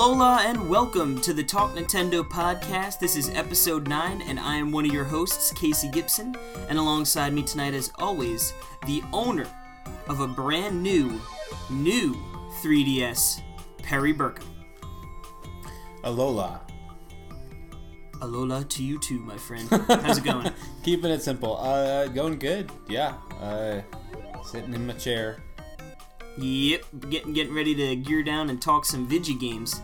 Alola and welcome to the Talk Nintendo podcast. This is episode 9, and I am one of your hosts, Casey Gibson. And alongside me tonight, as always, the owner of a brand new, new 3DS, Perry Burkham. Alola. Alola to you too, my friend. How's it going? Keeping it simple. Uh, going good. Yeah. Uh, sitting in my chair. yep, getting getting ready to gear down and talk some Vigi games.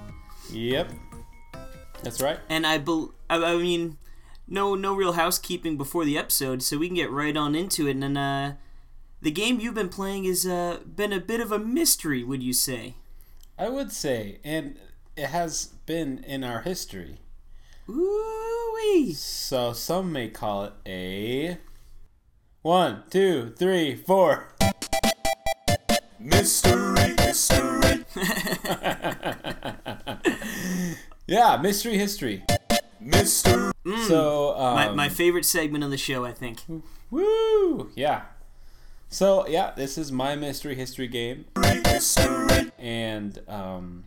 Yep. That's right. And I, bel I, I mean, no no real housekeeping before the episode, so we can get right on into it. And uh, the game you've been playing has uh, been a bit of a mystery, would you say? I would say, and it has been in our history. Ooh-wee. So some may call it a one, two, three, four. Mystery, mystery, Yeah, mystery history. mystery, So um, My, my favorite segment of the show, I think. woo, yeah. So yeah, this is my mystery history game. mystery, and um,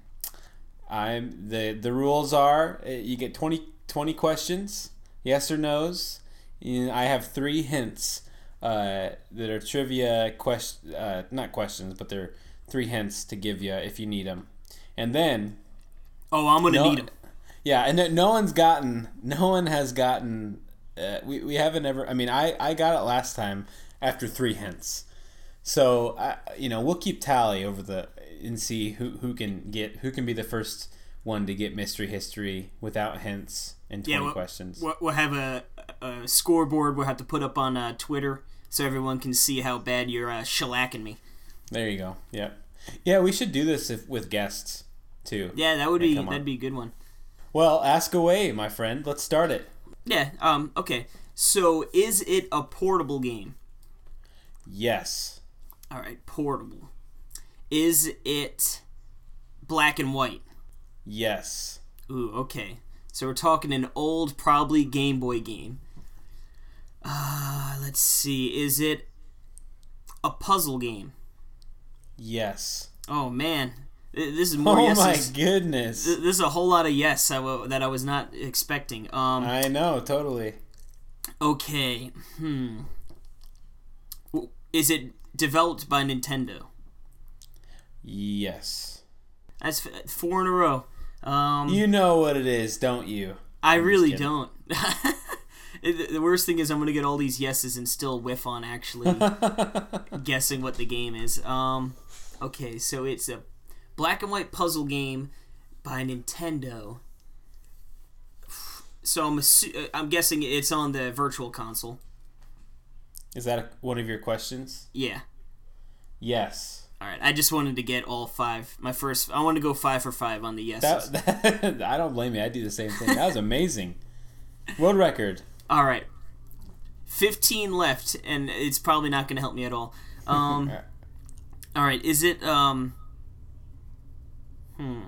I'm the the rules are uh, you get 20, 20 questions, yes or no's. And I have three hints uh, that are trivia question, uh, not questions, but they're three hints to give you if you need them. And then Oh, I'm gonna no, need 'em. yeah, and no- no one's gotten, no one has gotten. Uh, we we haven't ever. I mean, I I got it last time after three hints. So I, you know, we'll keep tally over the and see who who can get who can be the first one to get mystery history without hints and twenty we'll- questions. We'll, we'll have a, a scoreboard we'll have to put up on uh, Twitter so everyone can see how bad you're uh, shellacking me. There you go. Yep. Yeah, we should do this if, with guests too. Yeah, that would be that'd be a good one. Well, ask away, my friend. Let's start it. Yeah. Um. Okay. So, is it a portable game? Yes. All right, portable. Is it black and white? Yes. Ooh, okay. So we're talking an old, probably Game Boy game. Uh, let's see. Is it a puzzle game? Yes. Oh man, this is more Oh yeses. my goodness. This is a whole lot of yes I w- that I was not expecting. Um. I know, totally. Okay. Hmm. Is it developed by Nintendo? Yes. That's f- four in a row. Um. You know what it is, don't you? I really don't. The worst thing is I'm gonna get all these yeses and still whiff on actually guessing what the game is. Um, okay, so it's a black and white puzzle game by Nintendo. So I'm assu- uh, I'm guessing it's on the Virtual Console. Is that a, one of your questions? Yeah. Yes. All right. I just wanted to get all five. My first. I want to go five for five on the yeses. That, that I don't blame you. I do the same thing. That was amazing. World record. all right. Fifteen left, and it's probably not going to help me at all. Um. All right, is it um Hmm.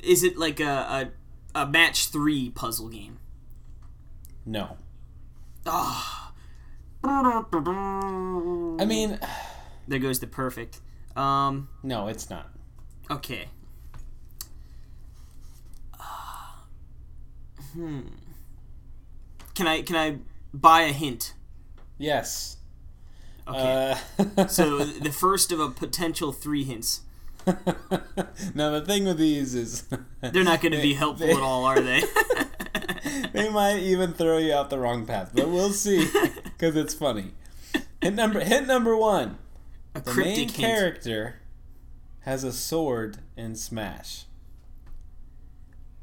Is it like a a, a match 3 puzzle game? No. Ah. I mean, There goes the perfect. Um no, it's not. okay. Ah. Hmm. Can I can I buy a hint? Yes. Okay. Uh, so the first of a potential 3 hints. now the thing with these is They're not going to be helpful they- at all, are they? they might even throw you off the wrong path, but we'll see because it's funny. Hit number hit number one. a The main hint. character has a sword in Smash.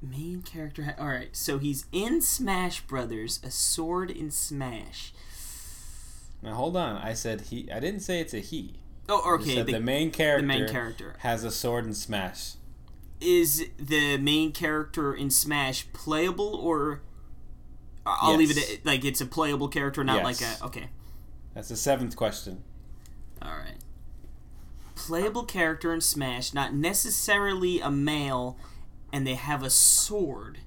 Main character. Ha- All right, so he's in Smash Brothers, a sword in Smash. Now hold on. I said he. I didn't say it's a he. Oh, okay. said The, the main character. The main character. has a sword in Smash. is the main character in Smash playable or? I'll leave it at, like it's a playable character, not like a. Okay, That's the seventh question. all right. Playable character in Smash, not necessarily a male, and they have a sword.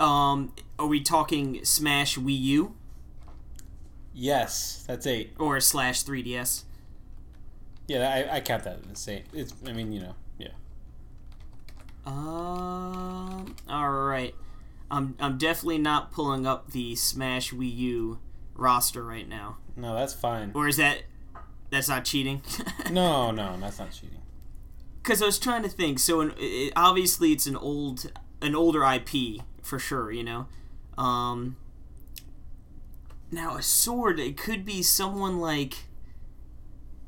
Um, are we talking Smash Wii U Yes, that's eight. or slash 3DS? Yeah, I, I count that as the same. It's. I mean, you know. Yeah. Um. All right. I'm I'm definitely not pulling up the Smash Wii U roster right now. No, that's fine. Or is that that's not cheating? No, no, that's not cheating. Because I was trying to think. So in, it, obviously it's an old an older IP for sure. You know. Um. Now a sword. It could be someone like.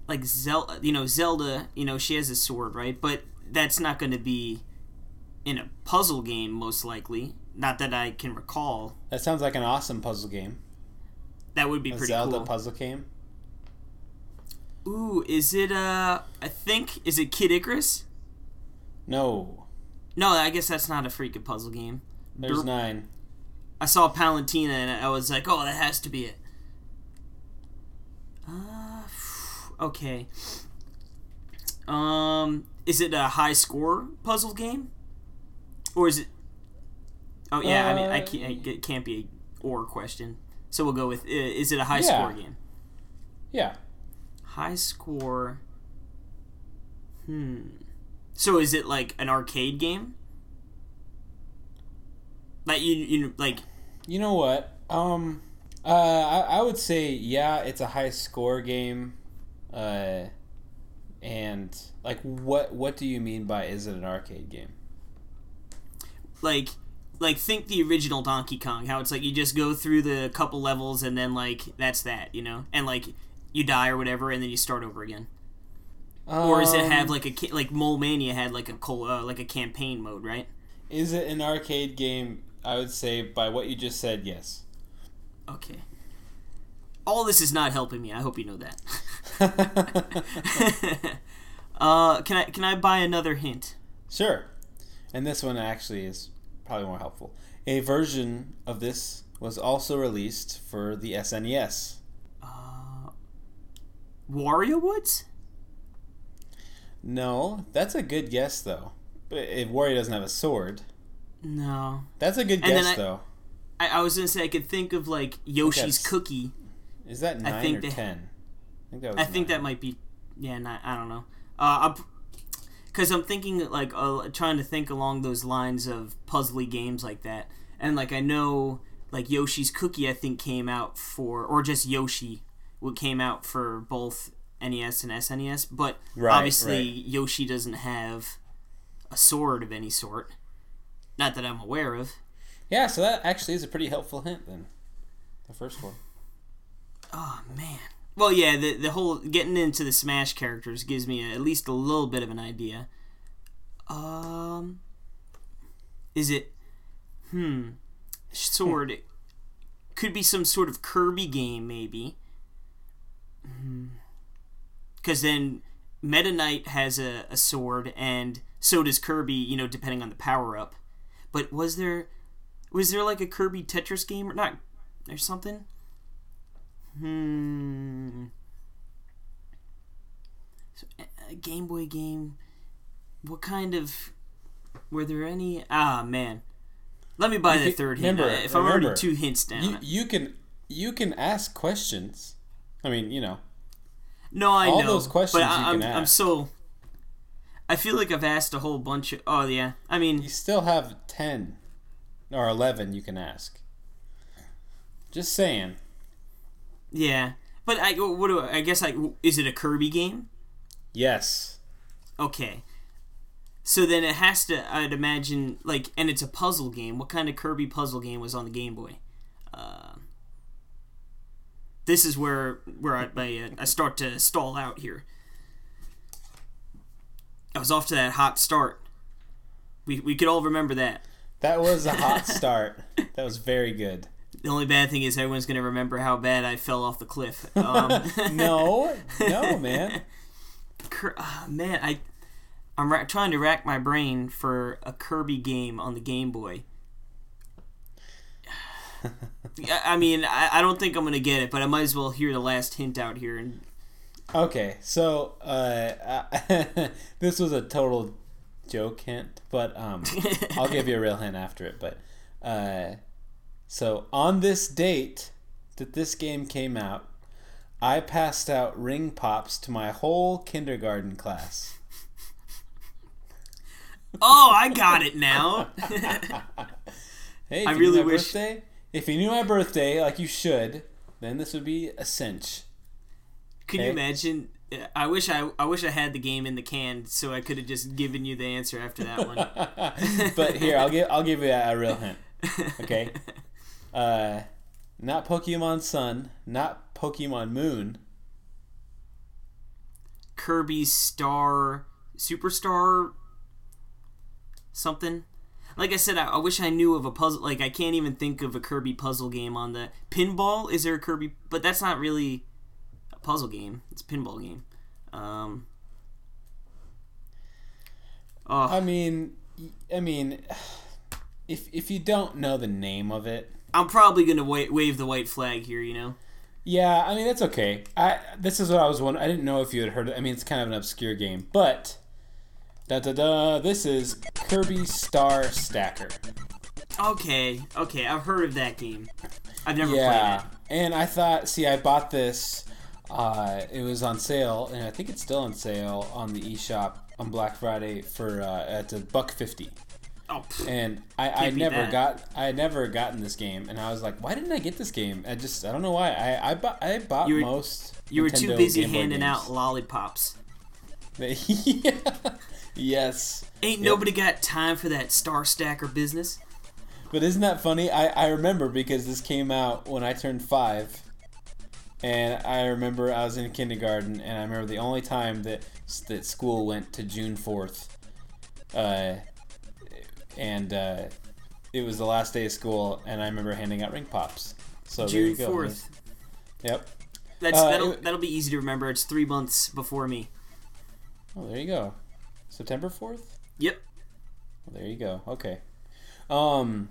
Like Zelda, you know Zelda. You know she has a sword, right? But that's not going to be in a puzzle game, most likely. Not that I can recall. That sounds like an awesome puzzle game. That would be A pretty Zelda cool. puzzle game. Ooh, is it uh I think is it Kid Icarus? No, No, I guess that's not a freaking puzzle game. there's nine. I saw Palutena and I was like, "Oh, that has to be it." Uh okay. Um is it a high score puzzle game? Or is it Oh yeah, I mean, I Uh, can't it can't be a or question. So we'll go with uh, is it a high Yeah. score game? Yeah. High score. Hmm. So is it like an arcade game? Like you, you like You know what? Um, uh, I, I would say yeah, it's a high score game. Uh, and like, what what do you mean by is it an arcade game? like like think the original Donkey Kong. How it's like you just go through the couple levels and then like that's that, you know, and like you die or whatever, and then you start over again. Or does it have Um, like a like Mole Mania had like a col- uh, like a campaign mode, right? Is it an arcade game? I would say by what you just said, yes. Okay. All this is not helping me. I hope you know that. uh, can I can I buy another hint? Sure. And this one actually is probably more helpful. A version of this was also released for the SNES. Uh, Wario Woods? No, that's a good guess though. But if Wario doesn't have a sword, No. that's a good And guess I- though. I, I was gonna say I could think of like Yoshi's Cookie. Is that nine think or they- ten? I think that was I think that might be. Yeah, not, I don't know. Uh, because I'm thinking like uh, trying to think along those lines of puzzly games like that, and like I know like Yoshi's Cookie I think came out for or just Yoshi, what came out for both NES and SNES, but Right, obviously right. Yoshi doesn't have a sword of any sort. Not that I'm aware of. Yeah, so that actually is a pretty helpful hint then. The first one. Oh man. Well, yeah, the the whole getting into the Smash characters gives me a, at least a little bit of an idea. Um, is it? Hmm. Sword. Could be some sort of Kirby game, maybe. Because then Meta Knight has a, a sword, and so does Kirby. You know, depending on the power up. But was there, was there like a Kirby Tetris game or not? Or something? Hmm. So, a- Game Boy game. What kind of? Were there any? Ah, man. Let me buy You the third hint. remember- If I'm already two hints down. You you can you can ask questions. I mean, you know. no, I all know. those questions but I, you I'm, I'm so. I feel like I've asked a whole bunch of. Oh yeah, I mean, You still have 10 or 11 you can ask. Just saying. yeah. But I what do I, I guess I is it a Kirby game? Yes. Okay. So then it has to, I'd imagine, like, and it's a puzzle game. What kind of Kirby puzzle game was on the Game Boy? Uh, this is where where I, I, uh, I start to stall out here. I was off to that hot start. We, we could all remember that. That was a hot start. That was very good. The only bad thing is everyone's going to remember how bad I fell off the cliff. Um, No, no, man. Ah, man, I I'm ra- trying to rack my brain for a Kirby game on the Game Boy. I mean, I, I don't think I'm gonna get it, but I might as well hear the last hint out here. And Okay, so uh, this was a total joke hint, but um, I'll give you a real hint after it. But uh, so on this date that this game came out, I passed out ring pops to my whole kindergarten class. Oh, I got it now. Hey, I really my wish- birthday, if you knew my birthday like you should, then this would be a cinch. Could you imagine? I wish I I wish I had the game in the can so I could have just given you the answer after that one. but here, I'll give I'll give you a, a real hint. Okay, uh, not Pokemon Sun, not Pokemon Moon. Kirby Star Superstar something. Like I said, I, I wish I knew of a puzzle. Like I can't even think of a Kirby puzzle game on the pinball. Is there a Kirby? But that's not really puzzle game. It's a pinball game. Um. Oh, I mean, I mean, if if you don't know the name of it, I'm probably gonna wa- wave the white flag here. You know. yeah, I mean that's okay. I this is what I was wondering. I didn't know if you had heard. it. I mean, it's kind of an obscure game, but da da da. This is Kirby Star Stacker. Okay, okay, I've heard of that game. I've never Yeah, played it. and I thought, see, I bought this. Uh, it was on sale, and I think it's still on sale on the eShop on Black Friday for uh, at a buck fifty. Oh, pff, And I, I never that. got I had never gotten this game, and I was like, why didn't I get this game? I just I don't know why. I I bought I bought You were- most. you were too busy handing games. out lollipops. yeah. Yes. Ain't Yep. nobody got time for that Star Stacker business. But isn't that funny? I, I remember because this came out when I turned five. And I remember I was in kindergarten, and I remember the only time that that school went to June fourth, uh, and uh, it was the last day of school, and I remember handing out ring pops. So June fourth. Yep. That's Uh, that'll that'll be easy to remember. It's three months before me. Oh, there you go. September fourth. Yep. Well, there you go. Okay. Um,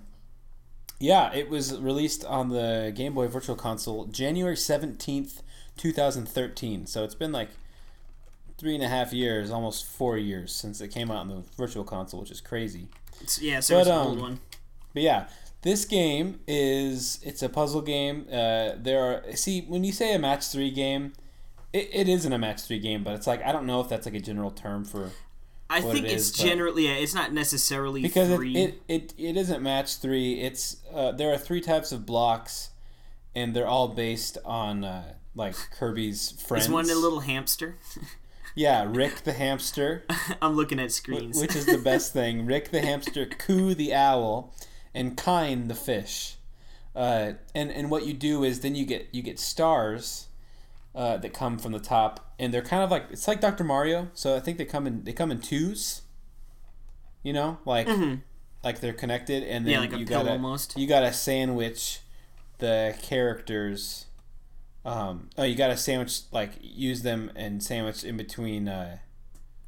yeah, it was released on the Game Boy Virtual Console January 17th, 2013. So it's been like three and a half years, almost four years since it came out on the Virtual Console, which is crazy. It's, yeah, so But, it's an old um, one. But yeah, this game is it's a puzzle game. Uh, there are see when you say a match three game, it, it isn't a match three game, but it's like I don't know if that's like a general term for I think it it's is, generally yeah, it's not necessarily because it, three. it, it, it isn't match three it's uh, there are three types of blocks and they're all based on uh, like kirby's friends is one a little hamster? yeah rick the hamster I'm looking at screens. which is the best thing rick the hamster coo the owl and kine the fish uh, and and what you do is then you get you get stars uh, that come from the top and they're kind of like it's like dr mario so i think they come in they come in twos you know like like they're connected and then Mm-hmm. Yeah, like you gotta almost. you gotta sandwich the characters um oh you gotta sandwich like use them and sandwich in between uh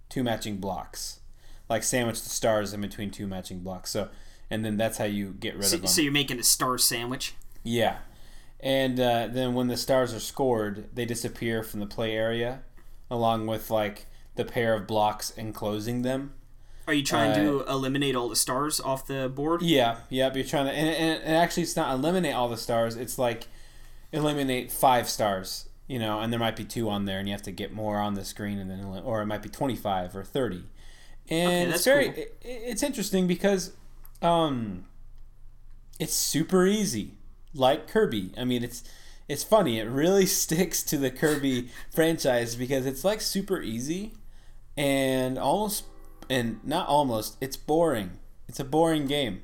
two matching blocks like sandwich the stars in between two matching blocks so and then that's how you get rid so, of them so you're making a star sandwich. yeah and uh, then when the stars are scored they disappear from the play area along with like the pair of blocks enclosing them Are you trying Uh, to eliminate all the stars off the board? Yeah, yep. You're trying to, and, and, and actually, it's not eliminate all the stars. It's like eliminate five stars, you know, and there might be two on there, and you have to get more on the screen, and then, or it might be twenty five or thirty. And that's it's very, cool. it, it's interesting because, um, it's super easy, like Kirby. I mean, it's it's funny. It really sticks to the Kirby franchise because it's like super easy, and almost, and not almost. It's boring. It's a boring game.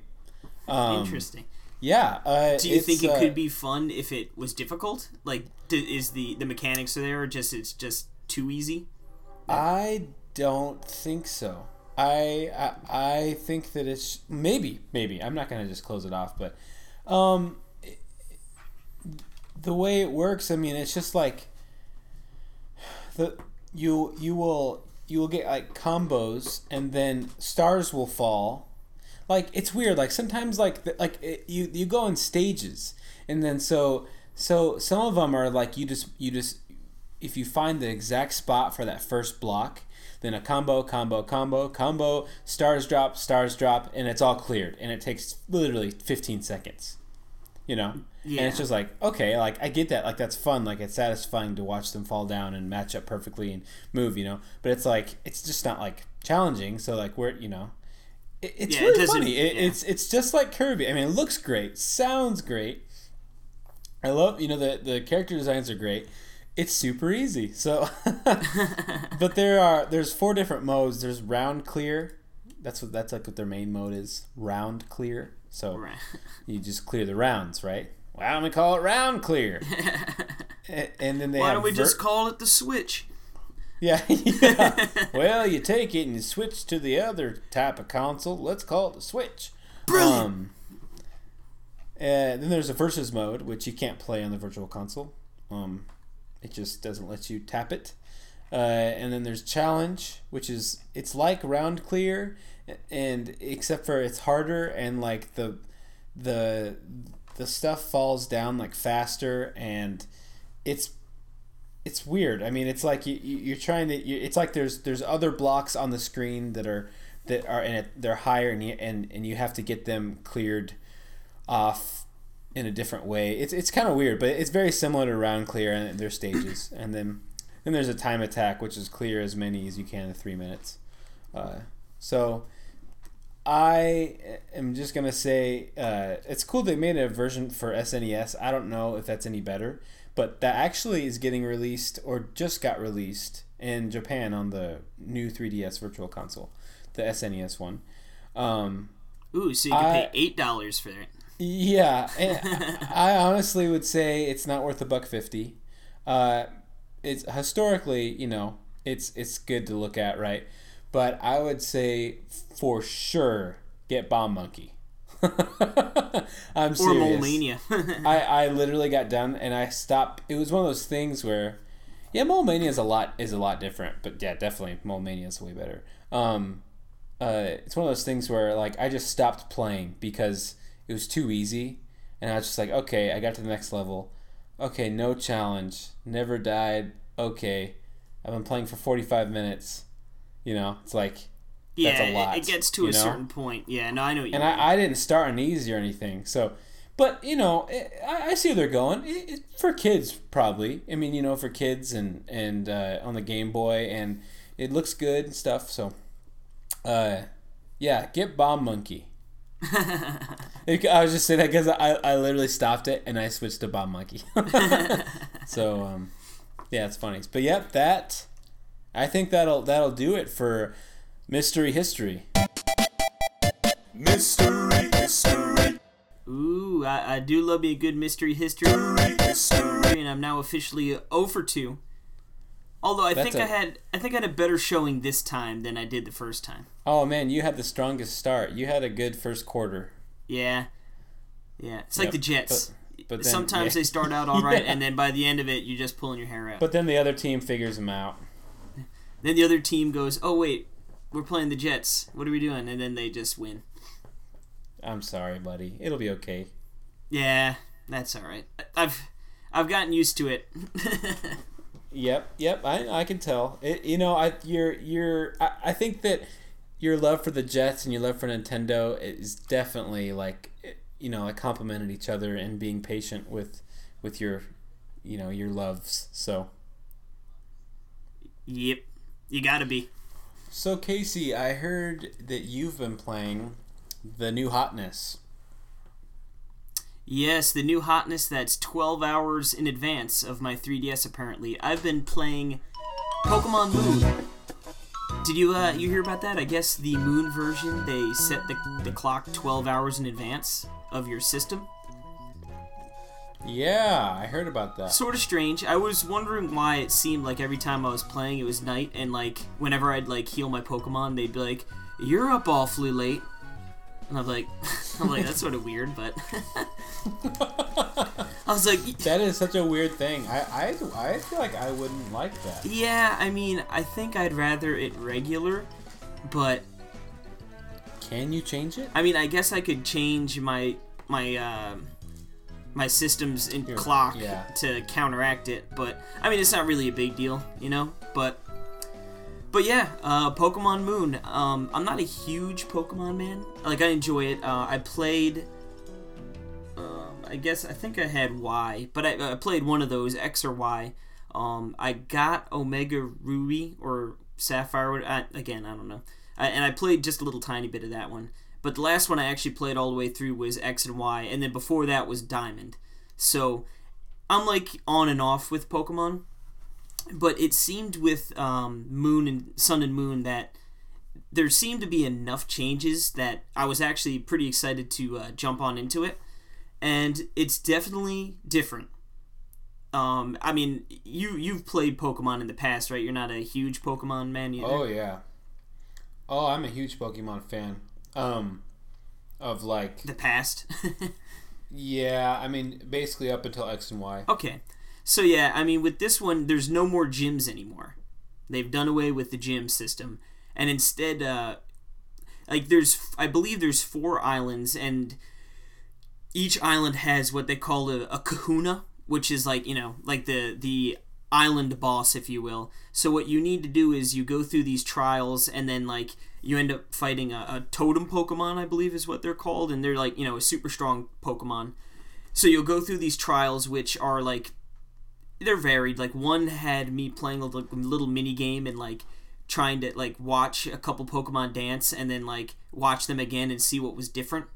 Um, Interesting. Yeah. Uh, Do you think it uh, could be fun if it was difficult? Like, d- is the the mechanics are there, or just it's just too easy? I don't think so. I, I I think that it's maybe maybe I'm not gonna just close it off, but um, the way it works, I mean, it's just like the you you will you will get like combos, and then stars will fall. Like it's weird. Like sometimes like the, like it, you you go in stages, and then so so some of them are like you just you just if you find the exact spot for that first block, then a combo, combo, combo, combo, stars drop, stars drop, and it's all cleared. And it takes literally 15 seconds. You know. Yeah. And it's just like okay, like I get that, like that's fun, like it's satisfying to watch them fall down and match up perfectly and move, you know. But it's like it's just not like challenging. So like we're you know, it, it's Yeah, really doesn't- funny. It, yeah. It's it's just like Kirby. I mean, it looks great, sounds great. I love you know the the character designs are great. It's super easy. So, but there are there's four different modes. There's round clear. That's what that's like what their main mode is. Round clear. So Right. you just clear the rounds, right? Why don't we call it round clear? and, and then they Why don't we ver- just call it the Switch? yeah, yeah. well, you take it and you switch to the other type of console. Let's call it the Switch. Brilliant. Um, and then there's a versus mode, which you can't play on the virtual console. Um, it just doesn't let you tap it. Uh, and then there's challenge, which is it's like round clear, and except for it's harder and like the the the stuff falls down like faster and it's it's weird. I mean, it's like you, you- you're trying to. You, it's like there's there's other blocks on the screen that are that are and it, they're higher and you and and you have to get them cleared off in a different way. It's it's kind of weird, but it's very similar to round clear and their stages. and then then there's a time attack, which is clear as many as you can in three minutes. Uh, so I am just gonna say uh, it's cool they made a version for SNES. I don't know if that's any better, but that actually is getting released or just got released in Japan on the new 3DS Virtual Console, the SNES one. Um, Ooh, so you can I- pay eight dollars for it. yeah, I honestly would say it's not worth a buck fifty. Uh, it's historically, you know, it's it's good to look at, right? But I would say for sure get Bomb Monkey. I'm Or serious. Mole Mania. I, I literally got done and I stopped. It was one of those things where, yeah, Mole Mania is a lot is a lot different, but yeah, definitely Mole Mania is way better. Um, uh, it's one of those things where like I just stopped playing because it was too easy, and I was just like, okay, I got to the next level. Okay, no challenge, never died. Okay, I've been playing for forty five minutes. You know, it's like yeah, That's a it- lot, it gets to a know? certain point. Yeah, no, I know. What you and. I, I didn't start on easy or anything. So, but you know, I, I see where they're going it, it, for kids probably. I mean, you know, for kids and and uh, on the Game Boy, and it looks good and stuff. So, uh, yeah, get Bomb Monkey. I was just saying that because I, I literally stopped it and I switched to Bomb Monkey. so, um, yeah, it's funny. But yep, that I think that'll that'll do it for mystery history. Mystery, mystery, Ooh, I, I do love me a good mystery history, mystery, and I'm now officially 0 for 2. Although I That's think I a- had I think I had a better showing this time than I did the first time. Oh man, you had the strongest start. You had a good first quarter. Yeah, yeah. It's like Yep, the Jets. but- but then- Sometimes yeah. they start out all right, Yeah. and then by the end of it, you're just pulling your hair out. But then the other team figures them out. Then the other team goes, "Oh wait, we're playing the Jets. What are we doing?" And then they just win. I'm sorry, buddy. It'll be okay. Yeah, that's all right. I've I've gotten used to it. Yep, yep. I, I can tell. It, you know, I you're you're. I, I think that your love for the Jets and your love for Nintendo is definitely like you know like complemented each other and being patient with with your you know your loves. So yep, you gotta be. so Casey, I heard that you've been playing the new hotness. Yes, the new hotness that's 12 hours in advance of my 3DS. Apparently, I've been playing Pokemon Moon. Did you uh, you hear about that? I guess the Moon version they set the, the clock 12 hours in advance of your system. Yeah, I heard about that. Sort of strange. I was wondering why it seemed like every time I was playing it was night, and like whenever I'd like heal my Pokemon, they'd be like, "You're up awfully late," and I'm like, I'm like that's sort of weird, but I was like, That is such a weird thing. I, I, I feel like I wouldn't like that. Yeah, I mean, I think I'd rather it regular, but Can you change it? I mean, I guess I could change my my um my system's in Your- clock yeah. to counteract it, but I mean, it's not really a big deal, you know. But but yeah, uh, Pokemon Moon. Um, I'm not a huge Pokemon man. Like I enjoy it. Uh, I played. Um, I guess I think I had Y, but I, I played one of those X or Y. Um, I got Omega Ruby or Sapphire. I, again, I don't know. I, and I played just a little tiny bit of that one. But the last one I actually played all the way through was X and Y, and then before that was Diamond. So I'm like on and off with Pokemon, but it seemed with um, Moon and Sun and Moon that there seemed to be enough changes that I was actually pretty excited to uh, jump on into it, and it's definitely different. Um, I mean, you you've played Pokemon in the past, right? You're not a huge Pokemon man either. Oh yeah. Oh, I'm a huge Pokemon fan. Um, of like The past. yeah, I mean basically up until X and Y. okay, so yeah, I mean, with this one, there's no more gyms anymore. They've done away with the gym system, and instead, uh, like there's, I believe there's four islands, and each island has what they call a, a kahuna, which is like you know, like the the island boss, if you will. So what you need to do is you go through these trials, and then like you end up fighting a, a totem Pokemon, I believe is what they're called, and they're like you know a super strong Pokemon. So you'll go through these trials, which are like they're varied. Like one had me playing a little, mini game and like trying to like watch a couple Pokemon dance and then like watch them again and see what was different.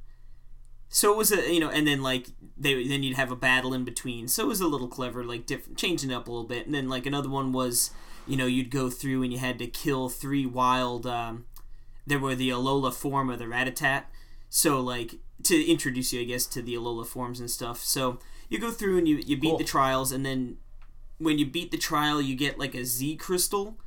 So it was a you know, and then like they then you'd have a battle in between. So it was a little clever, like different, changing it up a little bit. And then like another one was, you know, you'd go through and you had to kill three wild. Um, there were the Alola form of the Rattata. So like to introduce you, I guess, to the Alola forms and stuff. So you go through and you you beat Cool. the trials, and then when you beat the trial, you get like a Z crystal,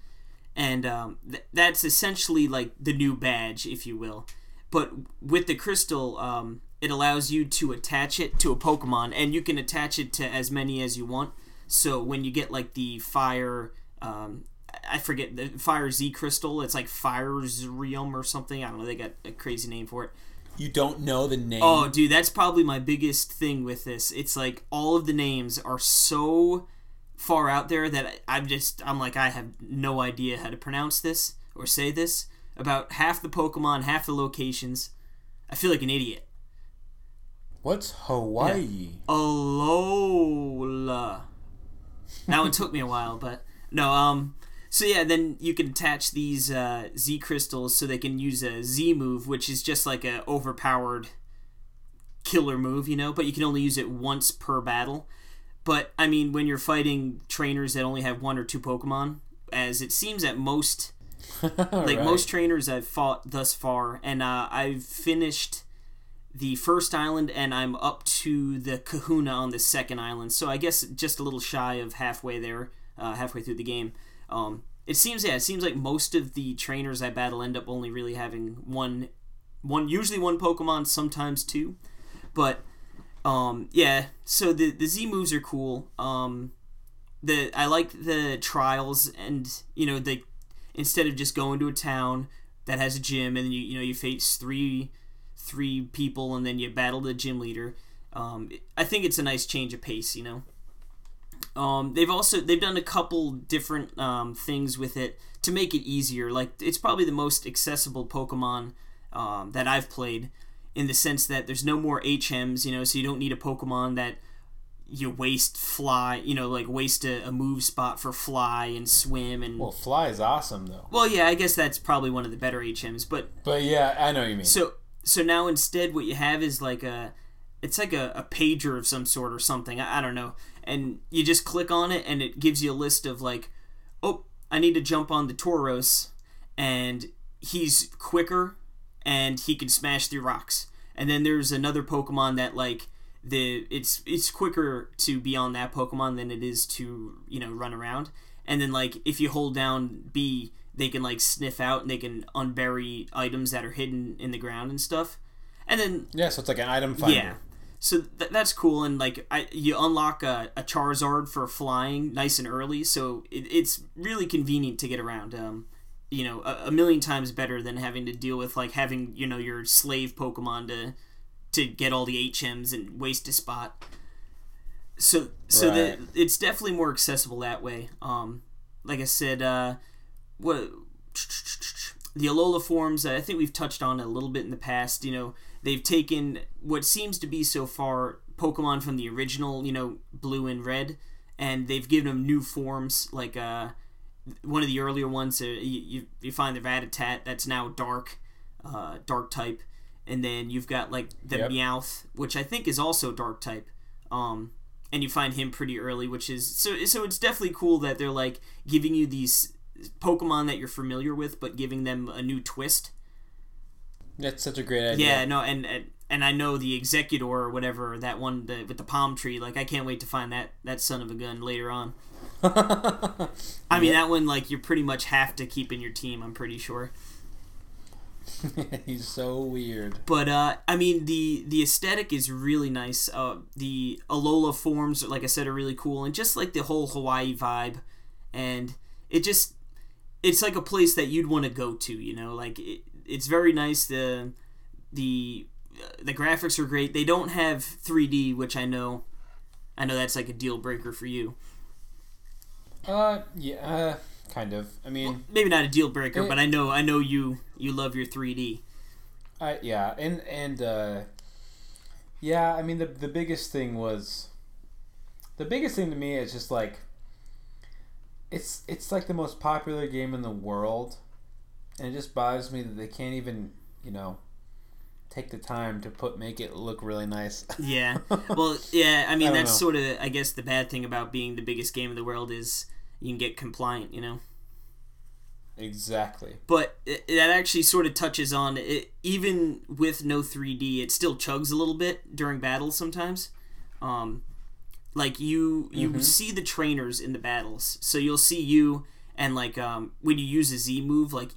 and um, th- that's essentially like the new badge, if you will. But with the crystal, um, it allows you to attach it to a Pokemon, and you can attach it to as many as you want. So when you get like the fire, um, I forget the fire Z crystal, it's like Fire's Realm or something. I don't know. They got a crazy name for it. You don't know the name. Oh, dude, that's probably my biggest thing with this. It's like all of the names are so far out there that I'm just I'm like I have no idea how to pronounce this or say this. About half the Pokemon, half the locations. I feel like an idiot. What's Hawaii? Alola. That one took me a while, but no. Um. So yeah, then you can attach these uh, Z crystals so they can use a Z move, which is just like a overpowered killer move, you know. But you can only use it once per battle. But I mean, when you're fighting trainers that only have one or two Pokemon, as it seems at most like Right. most trainers I've fought thus far, and uh, I've finished the first island, and I'm up to the Kahuna on the second island. So I guess just a little shy of halfway there, uh, halfway through the game. Um, it seems yeah, it seems like most of the trainers I battle end up only really having one, one usually one Pokemon, sometimes two, but um, yeah. So the the Z moves are cool. Um, the I like the trials, and you know the instead of just going to a town that has a gym and you you know you face three three people and then you battle the gym leader. Um, I think it's a nice change of pace, you know. Um, they've also they've done a couple different um, things with it to make it easier. Like it's probably the most accessible Pokemon um, that I've played in the sense that there's no more HMs, you know, so you don't need a Pokemon that you waste fly, you know, like waste a, a move spot for fly and swim and Well, Fly is awesome though. well, yeah, I guess that's probably one of the better HMs. But But yeah, I know what you mean. so so now instead, what you have is like a, it's like a, a pager of some sort or something. I, I don't know, and you just click on it, and it gives you a list of like, oh, I need to jump on the Tauros and he's quicker, and he can smash through rocks. And then there's another Pokemon that like the it's it's quicker to be on that Pokemon than it is to you know run around. And then like if you hold down B, they can like sniff out and they can unbury items that are hidden in the ground and stuff. And then yeah, so it's like an item finder. yeah, so th- that's cool. And like I, you unlock a, a Charizard for flying nice and early, so it, it's really convenient to get around. Um, you know, a, a million times better than having to deal with like having you know your slave Pokemon to to get all the HMs and waste a spot. So so Right. the it's definitely more accessible that way. Um, like I said, uh, what the Alola forms, I think we've touched on a little bit in the past. You know, they've taken what seems to be so far Pokemon from the original, you know, blue and red, and they've given them new forms. Like uh, one of the earlier ones, uh, you, you find the Rattata that's now dark, uh, dark type, and then you've got like the Yep. Meowth, which I think is also dark type. Um, and you find him pretty early, which is so. So it's definitely cool that they're like giving you these Pokemon that you're familiar with, but giving them a new twist. That's such a great idea. Yeah, no, and and, and I know the Exeggutor or whatever that one the, with the palm tree. Like I can't wait to find that that son of a gun later on. I mean that one like you pretty much have to keep in your team. I'm pretty sure. He's so weird. But uh, I mean the the aesthetic is really nice. Uh, the Alola forms, like I said, are really cool, and just like the whole Hawaii vibe, and it just it's like a place that you'd want to go to. You know, like it, it's very nice. The the uh, the graphics are great. They don't have 3D, which I know. I know that's like a deal breaker for you. Uh, yeah, uh, kind of. I mean, Maybe not a deal breaker, Eh. but I know I know you you love your 3D. I yeah, and and uh, yeah. I mean, the the biggest thing was the biggest thing to me is just like it's it's like the most popular game in the world, and it just bothers me that they can't even you know take the time to put make it look really nice. Yeah. Well, yeah. I mean, I that's know. sort of, I guess, the bad thing about being the biggest game in the world is you can get compliant, you know. exactly. But it, that actually sort of touches on it. Even with no 3D, it still chugs a little bit during battles sometimes. Um, like you, you see the trainers in the battles, so you'll see you and like um, when you use a Z move, like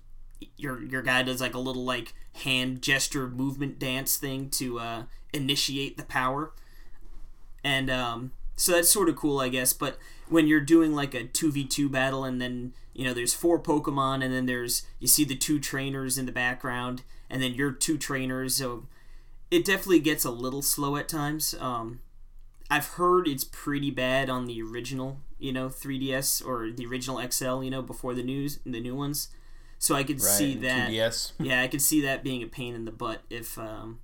your your guy does like a little like hand gesture movement dance thing to uh, initiate the power and um, so that's sort of cool, I guess. But when you're doing like a two v two battle, and then you know there's four Pokemon, and then there's you see the two trainers in the background, and then your two trainers, so it definitely gets a little slow at times. Um, I've heard it's pretty bad on the original, you know, 3DS or the original XL, you know, before the news the new ones. So I could Right. see that 2DS. yeah, I could see that being a pain in the butt if, um,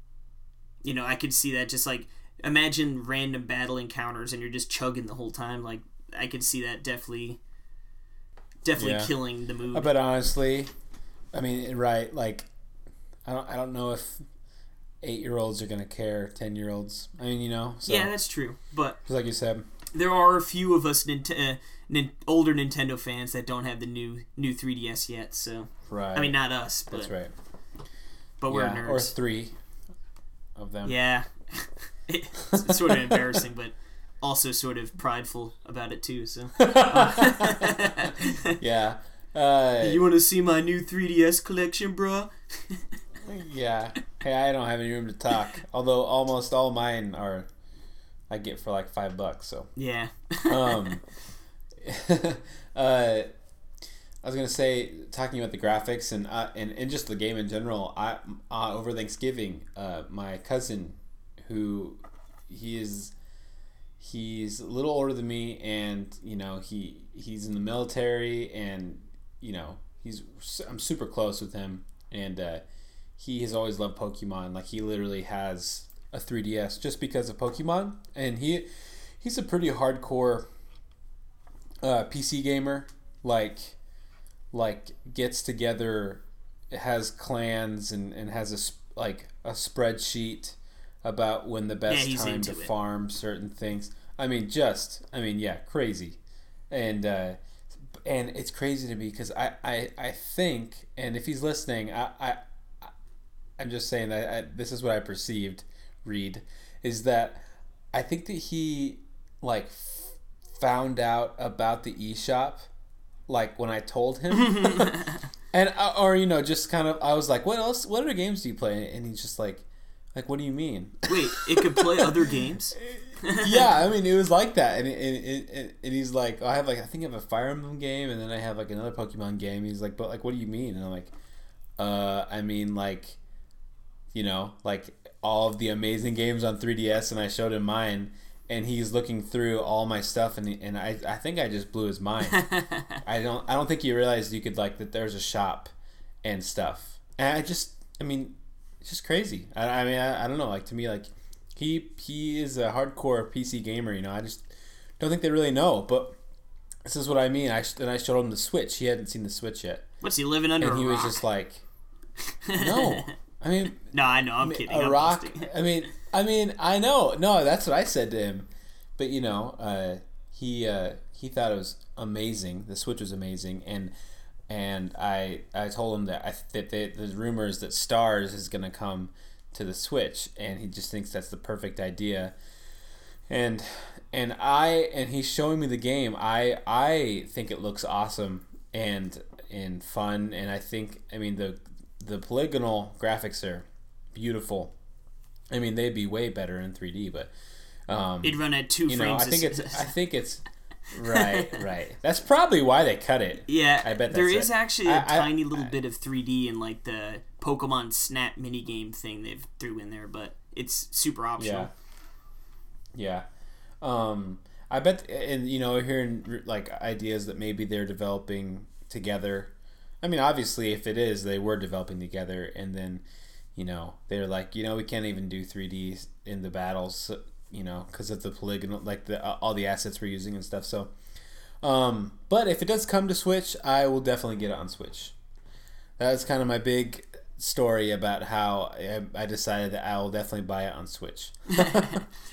you know, I could see that just like imagine random battle encounters and you're just chugging the whole time. Like I could see that definitely, definitely Yeah. killing the mood. But honestly, I mean, right? Like, I don't, I don't know if eight year olds are gonna care. Ten year olds. I mean, you know. So, yeah, that's true. But like you said. There are a few of us Nint- uh, Nin- older Nintendo fans that don't have the new new 3DS yet. So Right. I mean, not us, but that's right. but we're yeah, or three of them. Yeah, it's, it's sort of embarrassing, but also sort of prideful about it too. So. Yeah. Uh, You want to see my new 3DS collection, bruh? yeah. Hey, I don't have any room to talk. Although almost all mine are, I get for like five bucks. So. Yeah. um, uh, I was gonna say, talking about the graphics and uh, and, and just the game in general. I uh, over Thanksgiving, uh, my cousin, who he is, he's a little older than me, and you know he he's in the military, and you know he's I'm super close with him, and uh, he has always loved Pokemon. Like he literally has a 3DS just because of Pokemon, and he he's a pretty hardcore uh, PC gamer. Like like gets together, has clans and, and has a sp- like a spreadsheet about when the best he's time to it. farm certain things. I mean, just I mean, yeah, crazy, and uh, and it's crazy to me because I, I I think, and if he's listening, I I I'm just saying that I, this is what I perceived. Reed is that I think that he like f- found out about the eShop like when I told him, and uh, or you know just kind of I was like, what else? What other games do you play? And he's just like, like what do you mean? Wait, it could play other games? yeah, I mean it was like that, and and, and and he's like, I have like I think I have a Fire Emblem game, and then I have like another Pokemon game. He's like, but like what do you mean? And I'm like, uh, I mean like, you know, like all of the amazing games on 3DS, and I showed him mine. And he's looking through all my stuff, and, he, and I, I think I just blew his mind. I don't I don't think he realized you could like that there's a shop and stuff. And I just I mean it's just crazy. I, I mean I, I don't know like to me like he he is a hardcore PC gamer. You know, I just don't think they really know. But this is what I mean. I and I showed him the Switch. He hadn't seen the Switch yet, What's he living under? and he was just like, "No." I mean, no, I know. I'm kidding. a I'm rock. I mean, I mean, I know. No, that's what I said to him. But you know, uh, he uh, he thought it was amazing. The Switch was amazing, and and I I told him that I that they, the rumors that Stars is gonna come to the Switch, and he just thinks that's the perfect idea. And and I and he's showing me the game. I I think it looks awesome and and fun, and I think I mean the the polygonal graphics are beautiful. I mean, they'd be way better in 3D, but um, It'd run at two you know, frames. I think it's I think it's right, right. That's probably why they cut it. yeah, I bet there is it. actually a I- I- tiny little bit of 3D in like the Pokemon Snap minigame thing they've threw in there, but it's super optional. Yeah, yeah. Um, I bet, and you know, hearing like ideas that maybe they're developing together. I mean, obviously, if it is, they were developing together, and then, you know, they're like, you know, we can't even do 3D in the battles, you know, because of the polygonal, like the uh, all the assets we're using and stuff. So, um, but if it does come to Switch, I will definitely get it on Switch. That's kind of my big story about how I, I decided that I will definitely buy it on Switch.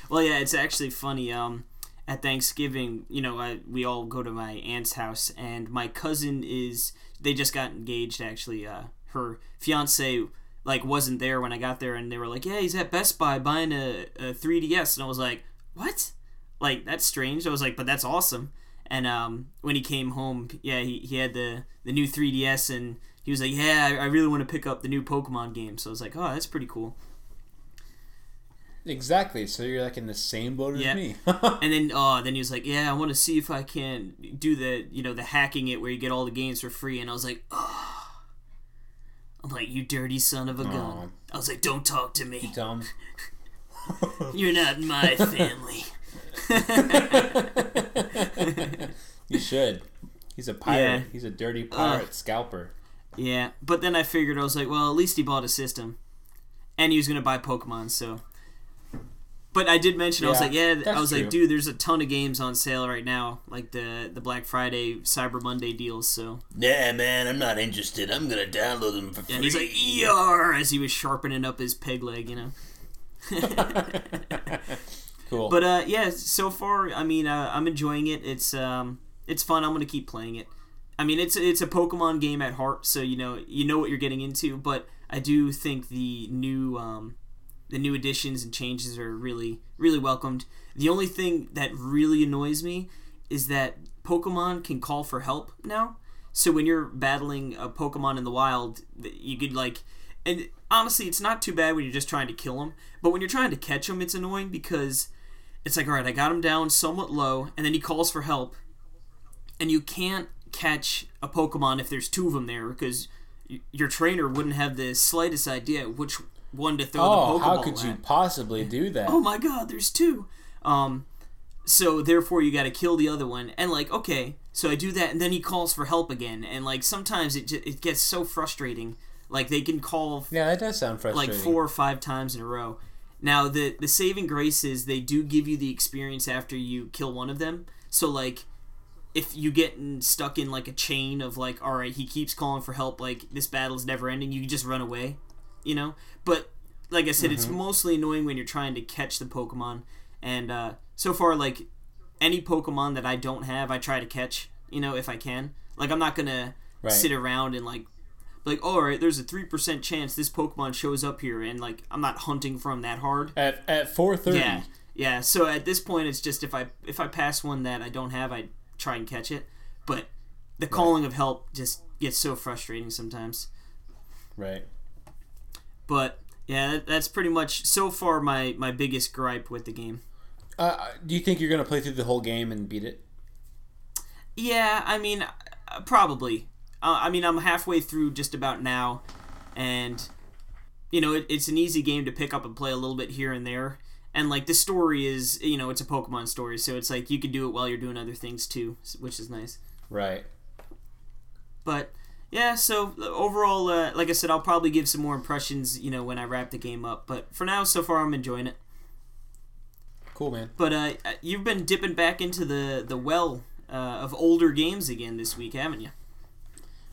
Well, yeah, it's actually funny. Um, at Thanksgiving, you know, I, we all go to my aunt's house, and my cousin is. They just got engaged. Actually, uh, her fiance like wasn't there when I got there, and they were like, "Yeah, he's at Best Buy buying a, a 3DS," and I was like, "What? Like that's strange." I was like, "But that's awesome." And um, when he came home, yeah, he, he had the the new 3DS, and he was like, "Yeah, I, I really want to pick up the new Pokemon game." So I was like, "Oh, that's pretty cool." Exactly. So you're like in the same boat as Yeah. me. And then, oh, then he was like, "Yeah, I want to see if I can do the, you know, the hacking it where you get all the games for free." And I was like, "Oh," I'm like, "You dirty son of a gun!" I was like, "Don't talk to me. Dumb. You're not my family." you should. He's a pirate. Yeah. He's a dirty pirate scalper. yeah, but then I figured I was like, "Well, at least he bought a system, and he was gonna buy Pokemon." So, but I did mention I was like, "Yeah," I that's was like, "Dude, there's a ton of games on sale right now, like the the Black Friday, Cyber Monday deals." So. yeah, man, I'm not interested. I'm gonna download them for free. And he's like, "ER," as he was sharpening up his peg leg, you know. Cool. But uh, yeah, so far, I mean, uh, I'm enjoying it. It's um, it's fun. I'm gonna keep playing it. I mean, it's it's a Pokemon game at heart, so you know you know what you're getting into. But I do think the new um, the new additions and changes are really really welcomed. The only thing that really annoys me is that Pokemon can call for help now. So when you're battling a Pokemon in the wild, you could like, and honestly, it's not too bad when you're just trying to kill them. But when you're trying to catch them, it's annoying because it's like, all right, I got him down somewhat low, and then he calls for help, and you can't catch a Pokemon if there's two of them there because your trainer wouldn't have the slightest idea which one to throw oh, the Pokeball how could at you possibly do that? oh my god, there's two. Um, so therefore you got to kill the other one, and like, okay, so I do that, and then he calls for help again, and like sometimes it ju- it gets so frustrating. Like they can call yeah, that does sound frustrating like four or five times in a row. Now the the saving grace is they do give you the experience after you kill one of them. So like if you get stuck in like a chain of like all right he keeps calling for help like this battle's never ending you just run away you know but like i said it's mostly annoying when you're trying to catch the pokemon and uh, so far like any pokemon that i don't have i try to catch you know if i can like i'm not gonna Right. sit around and like like all right there's a 3% chance this pokemon shows up here and like i'm not hunting for him that hard At at four thirty. yeah, yeah. So at this point, it's just if I if I pass one that I don't have, I try and catch it. But the calling of help just gets so frustrating sometimes. Right. But yeah, that, that's pretty much so far my my biggest gripe with the game. Uh, do you think you're gonna play through the whole game and beat it? Yeah, I mean, uh, probably. Uh, I mean, I'm halfway through just about now, and you know, it, it's an easy game to pick up and play a little bit here and there. And like the story is, you know, it's a Pokemon story, so it's like you can do it while you're doing other things too, which is nice. Right. But yeah, so overall, uh, like I said, I'll probably give some more impressions, you know, when I wrap the game up. But for now, so far, I'm enjoying it. cool, man. But uh, you've been dipping back into the the well uh, of older games again this week, haven't you?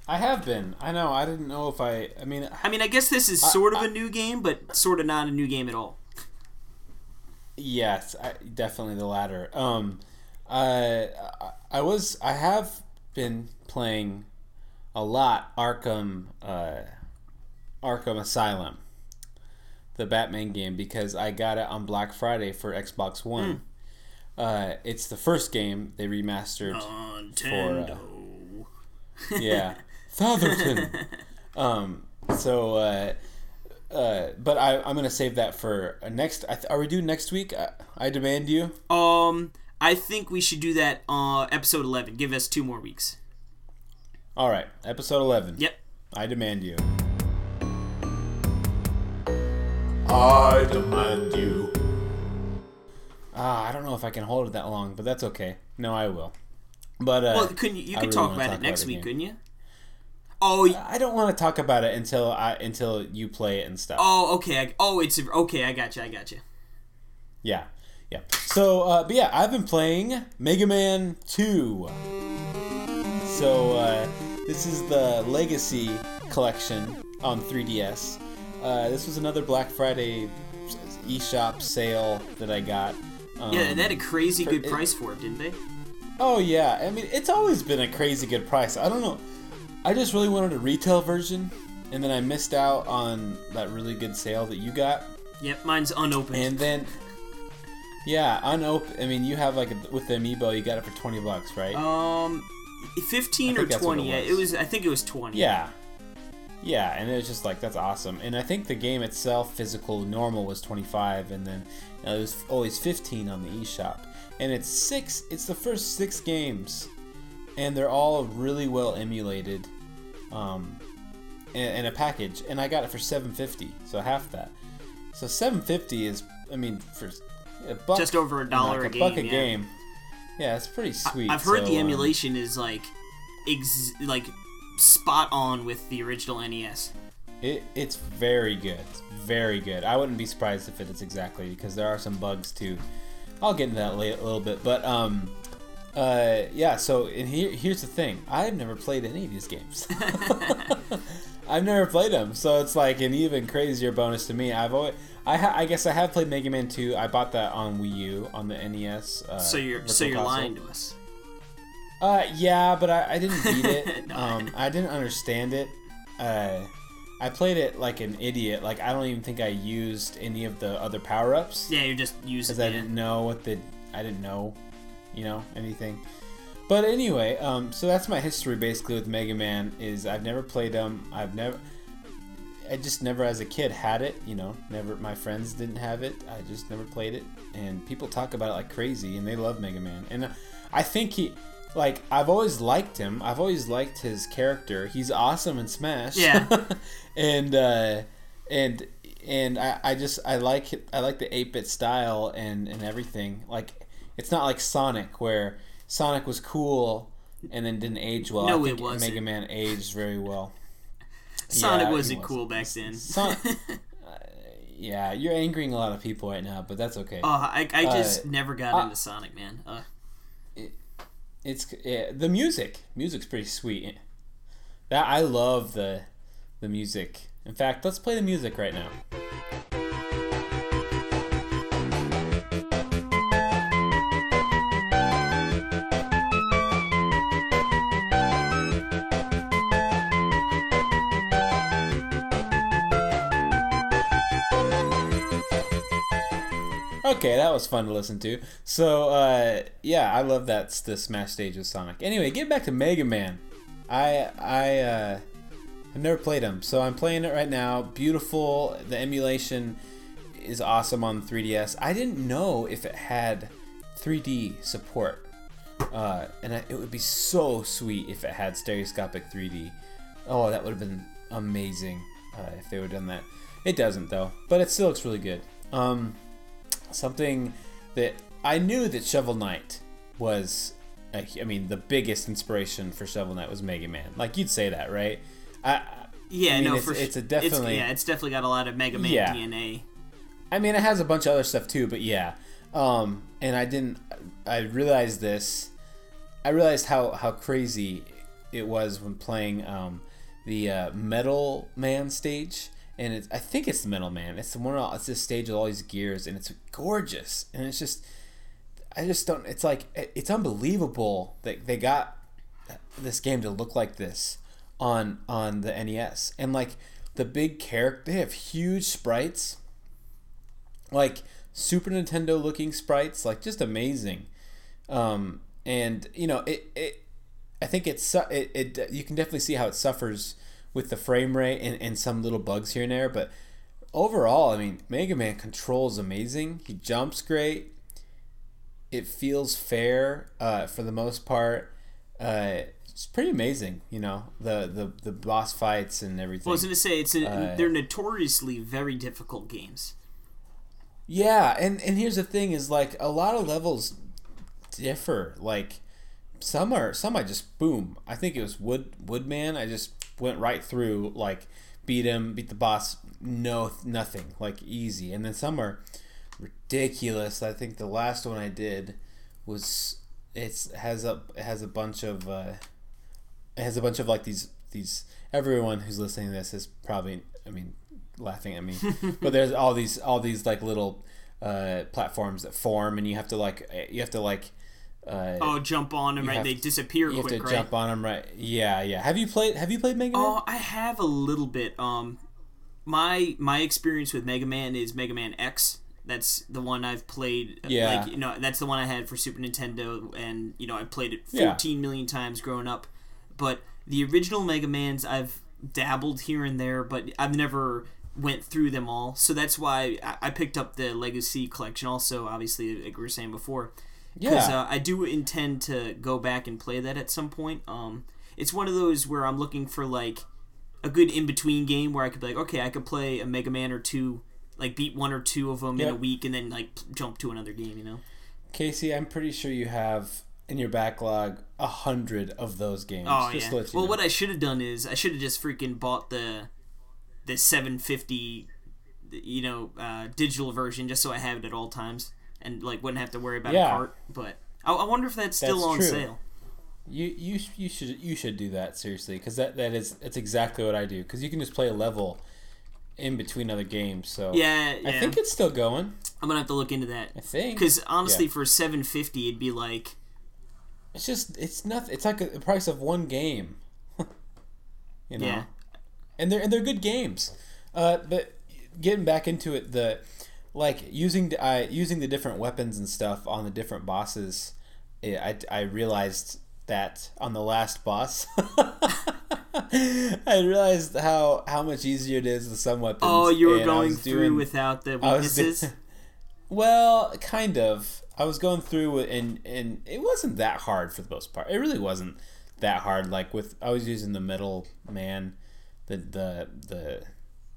I have been. I know. I didn't know if I. I mean, I mean, I guess this is sort of a new game, but sort of not a new game at all. yes, I, definitely the latter. Um, I I was. I have been playing a lot Arkham uh, Arkham Asylum, the Batman game, because I got it on Black Friday for Xbox One. Uh, it's the first game they remastered Nintendo. yeah, Fatherton. um, so, uh, uh, but I, I'm gonna save that for uh, next. Are we doing next week? I, I demand you. Um, I think we should do that uh episode eleven. Give us two more weeks. All right, episode eleven. Yep. I demand you. I demand you. Ah, I don't know if I can hold it that long, but that's okay. No, I will. But uh, Well, couldn't you? You I could really talk about talk it next the week, game. couldn't you? Oh, I don't want to talk about it until I until you play it and stuff. oh, okay. I, oh, it's okay. I got you. I got you. Yeah, yeah. So, uh, but yeah, I've been playing Mega Man Two. So uh, this is the Legacy collection on 3DS. Uh, this was another Black Friday eShop sale that I got. Um, Yeah, and they had a crazy good it- price for it, didn't they? Oh yeah, I mean it's always been a crazy good price. I don't know. I just really wanted a retail version, and then I missed out on that really good sale that you got. Yep, mine's unopened. And then, yeah, unopened. I mean, you have like a, with the amiibo, you got it for twenty bucks, right? um, fifteen or think that's what twenty. it was. it was. I think it was twenty. yeah, yeah, and it was just like that's awesome. And I think the game itself, physical normal, was twenty five, and then uh, it was always fifteen on the eShop. And it's six. It's the first six games, and they're all really well emulated, um, in, in a package. And I got it for seven fifty, so half that. So seven fifty is, I mean, for a buck, Just over a dollar like a a buck a yeah. game. Yeah, it's pretty sweet. I've heard so, the um, emulation is like, ex- like spot on with the original NES. It, it's very good. It's very good. I wouldn't be surprised if it is exactly because there are some bugs too. I'll get into that a little bit, but um, uh, yeah. So and here, here's the thing: I've never played any of these games. I've never played them, so it's like an even crazier bonus to me. I've always, I, ha- I guess I have played Mega Man 2. I bought that on Wii U on the NES. Uh, So you're so you're console. lying to us. Uh, yeah, but I, I didn't beat it. No. um, I didn't understand it. Uh, I played it like an idiot. Like I don't even think I used any of the other power ups Yeah, you're just using. because I didn't know what the I didn't know, you know, anything. But anyway, um, so that's my history basically with Mega Man. Is I've never played them. I've never. I just never, as a kid, had it. You know, never. My friends didn't have it. I just never played it, and people talk about it like crazy, and they love Mega Man. And I think he, like, I've always liked him. I've always liked his character. He's awesome in Smash. Yeah. and uh, and and I, I just I like it. I like the eight bit style and and everything. Like, it's not like Sonic where Sonic was cool and then didn't age well. No, I it think wasn't. Mega Man aged very well. Sonic Yeah, wasn't was. cool back then. Son- Yeah, you're angering a lot of people right now, but that's okay. Oh, I, I just Uh, never got uh, into Sonic, man. Uh, It's yeah, the music. Music's pretty sweet. That I love the the music. In fact, let's play the music right now. Okay, that was fun to listen to. So, uh, yeah, I love that the Smash stage with Sonic. Anyway, get back to Mega Man. I I uh, I've never played him, so I'm playing it right now. Beautiful. The emulation is awesome on 3DS. I didn't know if it had 3D support, uh, and I, it would be so sweet if it had stereoscopic 3D. Oh, that would have been amazing uh, if they would have done that. It doesn't though, but it still looks really good. Um, something that I knew that Shovel Knight was. uh, I mean, the biggest inspiration for Shovel Knight was Mega Man. Like you'd say that, right? I, yeah, I mean, no, it's- for it's a It's, definitely- yeah, it's definitely got a lot of Mega Man Yeah. DNA. I mean, it has a bunch of other stuff too, but yeah. Um, and I didn't. I realized this. I realized how how crazy it was when playing um, the uh, Metal Man stage, and it's, I think it's the Metal Man. It's the one. It's this stage with all these gears, and it's gorgeous, and it's just. I just don't. It's like it's unbelievable that they got this game to look like this on on the NES, and like the big character. They have huge sprites, like Super Nintendo looking sprites, like just amazing. Um, and you know it, it I think it's it, it you can definitely see how it suffers with the frame rate and, and some little bugs here and there, but overall, I mean, Mega Man controls amazing. He jumps great. It feels fair uh, for the most part. Uh, it's pretty amazing, you know, the, the, the boss fights and everything. Well, I was gonna say it's a, uh, they're notoriously very difficult games. Yeah, and and here's the thing: is like a lot of levels differ. Like some are some I just boom. I think it was Wood Woodman. I just went right through like beat him, beat the boss, no nothing, like easy. And then some are ridiculous. I think the last one I did was it's has a it has a bunch of uh, it has a bunch of like these these everyone who's listening to this is probably I mean laughing at me, but there's all these all these like little uh, platforms that form, and you have to like you have to like uh, oh, jump on them, right? They disappear you quick, have to right? jump on them, right? Yeah, yeah. Have you played? Have you played Mega Man? Oh, I have a little bit. Um, my my experience with Mega Man is Mega Man X. That's the one I've played. Yeah. Like, you know, that's the one I had for Super Nintendo, and you know, I played it Yeah. fourteen million times growing up. But the original Mega Mans, I've dabbled here and there, but I've never went through them all. So that's why I- I picked up the Legacy collection. Also, obviously, like we were saying before, because Yeah. uh, I do intend to go back and play that at some point. Um, it's one of those where I'm looking for like a good in between game where I could be like, okay, I could play a Mega Man or two, like beat one or two of them in a week, and then like jump to another game. You know? Casey, I'm pretty sure you have in your backlog a hundred of those games. Oh just yeah. to let you well, know. what I should have done is I should have just freaking bought the the 750, you know, uh, digital version just so I have it at all times and like wouldn't have to worry about Yeah. a cart. But I, I wonder if that's still That's on true. sale. You you you should you should do that seriously because that that is that's exactly what I do because you can just play a level in between other games. So Yeah, yeah. I think it's still going. I'm gonna have to look into that. I think Because honestly, Yeah. for 750, it'd be like it's just it's nothing. It's like a, the price of one game. you know, yeah. and they're and they're good games. Uh, but getting back into it, the like using the- I using the different weapons and stuff on the different bosses. eh, I I realized that on the last boss. I realized how how much easier it is with some weapons. Oh, you were going through doing- without the weaknesses. doing- well, kind of. I was going through and and it wasn't that hard for the most part. It really wasn't that hard. Like with, I was using the Metal Man, the the the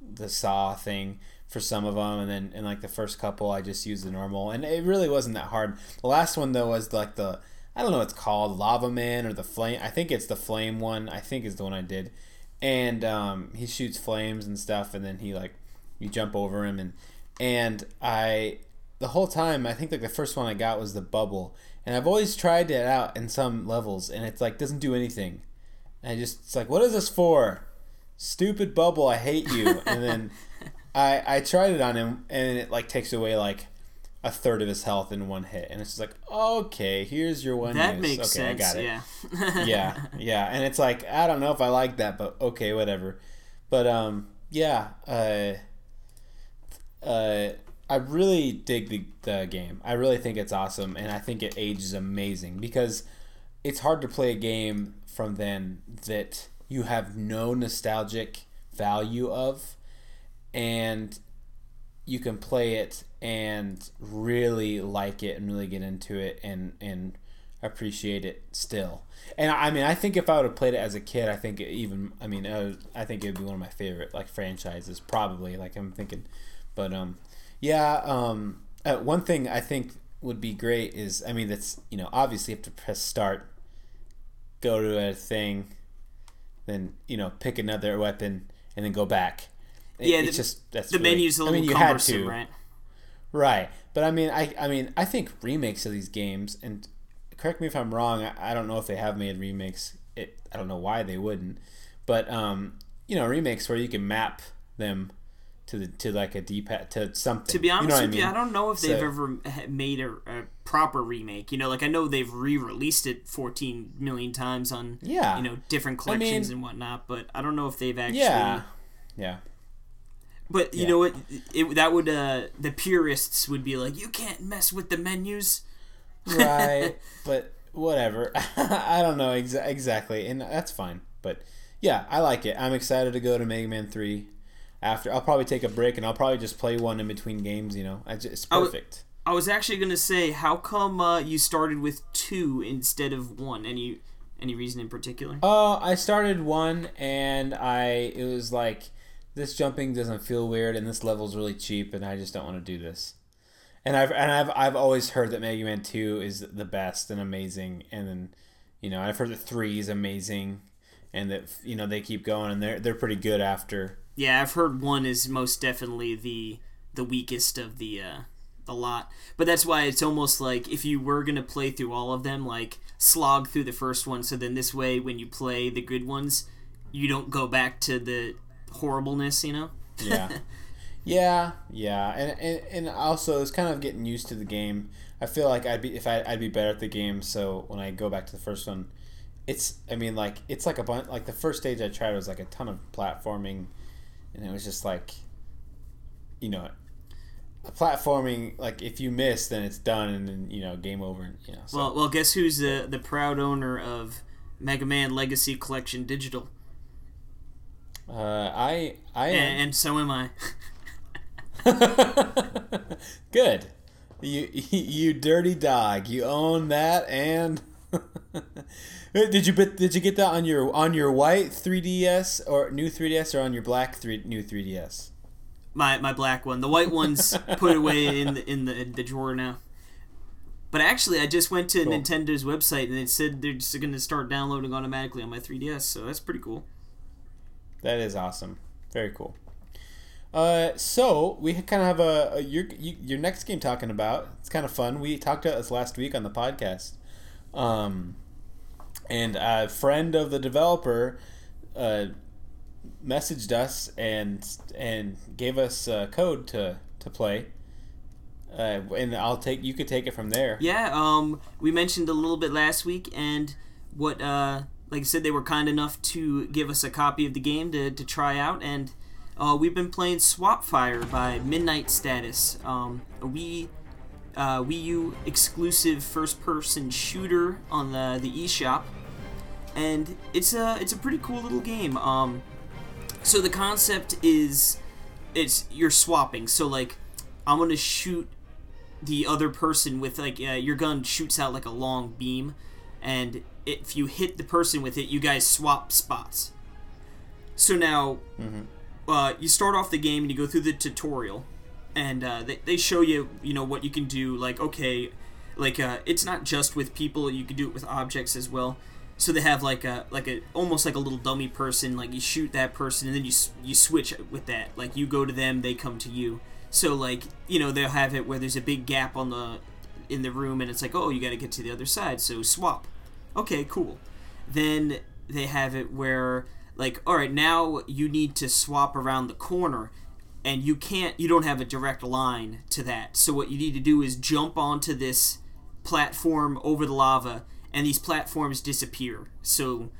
the saw thing for some of them, and then in like the first couple, I just used the normal, and it really wasn't that hard. The last one though was like the I don't know what it's called, lava man or the flame. I think it's the flame one. I think is the one I did, and um, he shoots flames and stuff, and then he like you jump over him and and I the whole time I think like the first one I got was the bubble and I've always tried it out in some levels and it's like doesn't do anything and I just it's like what is this for stupid bubble I hate you and then I I tried it on him and it like takes away like a third of his health in one hit and it's just like okay here's your one that use. makes okay sense. I got it Yeah. yeah, yeah, and it's like I don't know if I like that, but okay, whatever. But um, yeah, uh, uh, I really dig the, the game. I really think it's awesome, and I think it ages amazing because it's hard to play a game from then that you have no nostalgic value of, and you can play it and really like it and really get into it and and appreciate it still. And I mean, I think if I would have played it as a kid, I think it even I mean, uh, I think it'd be one of my favorite like franchises probably. Like I'm thinking, but um, yeah. Um, uh, one thing I think would be great is I mean that's you know obviously you have to press start, go to a thing, then you know pick another weapon and then go back. It- Yeah, it's the- just that's the really- menu's a little mean, you had cumbersome, to. right? Right, but I mean, I I mean, I think remakes of these games, and correct me if I'm wrong. I, I don't know if they have made remakes. It I don't know why they wouldn't, but um, you know, remakes where you can map them to the to like a D pad to something. To be honest you know with I mean? you, I don't know if they've So- ever made a, a proper remake. You know, like I know they've re-released it 14 million times on Yeah. you know different I mean- collections and whatnot, but I don't know if they've actually. Yeah, yeah. But you Yeah. know what? It, that would uh, the purists would be like, you can't mess with the menus. right but whatever i don't know exa- exactly and that's fine but yeah i like it i'm excited to go to mega man 3 after i'll probably take a break and i'll probably just play one in between games you know I just, it's perfect I was actually gonna say, how come uh, you started with two instead of one? Any any reason in particular? uh i started one and i it was like this jumping doesn't feel weird and this level's really cheap and i just don't want to do this and i've and i've i've always heard that mega man 2 is the best and amazing and then you know i've heard that 3 is amazing and that you know they keep going and they're they're pretty good after Yeah, I've heard one is most definitely the the weakest of the uh, the lot. But that's why it's almost like if you were gonna play through all of them, like slog through the first one, so then this way when you play the good ones, you don't go back to the horribleness, you know? yeah. Yeah yeah and, and and also it's kind of getting used to the game. I feel like i'd be if I, i'd be better at the game so when i go back to the first one it's i mean like it's like a bunch like the first stage i tried was like a ton of platforming and it was just like you know platforming like if you miss then it's done and then you know game over and you know so. Well, well, guess who's the the proud owner of Mega Man Legacy Collection Digital, uh, i i and, am and so am I. Good. You you dirty dog. You own that and did you did you get that on your on your white 3DS or new 3DS or on your black 3 new 3DS? my my black one. The white one's put away in the in the, in the drawer now. But actually, I just went to Cool. Nintendo's website and it said they're just going to start downloading automatically on my 3DS. So that's pretty cool. That is awesome. Very cool. Uh, so we kind of have a, a your you, your next game talking about. It's kind of fun. We talked about this last week on the podcast. Um, and a friend of the developer uh, messaged us and and gave us a code to to play. Uh, and I'll take you could take it from there. Yeah, um, we mentioned a little bit last week, and what, uh, like I said, they were kind enough to give us a copy of the game to, to try out, and uh, we've been playing Swap Fire by Midnight Status, um, a Wii, uh, Wii U exclusive first-person shooter on the the eShop, and it's a it's a pretty cool little game. Um, so the concept is, it's you're swapping. So like, I'm gonna shoot the other person with like uh, your gun shoots out like a long beam and if you hit the person with it you guys swap spots. So now uh, you start off the game and you go through the tutorial and uh, they, they show you you know what you can do like okay like uh, it's not just with people you can do it with objects as well. So they have like a like a almost like a little dummy person like you shoot that person and then you you switch with that. Like you go to them they come to you. So like you know they'll have it where there's a big gap on the in the room and it's like oh you got to get to the other side so swap okay cool. Then they have it where like all right now you need to swap around the corner and you can't you don't have a direct line to that. So what you need to do is jump onto this platform over the lava and these platforms disappear. So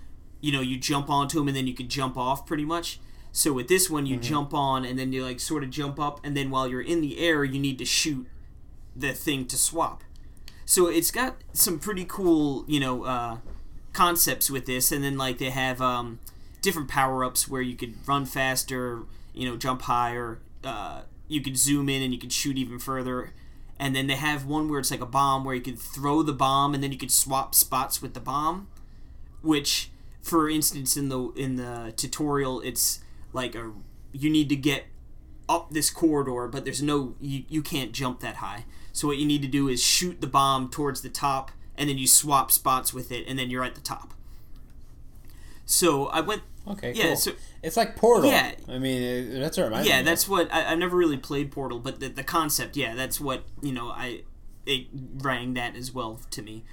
you know you jump onto them and then you can jump off pretty much. So with this one you mm-hmm. jump on and then you like sort of jump up and then while you're in the air you need to shoot the thing to swap so it's got some pretty cool you know uh, concepts with this and then like they have um, different power-ups where you could run faster you know jump higher uh, you could zoom in and you could shoot even further. And then they have one where it's like a bomb where you could throw the bomb and then you could swap spots with the bomb which for instance in the in the tutorial it's like a you need to get up this corridor but there's no you, you can't jump that high so what you need to do is shoot the bomb towards the top and then you swap spots with it and then you're at the top so i went Okay, Yeah, cool. so- it's like Portal. Yeah. I mean, it, that's what reminds me yeah, of. that's what I, I've never really played Portal, but the, the concept, yeah, that's what you know. I it rang that as well to me.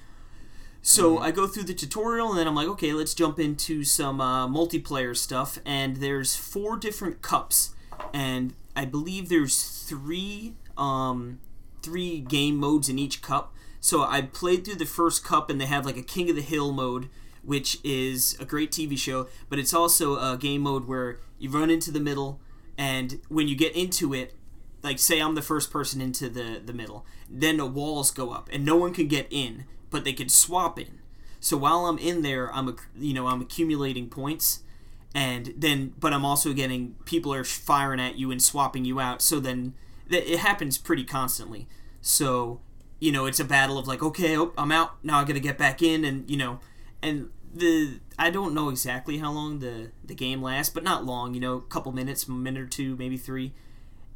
So I go through the tutorial and then I'm like, okay, let's jump into some uh, multiplayer stuff. And there's four different cups, and I believe there's three um, three game modes in each cup. So I played through the first cup, and they have like a King of the Hill mode, which is a great TV show, but it's also a game mode where you run into the middle, and when you get into it, like say I'm the first person into the the middle, then the walls go up, and no one can get in, but they can swap in. So while I'm in there, I'm you know I'm accumulating points, and then but I'm also getting people are firing at you and swapping you out. So then th- it happens pretty constantly. So you know it's a battle of like okay oh, I'm out now I got to get back in and you know and the I don't know exactly how long the the game lasts, but not long. You know, a couple minutes, a minute or two, maybe three,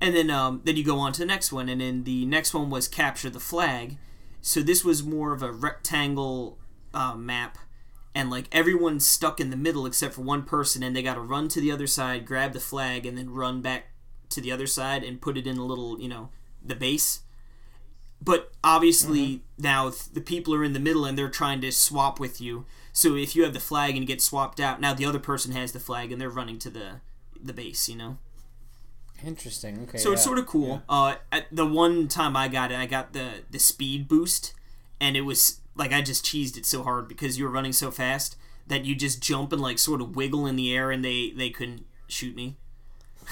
and then um, then you go on to the next one, and then the next one was capture the flag. So this was more of a rectangle uh, map, and like everyone's stuck in the middle except for one person, and they got to run to the other side, grab the flag, and then run back to the other side and put it in a little, you know, the base. But obviously now th- the people are in the middle and they're trying to swap with you. So if you have the flag and you get swapped out, now the other person has the flag and they're running to the the base, you know. Interesting. Okay. So it's sort of cool. Yeah. Uh, at the one time I got it, I got the the speed boost, and it was like I just cheesed it so hard because you were running so fast that you just jump and like sort of wiggle in the air, and they they couldn't shoot me.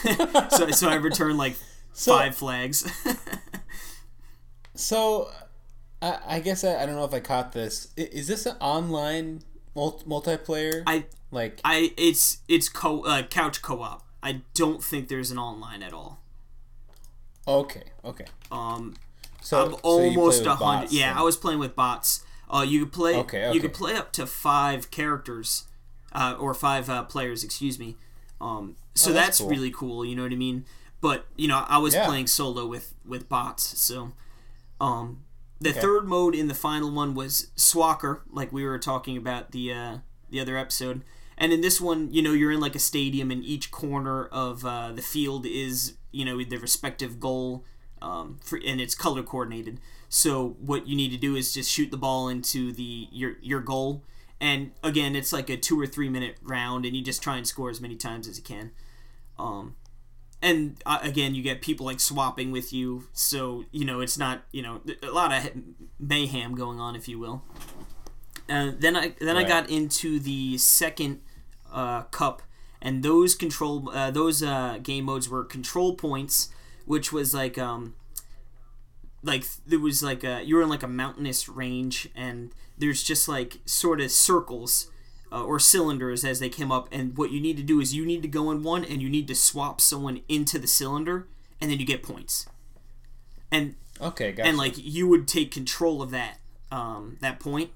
so so I returned like So- five flags. So, I, I guess I, I don't know if I caught this. Is this an online mul- multiplayer? I like. I it's it's co uh, couch co op. I don't think there's an online at all. Okay. Okay. Um, So I'm so almost a hundred. Yeah. I was playing with bots. Uh, you could play. Okay, You could play up to five characters, uh, or five uh, players. Excuse me. Um, so Oh, that's that's, cool. really cool. You know what I mean? But you know, I was Yeah. playing solo with with bots. So, um, the Okay. third mode in the final one was Swacker, like we were talking about the uh, the other episode. And in this one, you know, you're in like a stadium, and each corner of uh, the field is, you know, the respective goal, um, for, and it's color coordinated. So what you need to do is just shoot the ball into the your your goal. And again, it's like a two or three minute round, and you just try and score as many times as you can. Um, and uh, again, you get people like swapping with you, so you know it's not you know a lot of mayhem going on, if you will. Uh, then I then I got into the second uh, cup, and those control uh, those uh, game modes were control points, which was like um like there was like a you were in like a mountainous range, and there's just like sort of circles. Uh, or cylinders as they came up, and what you need to do is you need to go in one and you need to swap someone into the cylinder, and then you get points. And Okay. Gotcha. and like you would take control of that um, that point,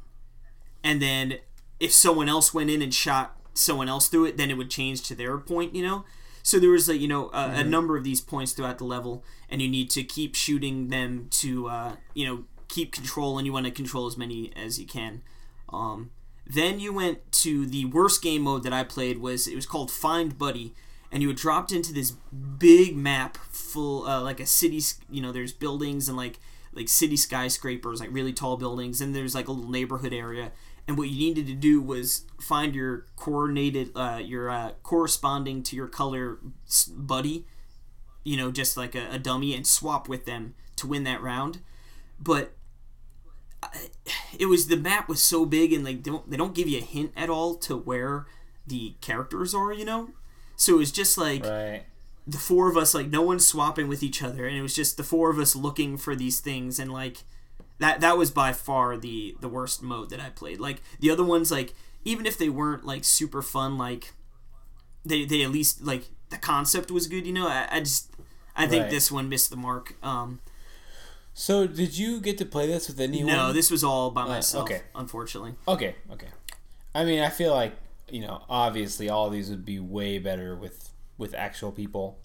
and then if someone else went in and shot someone else through it, then it would change to their point. You know, so there was like you know a, a number of these points throughout the level, and you need to keep shooting them to uh, you know keep control, and you want to control as many as you can. Um, then you went to the worst game mode that I played was it was called Find Buddy, and you were dropped into this big map full uh, like a city. You know, there's buildings and like like city skyscrapers, like really tall buildings, and there's like a little neighborhood area. And what you needed to do was find your coordinated, uh, your uh, corresponding to your color buddy, you know, just like a, a dummy, and swap with them to win that round. But it was the map was so big and like they don't they don't give you a hint at all to where the characters are you know so it was just like right. the four of us like no one's swapping with each other and it was just the four of us looking for these things and like that that was by far the the worst mode that i played like the other ones like even if they weren't like super fun like they they at least like the concept was good you know i, I just i think Right. this one missed the mark um So did you get to play this with anyone? no this was all by myself okay. unfortunately Okay. Okay. I mean, I feel like you know, obviously, all these would be way better with with actual people.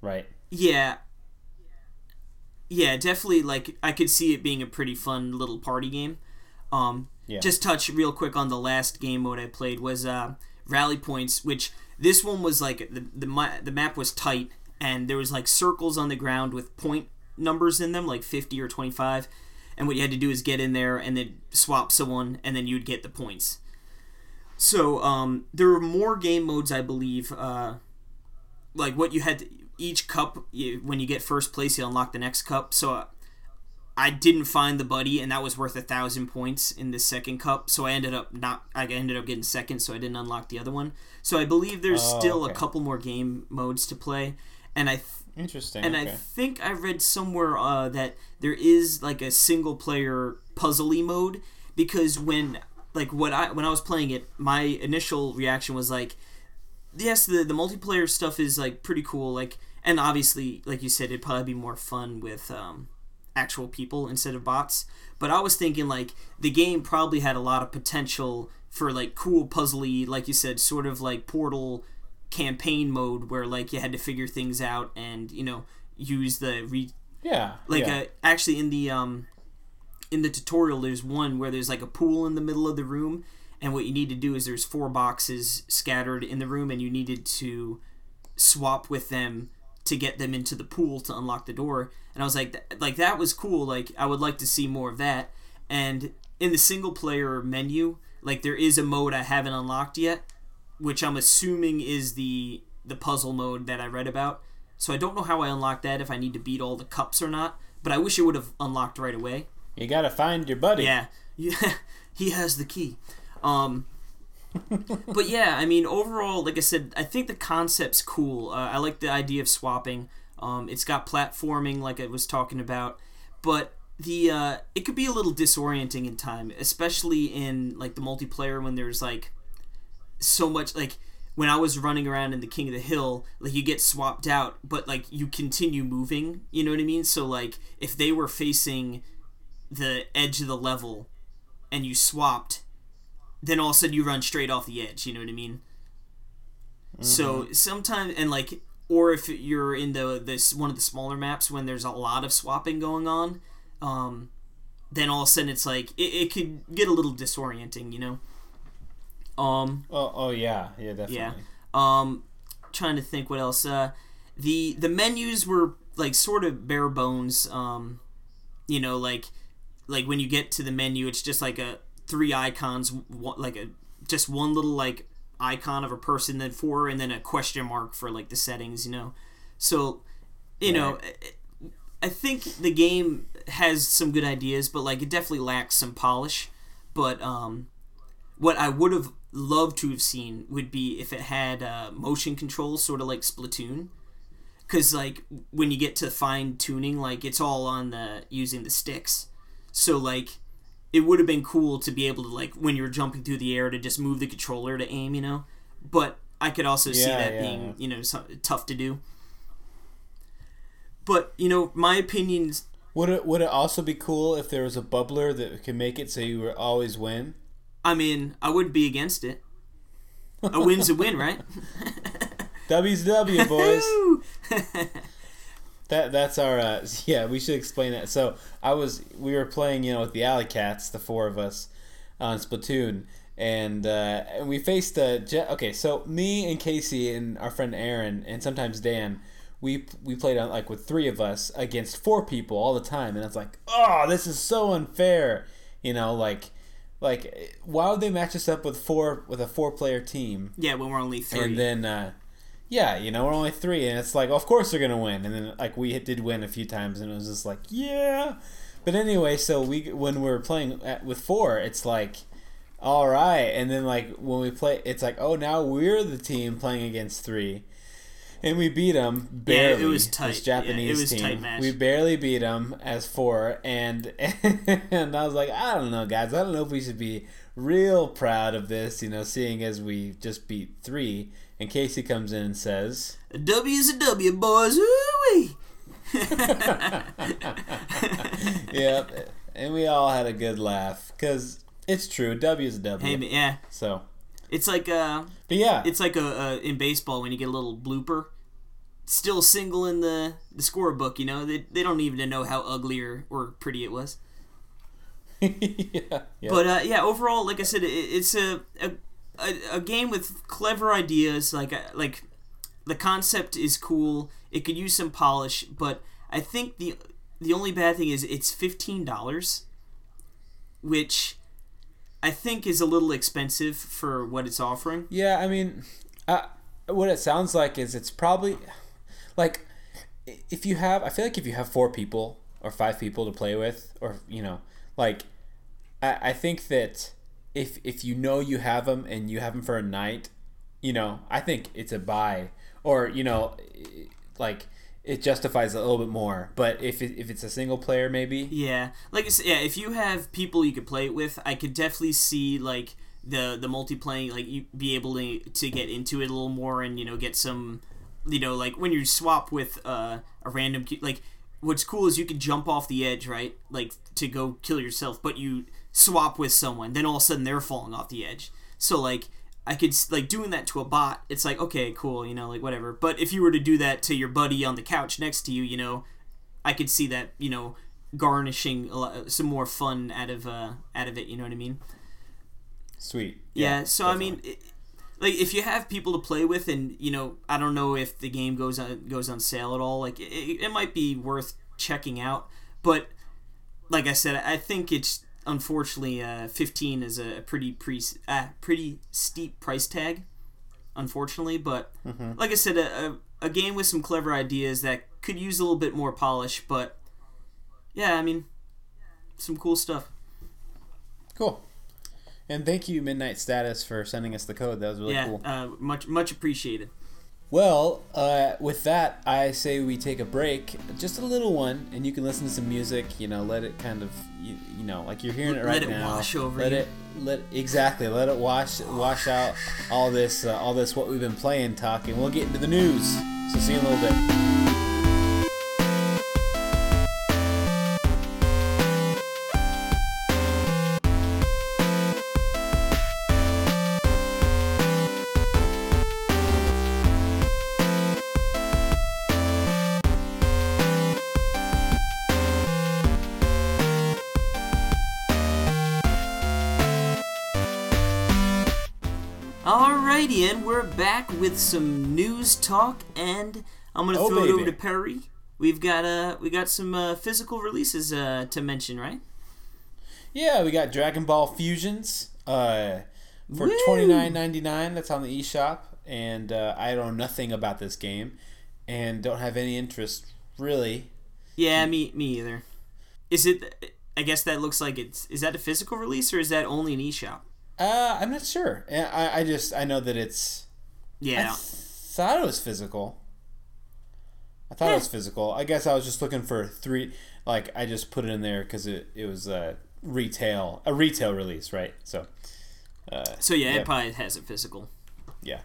Right. Yeah. Yeah, definitely. Like I could see it being a pretty fun little party game. Um, Yeah. Just touch real quick on the last game mode I played was uh, rally points, which this one was like the the the map was tight and there was like circles on the ground with point numbers in them, like fifty or twenty five. And what you had to do is get in there and then swap someone, and then you'd get the points. So um, there were more game modes, I believe. Uh, like what you had to, each cup you, when you get first place, you unlock the next cup. So uh, I didn't find the buddy, and that was worth a thousand points in the second cup. So I ended up not. I ended up getting second, so I didn't unlock the other one. So I believe there's Oh, still okay. a couple more game modes to play, and I. Interesting. and I think I read somewhere uh, that there is like a single player puzzly mode because when like what I when I was playing it, my initial reaction was like, yes, the the multiplayer stuff is like pretty cool, like and obviously like you said, it'd probably be more fun with um, actual people instead of bots. But I was thinking like the game probably had a lot of potential for like cool puzzly, like you said, sort of like Portal campaign mode where like you had to figure things out and you know use the re yeah. like yeah. uh, actually in the um in the tutorial there's one where there's like a pool in the middle of the room and what you need to do is there's four boxes scattered in the room and you needed to swap with them to get them into the pool to unlock the door and i was like th- like that was cool like i would like to see more of that and in the single player menu like there is a mode i haven't unlocked yet which i'm assuming is the the puzzle mode that i read about so i don't know how i unlock that if i need to beat all the cups or not but i wish it would have unlocked right away you gotta find your buddy. yeah, yeah, he has the key. Um, but yeah, I mean, overall, like I said, I think the concept's cool. Uh, I like the idea of swapping. Um, it's got platforming, like I was talking about, but the uh, it could be a little disorienting in time, especially in like the multiplayer when there's like so much like when I was running around in the King of the Hill, like you get swapped out, but like you continue moving. You know what I mean? So like if they were facing the edge of the level and you swapped, then all of a sudden you run straight off the edge. You know what I mean? So sometimes and like or if you're in the this one of the smaller maps when there's a lot of swapping going on, um, then all of a sudden it's like it, it could get a little disorienting. You know. Um, Oh, oh yeah, yeah, definitely. yeah. Um, trying to think what else. Uh, the the menus were like sort of bare bones. Um, you know, like like when you get to the menu, it's just like a three icons, one, like a just one little like icon of a person, then four, and then a question mark for like the settings. You know, so you know. I think the game has some good ideas, but like it definitely lacks some polish. But um, what I would have loved to have seen would be if it had uh, motion controls, sort of like Splatoon. Because like when you get to fine tuning, like it's all on the using the sticks. So like it would have been cool to be able to like when you're jumping through the air to just move the controller to aim, you know. But I could also see that yeah. being you know so, tough to do. But you know, my opinions Would it would it also be cool if there was a bubbler that could make it so you would always win? I mean, I wouldn't be against it. A win's a win, right? W's W boys. That that's our uh, yeah. We should explain that. So I was we were playing you know with the Alley Cats, the four of us, on Splatoon, and uh, and we faced a jet. Okay, so me and Casey and our friend Aaron and sometimes Dan, we we played on like with three of us against four people all the time, and it's like oh this is so unfair, you know like. Like, why would they match us up with four with a four player team? yeah, when we're only three. And then, uh, yeah, you know, we're only three, and it's like, of course they're gonna win. And then, like, we did win a few times, and it was just like, yeah. But anyway, so we when we're playing at, with four, it's like, all right. And then, like, when we play, it's like, oh, now we're the team playing against three. And we beat them Yeah, it barely. was tight. This Yeah, it Japanese was team. tight match. We barely beat them as four, and and I was like, I don't know, guys. I don't know if we should be real proud of this, you know, seeing as we just beat three. And Casey comes in and says, A is a W, boys. Woo-wee. "Yep," and we all had a good laugh because it's true. W is a W. Hey, yeah, So, it's like uh, but yeah, it's like a, uh in baseball when you get a little blooper. Still single in the the scorebook, you know. They, they don't even know how ugly or, or pretty it was. yeah, yeah. But uh, yeah, overall, like I said, it, it's a, a a, a game with clever ideas, like uh, like the concept is cool. It could use some polish, but I think the the only bad thing is it's fifteen dollars, which I think is a little expensive for what it's offering. Yeah, I mean, uh, what it sounds like is it's probably like if you have, I feel like if you have four people or five people to play with, or you know, like I, I think that if if you know you have them and you have them for a night, you know, I think it's a buy, or you know, like it justifies a little bit more. But if it, if it's a single player, maybe Yeah, like I said, yeah, if you have people you could play it with, I could definitely see like the the multiplayer, like you be able to to get into it a little more and you know get some, you know, like when you swap with uh, a random like. What's cool is you can jump off the edge, right? Like to go kill yourself, but you swap with someone, then all of a sudden they're falling off the edge. So like I could like doing that to a bot. It's like okay, cool, you know, like whatever. But if you were to do that to your buddy on the couch next to you, you know, I could see that you know garnishing a lot, some more fun out of uh, out of it. You know what I mean? sweet. Yeah. so I mean, it, like if you have people to play with, and you know, I don't know if the game goes on goes on sale at all. Like it, it might be worth checking out, but like I said, I think it's unfortunately uh, 15 is a pretty pre uh, pretty steep price tag. Unfortunately, but like I said, a, a, a game with some clever ideas that could use a little bit more polish, but yeah, I mean, some cool stuff. cool. And thank you, Midnight Status, for sending us the code. That was really yeah, cool. uh, much much appreciated. Well, uh, with that, I say we take a break, just a little one, and you can listen to some music. You know, let it kind of, you, you know, like you're hearing it right now. Let it now. wash over let you. it, let exactly, let it wash, wash out all this, uh, all this what we've been playing, talking. We'll get into the news. So see you in a little bit. Back with some news talk, and I'm gonna Oh, throw it over to Perry. We've got uh, we got some uh, physical releases uh, to mention, right? Yeah, we got Dragon Ball Fusions uh, for twenty nine ninety nine. That's on the eShop, and uh, I don't know nothing about this game, and don't have any interest really. Yeah, me me either. Is it? I guess that looks like it's. Is that a physical release or is that only an eShop? Uh, I'm not sure. I- I just I know that it's. I Yeah, thought it was physical. I thought Yeah. it was physical. I guess I was just looking for three. Like I just put it in there because it, it was a retail a retail release, right? So. Uh, so yeah, Yeah. it probably has a physical. Yeah,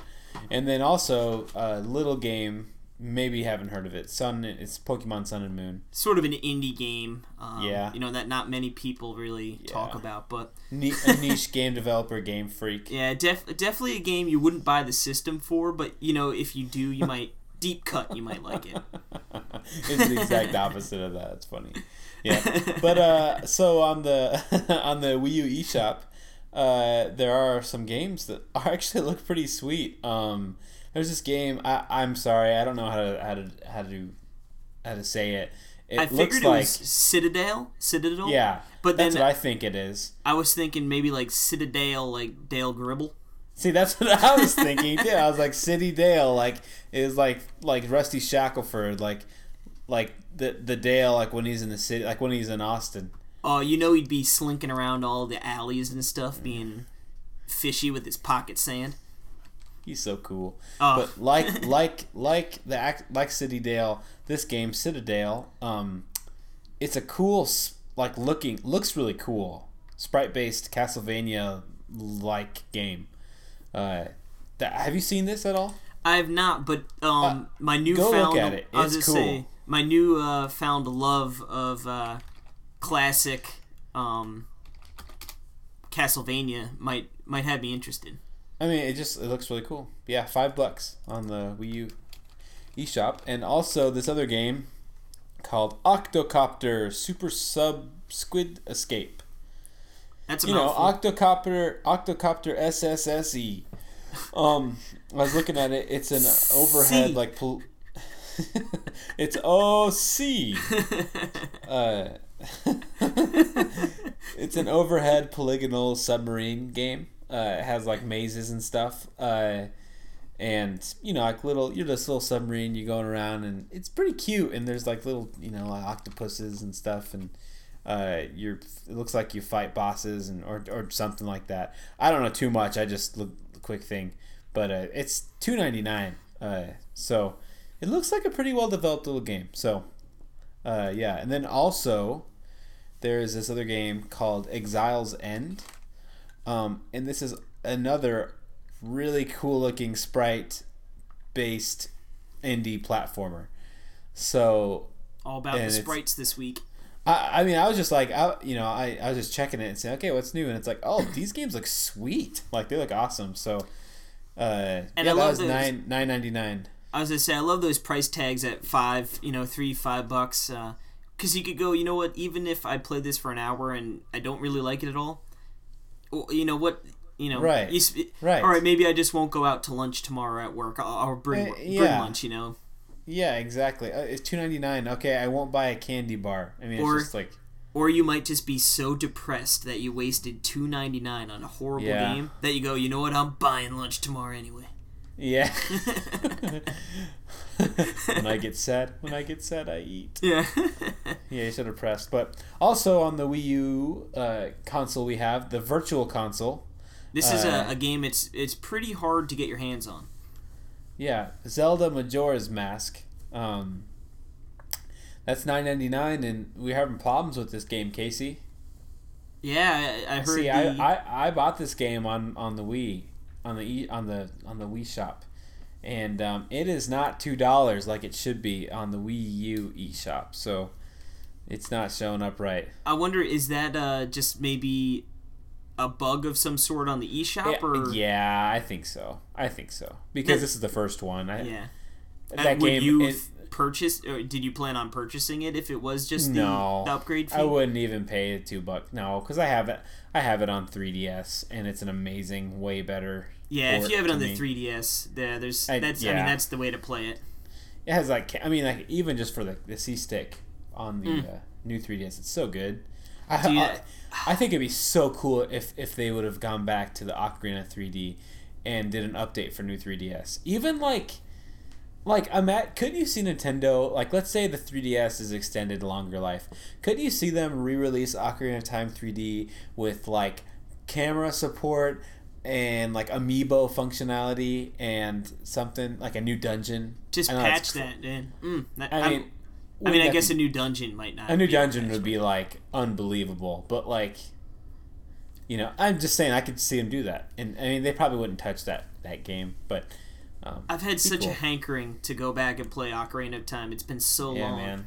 and then also a little game. Maybe you haven't heard of it. Sun. It's Pokemon Sun and Moon. Sort of an indie game. Um, Yeah. you know that not many people really talk about, but a niche game developer, Game Freak. yeah, def- definitely a game you wouldn't buy the system for, but you know if you do, you might deep cut, you might like it. it's the exact opposite of that. It's funny. Yeah, but uh, so on the on the Wii U eShop, uh, there are some games that are actually look pretty sweet. Um, there's this game. I, I'm sorry, I don't know how to how to how to how to say it. It I looks figured it like was Citadel, Citadel. yeah, but that's then what I think it is. I was thinking maybe like Citadel, like Dale Gribble. See, that's what I was thinking too. I was like City Dale, like is like like Rusty Shackleford, like like the the Dale, like when he's in the city, like when he's in Austin. Oh, you know he'd be slinking around all the alleys and stuff, being fishy with his pocket sand. He's so cool. Oh. But like like like the like City Dale, this game Citadel, um, it's a cool like looking looks really cool, sprite based Castlevania like game. Uh, that, have you seen this at all? I have not, but um, my new Uh, go found look at it. I was It's gonna say my new uh, found love of uh, classic um, Castlevania might might have me interested. I mean, it just it looks really cool. Yeah, five bucks on the Wii U eShop, and also this other game called Octocopter Super Sub Squid Escape. That's a you know, mouthful. octocopter octocopter SSSE. Um, I was looking at it. It's an overhead C. like. Pol- it's OC. Uh, it's an overhead polygonal submarine game. Uh, it has like mazes and stuff. Uh, and you know, like little, you're this little submarine. You're going around, and it's pretty cute. And there's like little, you know, like octopuses and stuff. And uh, you're, it looks like you fight bosses and or, or something like that. I don't know too much. I just look quick thing, but uh, it's two ninety nine. Uh, so it looks like a pretty well developed little game. So uh, yeah, and then also there is this other game called Exile's End, um, and this is another really cool looking sprite based indie platformer. So All about the sprites this week. I, I mean, I was just like, I, you know, I, I was just checking it and saying, okay, what's new? And it's like, oh, these games look sweet. Like they look awesome. So, uh, And yeah, I that love was those- nine nine ninety nine. I was gonna say I love those price tags at five, you know, three, five bucks, because you could go, you know what? Even if I play this for an hour and I don't really like it at all, you know what? You know, Right. you sp- Right. All right, maybe I just won't go out to lunch tomorrow at work. I'll, I'll bring, Uh, bring lunch. You know, Yeah, exactly. Uh, it's two ninety nine. Okay, I won't buy a candy bar. I mean, Or- it's just like or you might just be so depressed that you wasted two ninety nine on a horrible Yeah. game that you go, you know what? I'm buying lunch tomorrow anyway. Yeah. when I get sad, when I get sad, I eat. Yeah. Yeah, you're so depressed. But also on the Wii U uh, console, we have the Virtual Console. this is Uh, a, a game. It's it's pretty hard to get your hands on. Yeah, Zelda Majora's Mask. Um, that's nine ninety nine, and we're having problems with this game, Casey. Yeah, I, I heard. See, the, I, I, I bought this game on, on the Wii, on the E- on the on the Wii shop, and um, it is not two dollars like it should be on the Wii U eShop. So it's not showing up right. I wonder, is that uh, just maybe a bug of some sort on the eShop, Yeah, or yeah, I think so. I think so because That- this is the first one. I, yeah? that would game. you is- purchase? Or did you plan on purchasing it if it was just the, No, the upgrade fee? I wouldn't even pay the two bucks. No, because I have it. I have it on 3DS, and it's an amazing, way better. Yeah, if you have it on the me. 3DS, there, there's I- that's. I mean, that's the way to play it. It has like, I mean, like even just for the the C stick on the Mm. uh, new 3DS, it's so good. I, Dude, I, I think it'd be so cool if if they would have gone back to the Ocarina 3D and did an update for new 3DS. Even like. Like I'm at, couldn't you see Nintendo? Like, let's say the 3DS is extended longer life. Couldn't you see them re-release Ocarina of Time 3D with like camera support and like amiibo functionality and something like a new dungeon? Just patch that in. Mm, that- I mean, I mean, I guess be- a new dungeon might not. a new dungeon would be like unbelievable. But like, you know, I'm just saying I could see them do that, and I mean they probably wouldn't touch that that game, but um, I've had such cool. a hankering to go back and play Ocarina of Time. It's been so yeah, long. man.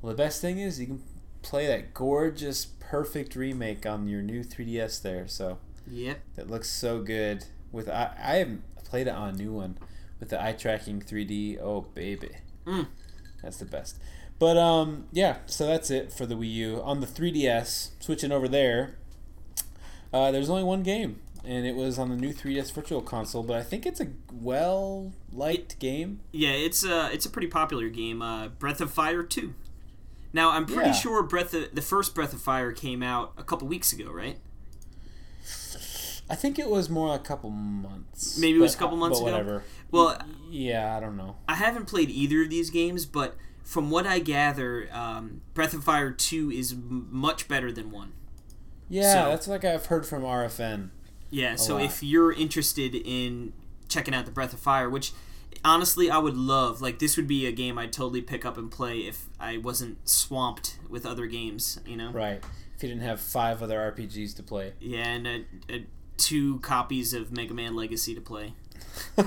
Well, the best thing is you can play that gorgeous, perfect remake on your new 3DS there. So Yep. that looks so good. With I, I haven't played it on a new one with the eye tracking 3D. Oh baby, Mm. that's the best. But um, yeah. So that's it for the Wii U. On the 3DS, switching over there. Uh, there's only one game, and it was on the new 3DS Virtual Console. But I think it's a well liked game. Yeah, it's a it's a pretty popular game. Uh, Breath of Fire two. Now I'm pretty Yeah. sure Breath of, the first Breath of Fire came out a couple weeks ago, right? I think it was more a couple months. Maybe it was a couple months ago? whatever. Well, Yeah, I don't know. I haven't played either of these games, but from what I gather, um, Breath of Fire two is m- much better than one. Yeah, So- that's like I've heard from RFN. Yeah, so lot. if you're interested in checking out the Breath of Fire, which honestly I would love, like this would be a game I'd totally pick up and play if I wasn't swamped with other games, you know. Right. If you didn't have five other RPGs to play. Yeah, and uh uh two copies of Mega Man Legacy to play.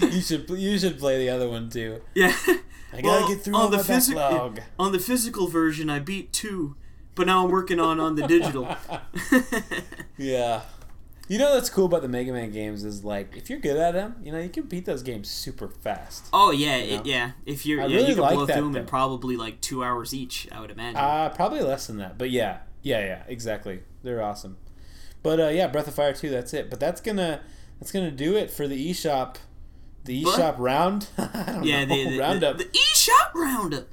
you should you should play the other one too. Yeah. I gotta get through all my physi- backlog. on the physical version, I beat two, but now I'm working on on the digital. Yeah. You know what's cool about the Mega Man games is like if you're good at them, you know you can beat those games super fast. oh yeah, You know? it, yeah. If you're, I yeah, really you can like blow that, through them in probably like two hours each. I would imagine. Uh probably less than that, but yeah, Yeah, yeah, exactly. They're awesome. But uh, yeah, Breath of Fire 2, that's it. But that's gonna that's gonna do it for the eShop the But- eShop round. I don't Yeah, know. the, the, roundup. the, the eShop roundup.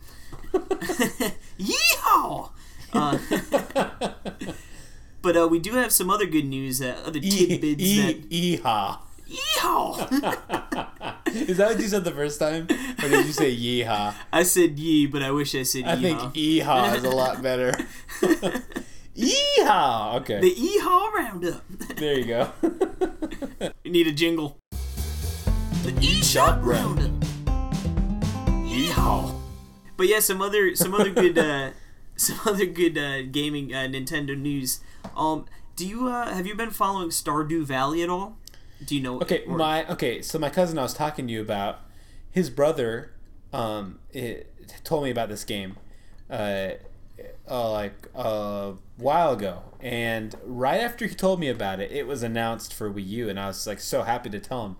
Yeehaw! Uh, but uh, we do have some other good news, uh, other E- tidbits e- that. Yeehaw. Yeehaw! Is that what you said the first time? Or did you say yeehaw? I said ye, but I wish I said I think yeehaw. yeehaw is a lot better. Yeehaw! Okay. the yeehaw roundup. there you go. we need a jingle. The eShop roundup. Yeehaw! But yeah, some other some other good uh, some other good uh, gaming uh, Nintendo news. Um, do you uh, have you been following Stardew Valley at all? Do you know? Okay, or- my okay. So my cousin I was talking to you about, his brother, um, it, told me about this game, uh, uh, like a while ago, and right after he told me about it, it was announced for Wii U, and I was like so happy to tell him,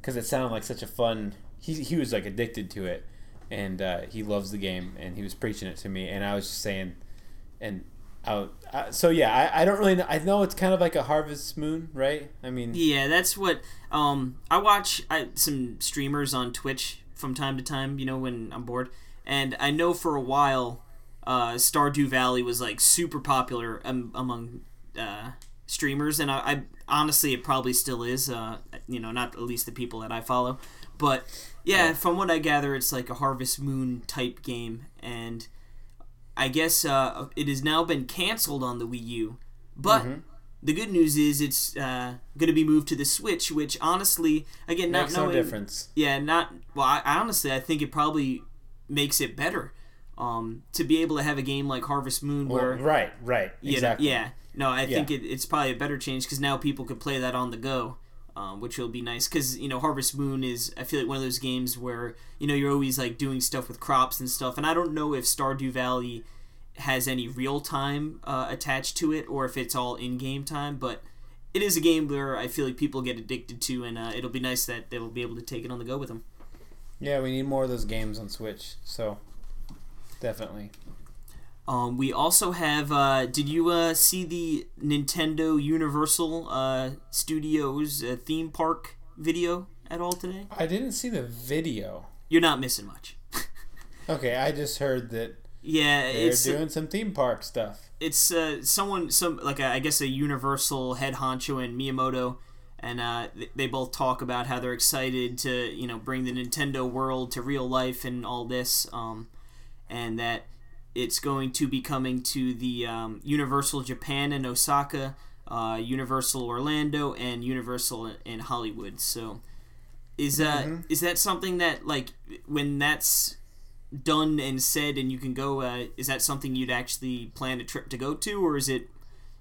because it sounded like such a fun. He he was like addicted to it, and uh, he loves the game, and he was preaching it to me, and I was just saying, and. I, so yeah, I, I don't really know. I know it's kind of like a Harvest Moon, right? I mean, Yeah, that's what um I watch I, some streamers on Twitch from time to time, you know, when I'm bored. And I know for a while uh Stardew Valley was like super popular um, among uh streamers and I, I honestly it probably still is uh you know, not at least the people that I follow. But yeah, from what I gather it's like a Harvest Moon type game and I guess uh, it has now been canceled on the Wii U. But Mm-hmm. the good news is it's uh, going to be moved to the Switch, which honestly, again, not makes no difference. yeah, not well. I honestly, I think it probably makes it better um, to be able to have a game like Harvest Moon where Well, right, right, you know- yeah, no, I think it, it's probably a better change because now people could play that on the go, um, which will be nice. Because you know, Harvest Moon is I feel like one of those games where you know you're always like doing stuff with crops and stuff, and I don't know if Stardew Valley has any real time uh, attached to it or if it's all in game time, but. It is a game where I feel like people get addicted to, and uh, it'll be nice that they'll be able to take it on the go with them. Yeah, we need more of those games on Switch. So, definitely. Um, we also have. Uh, did you uh, see the Nintendo Universal uh, Studios uh, theme park video at all today? I didn't see the video. You're not missing much. Okay, I just heard that yeah, they're it's doing some theme park stuff. it's uh, someone some like a, I guess a Universal head honcho and Miyamoto, and uh, th- they both talk about how they're excited to you know bring the Nintendo world to real life and all this, um, and that it's going to be coming to the um, Universal Japan in Osaka, uh, Universal Orlando, and Universal in Hollywood. So, is uh, is that something that like when that's done and said and you can go uh, is that something you'd actually plan a trip to go to or is it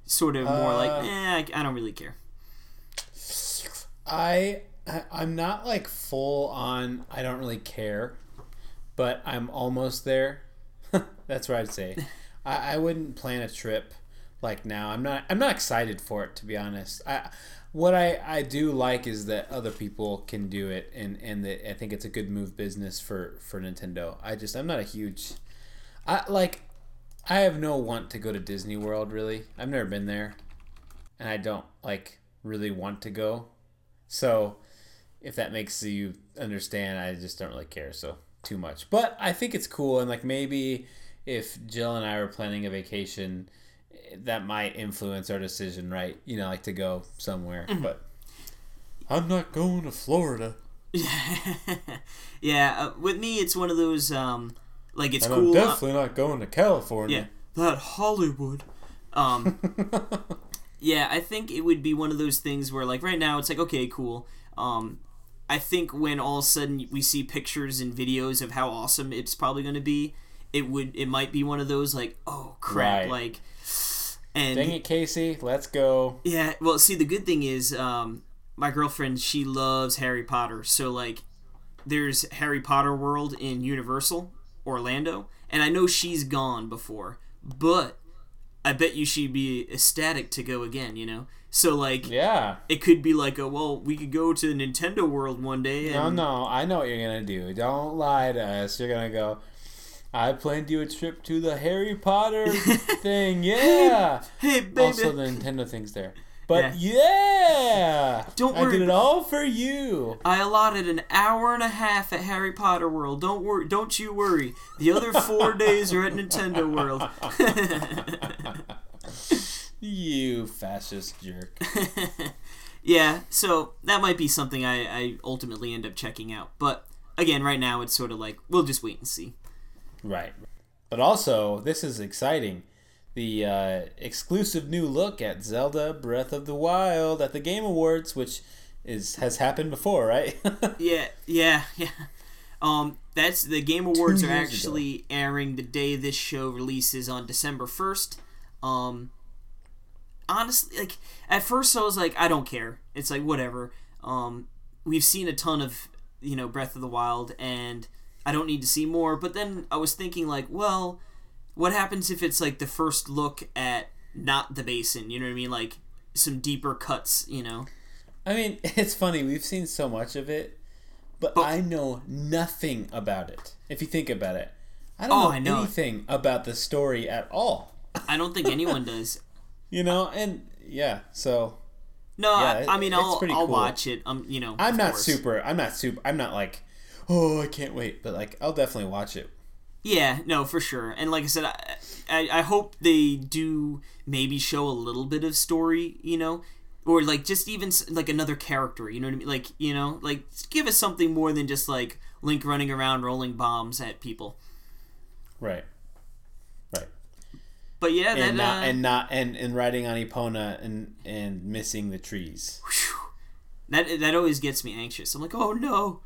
sort of more like Uh, eh, I, I don't really care I- I'm not like full on. I don't really care, but I'm almost there. That's what I'd say. I, I wouldn't plan a trip like now. I'm not. I'm not excited for it to be honest. I what I, I do like is that other people can do it, and and that I think it's a good move business for for Nintendo. I just I'm not a huge. I like. I have no want to go to Disney World really. I've never been there, and I don't like really want to go. So, if that makes you understand, I just don't really care so too much. But I think it's cool, and like maybe if Jill and I were planning a vacation, that might influence our decision, right? You know, like to go somewhere. But I'm not going to Florida. yeah uh, with me it's one of those um like it's And cool I'm uh, definitely not going to California. yeah that hollywood um yeah i think it would be one of those things where like right now it's like okay cool um i think when all of a sudden we see pictures and videos of how awesome it's probably going to be it would it might be one of those like oh crap Right. like and Dang it, Casey. Let's go. Yeah, well, see, the good thing is, um, my girlfriend she loves Harry Potter, so like, there's Harry Potter World in Universal Orlando, and I know she's gone before, but I bet you she'd be ecstatic to go again. You know, so like, Yeah. it could be like a well, we could go to Nintendo World one day. No, And, no, I know what you're gonna do. Don't lie to us. You're gonna go. I planned you a trip to the Harry Potter thing. Yeah. Hey, baby. Also, the Nintendo thing's there. But yeah, Don't I worry did it all for you. I allotted an hour and a half at Harry Potter World. Don't worry, don't you worry. The other four days are at Nintendo World. You fascist jerk. yeah, so that might be something I, I ultimately end up checking out. But again, right now it's sort of like we'll just wait and see. Right. But also, this is exciting. The uh, exclusive new look at Zelda Breath of the Wild at the Game Awards, which is has happened before, right? Yeah, yeah, yeah. Um, that's the Game Awards are actually airing the day this show releases on December first. Um, honestly, like at first I was like, I don't care. It's like whatever. Um, we've seen a ton of you know Breath of the Wild, and I don't need to see more. But then I was thinking like, well, what happens if it's like the first look at not the basin? You know what I mean? Like some deeper cuts. You know? I mean, it's funny. We've seen so much of it, but, But- I know nothing about it. If you think about it, I don't Oh, know, I know. anything about the story at all. I don't think anyone does. You know, and yeah, so No, Yeah, I, it- I mean I'll I'll cool. watch it. Um, you know, I'm not course. super. I'm not super. I'm not like, oh, I can't wait. But like, I'll definitely watch it. Yeah, no, for sure. And like I said, I, I I hope they do maybe show a little bit of story. You know. Or like just even like another character, you know what I mean? Like you know, like give us something more than just like Link running around rolling bombs at people. Right. But yeah, that and not uh, and not and, and riding on Epona and and missing the trees. that that always gets me anxious. I'm like, oh no,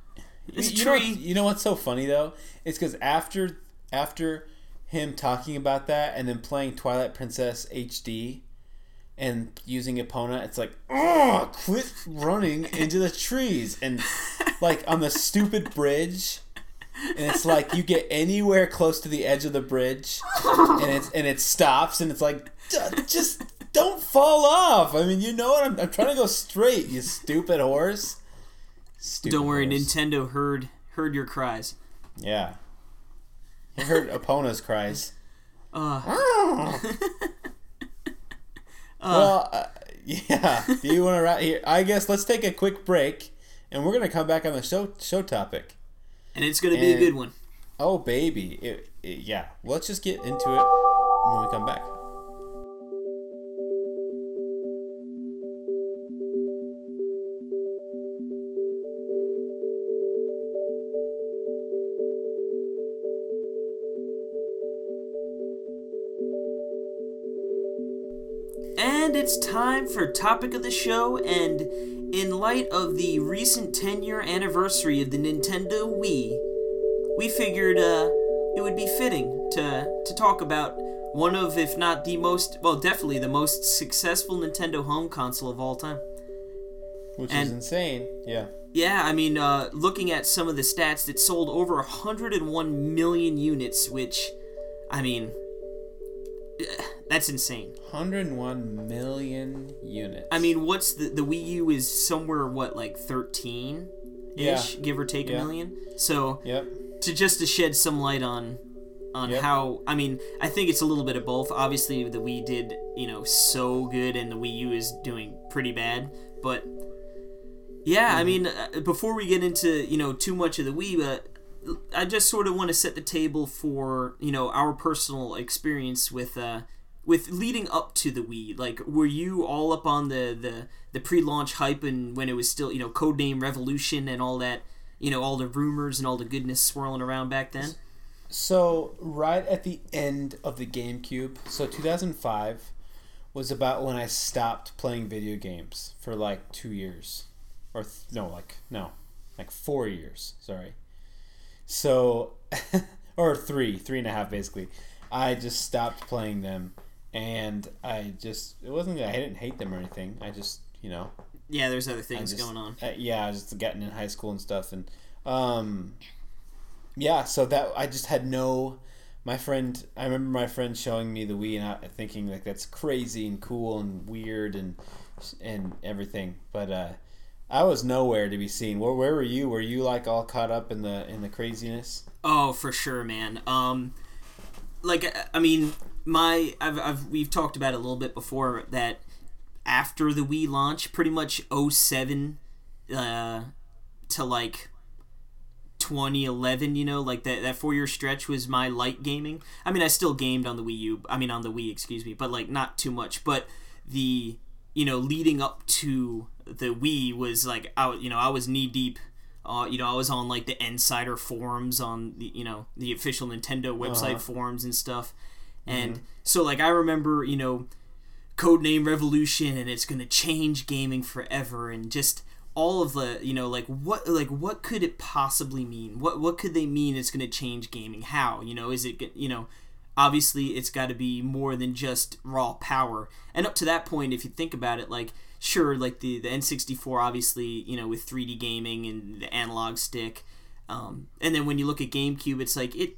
this you, you know, tree. you know what's so funny though? It's because after after him talking about that and then playing Twilight Princess HD and using Epona, it's like, oh, quit running into the trees and like on the stupid bridge. And it's like you get anywhere close to the edge of the bridge, and it's and it stops, and it's like, just don't fall off. I mean, you know what? I'm, I'm trying to go straight. You stupid horse. Stupid Don't worry, horse. Nintendo heard heard your cries. Yeah. I heard Epona's cries. Uh, well, uh, yeah. Do you want to wrap here? I guess let's take a quick break, and we're gonna come back on the show show topic. And it's gonna be a good one. Oh, baby. It, it, yeah. Let's just get into it when we come back. And it's time for topic of the show. And in light of the recent 10 year anniversary of the Nintendo Wii, we figured uh, it would be fitting to, to talk about one of, if not the most, well, definitely the most successful Nintendo home console of all time. Which And- is insane. Yeah. Yeah, I mean, uh, looking at some of the stats, it sold over 101 million units, which, I mean, that's insane. 101 million units. I mean, what's the the Wii U is somewhere what like 13 ish, Yeah. give or take a million. So Yep. to just to shed some light on on Yep. how I mean, I think it's a little bit of both. Obviously, the Wii did you know so good, and the Wii U is doing pretty bad. But yeah, I mean, uh, before we get into you know too much of the Wii, but I just sort of want to set the table for you know our personal experience with uh with leading up to the Wii. Like, were you all up on the the the pre-launch hype and when it was still you know codename Revolution and all that you know all the rumors and all the goodness swirling around back then? So right at the end of the GameCube, so 2005 was about when I stopped playing video games for like two years, or th- no, like no, like four years. Sorry. So, or three, three and a half basically. I just stopped playing them, and I just it wasn't that I didn't hate them or anything. I just you know Yeah, there's other things just- going on. uh, yeah, I was just getting in high school and stuff, and um, yeah. So that I just had no. My friend, I remember my friend showing me the Wii and I, thinking like that's crazy and cool and weird and and everything. But uh, I was nowhere to be seen. Where where were you? Were you like all caught up in the in the craziness? Oh, for sure, man. Um, like I mean, my I've, I've we've talked about it a little bit before that after the Wii launch, pretty much 07 uh, to like 2011, you know, like that that four year stretch was my light gaming. I mean, I still gamed on the Wii U. I mean, on the Wii, excuse me, but like not too much. But the you know leading up to the Wii was like I you know I was knee deep. Uh, you know, I was on like the Insider forums on the you know the official Nintendo website forums and stuff, and so like I remember you know codename revolution and it's going to change gaming forever and just all of the you know like what like what could it possibly mean? What what could they mean it's going to change gaming? How? You know is it you know obviously it's got to be more than just raw power. And up to that point if you think about it like sure like the the N64 obviously you know with 3D gaming and the analog stick um, and then when you look at GameCube it's like it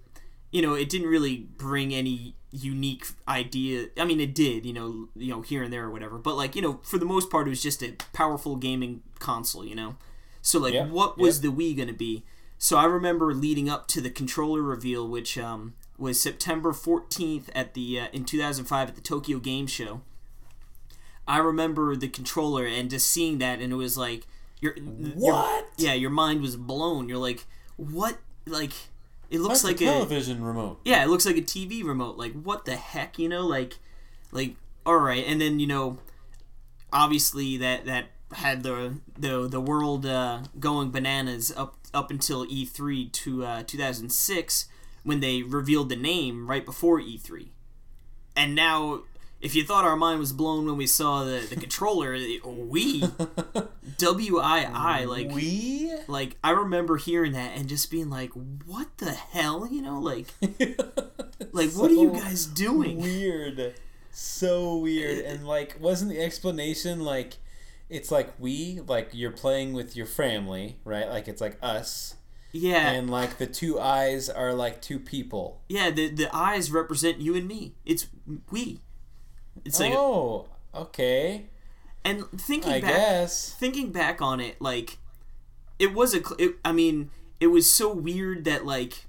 you know, it didn't really bring any unique idea. I mean, it did, you know, you know, here and there or whatever. But like, you know, for the most part, it was just a powerful gaming console, you know. So like, Yeah, what was the Wii gonna be? So I remember leading up to the controller reveal, which um, was September fourteenth at the uh, in two thousand five at the Tokyo Game Show. I remember the controller and just seeing that, and it was like, your What? yeah, your mind was blown. You're like, what? Like, it looks like a a television remote. yeah, it looks like a TV remote. Like what the heck, you know? Like, like all right, and then you know, obviously that that had the the the world uh, going bananas up up until E3 to uh, 2006 when they revealed the name right before E3, and now. If you thought our mind was blown when we saw the, the controller, we W I I, like we like I remember hearing that and just being like, "What the hell?" You know, like like what are you guys doing? Weird. So weird. Uh, and like wasn't the explanation like it's like we like you're playing with your family, right? Like it's like us. Yeah, And like the two eyes are like two people. yeah. The the eyes represent you and me. It's we. It's like oh, okay. and thinking I back, guess. thinking back on it, like it was a. It, I mean, it was so weird that like,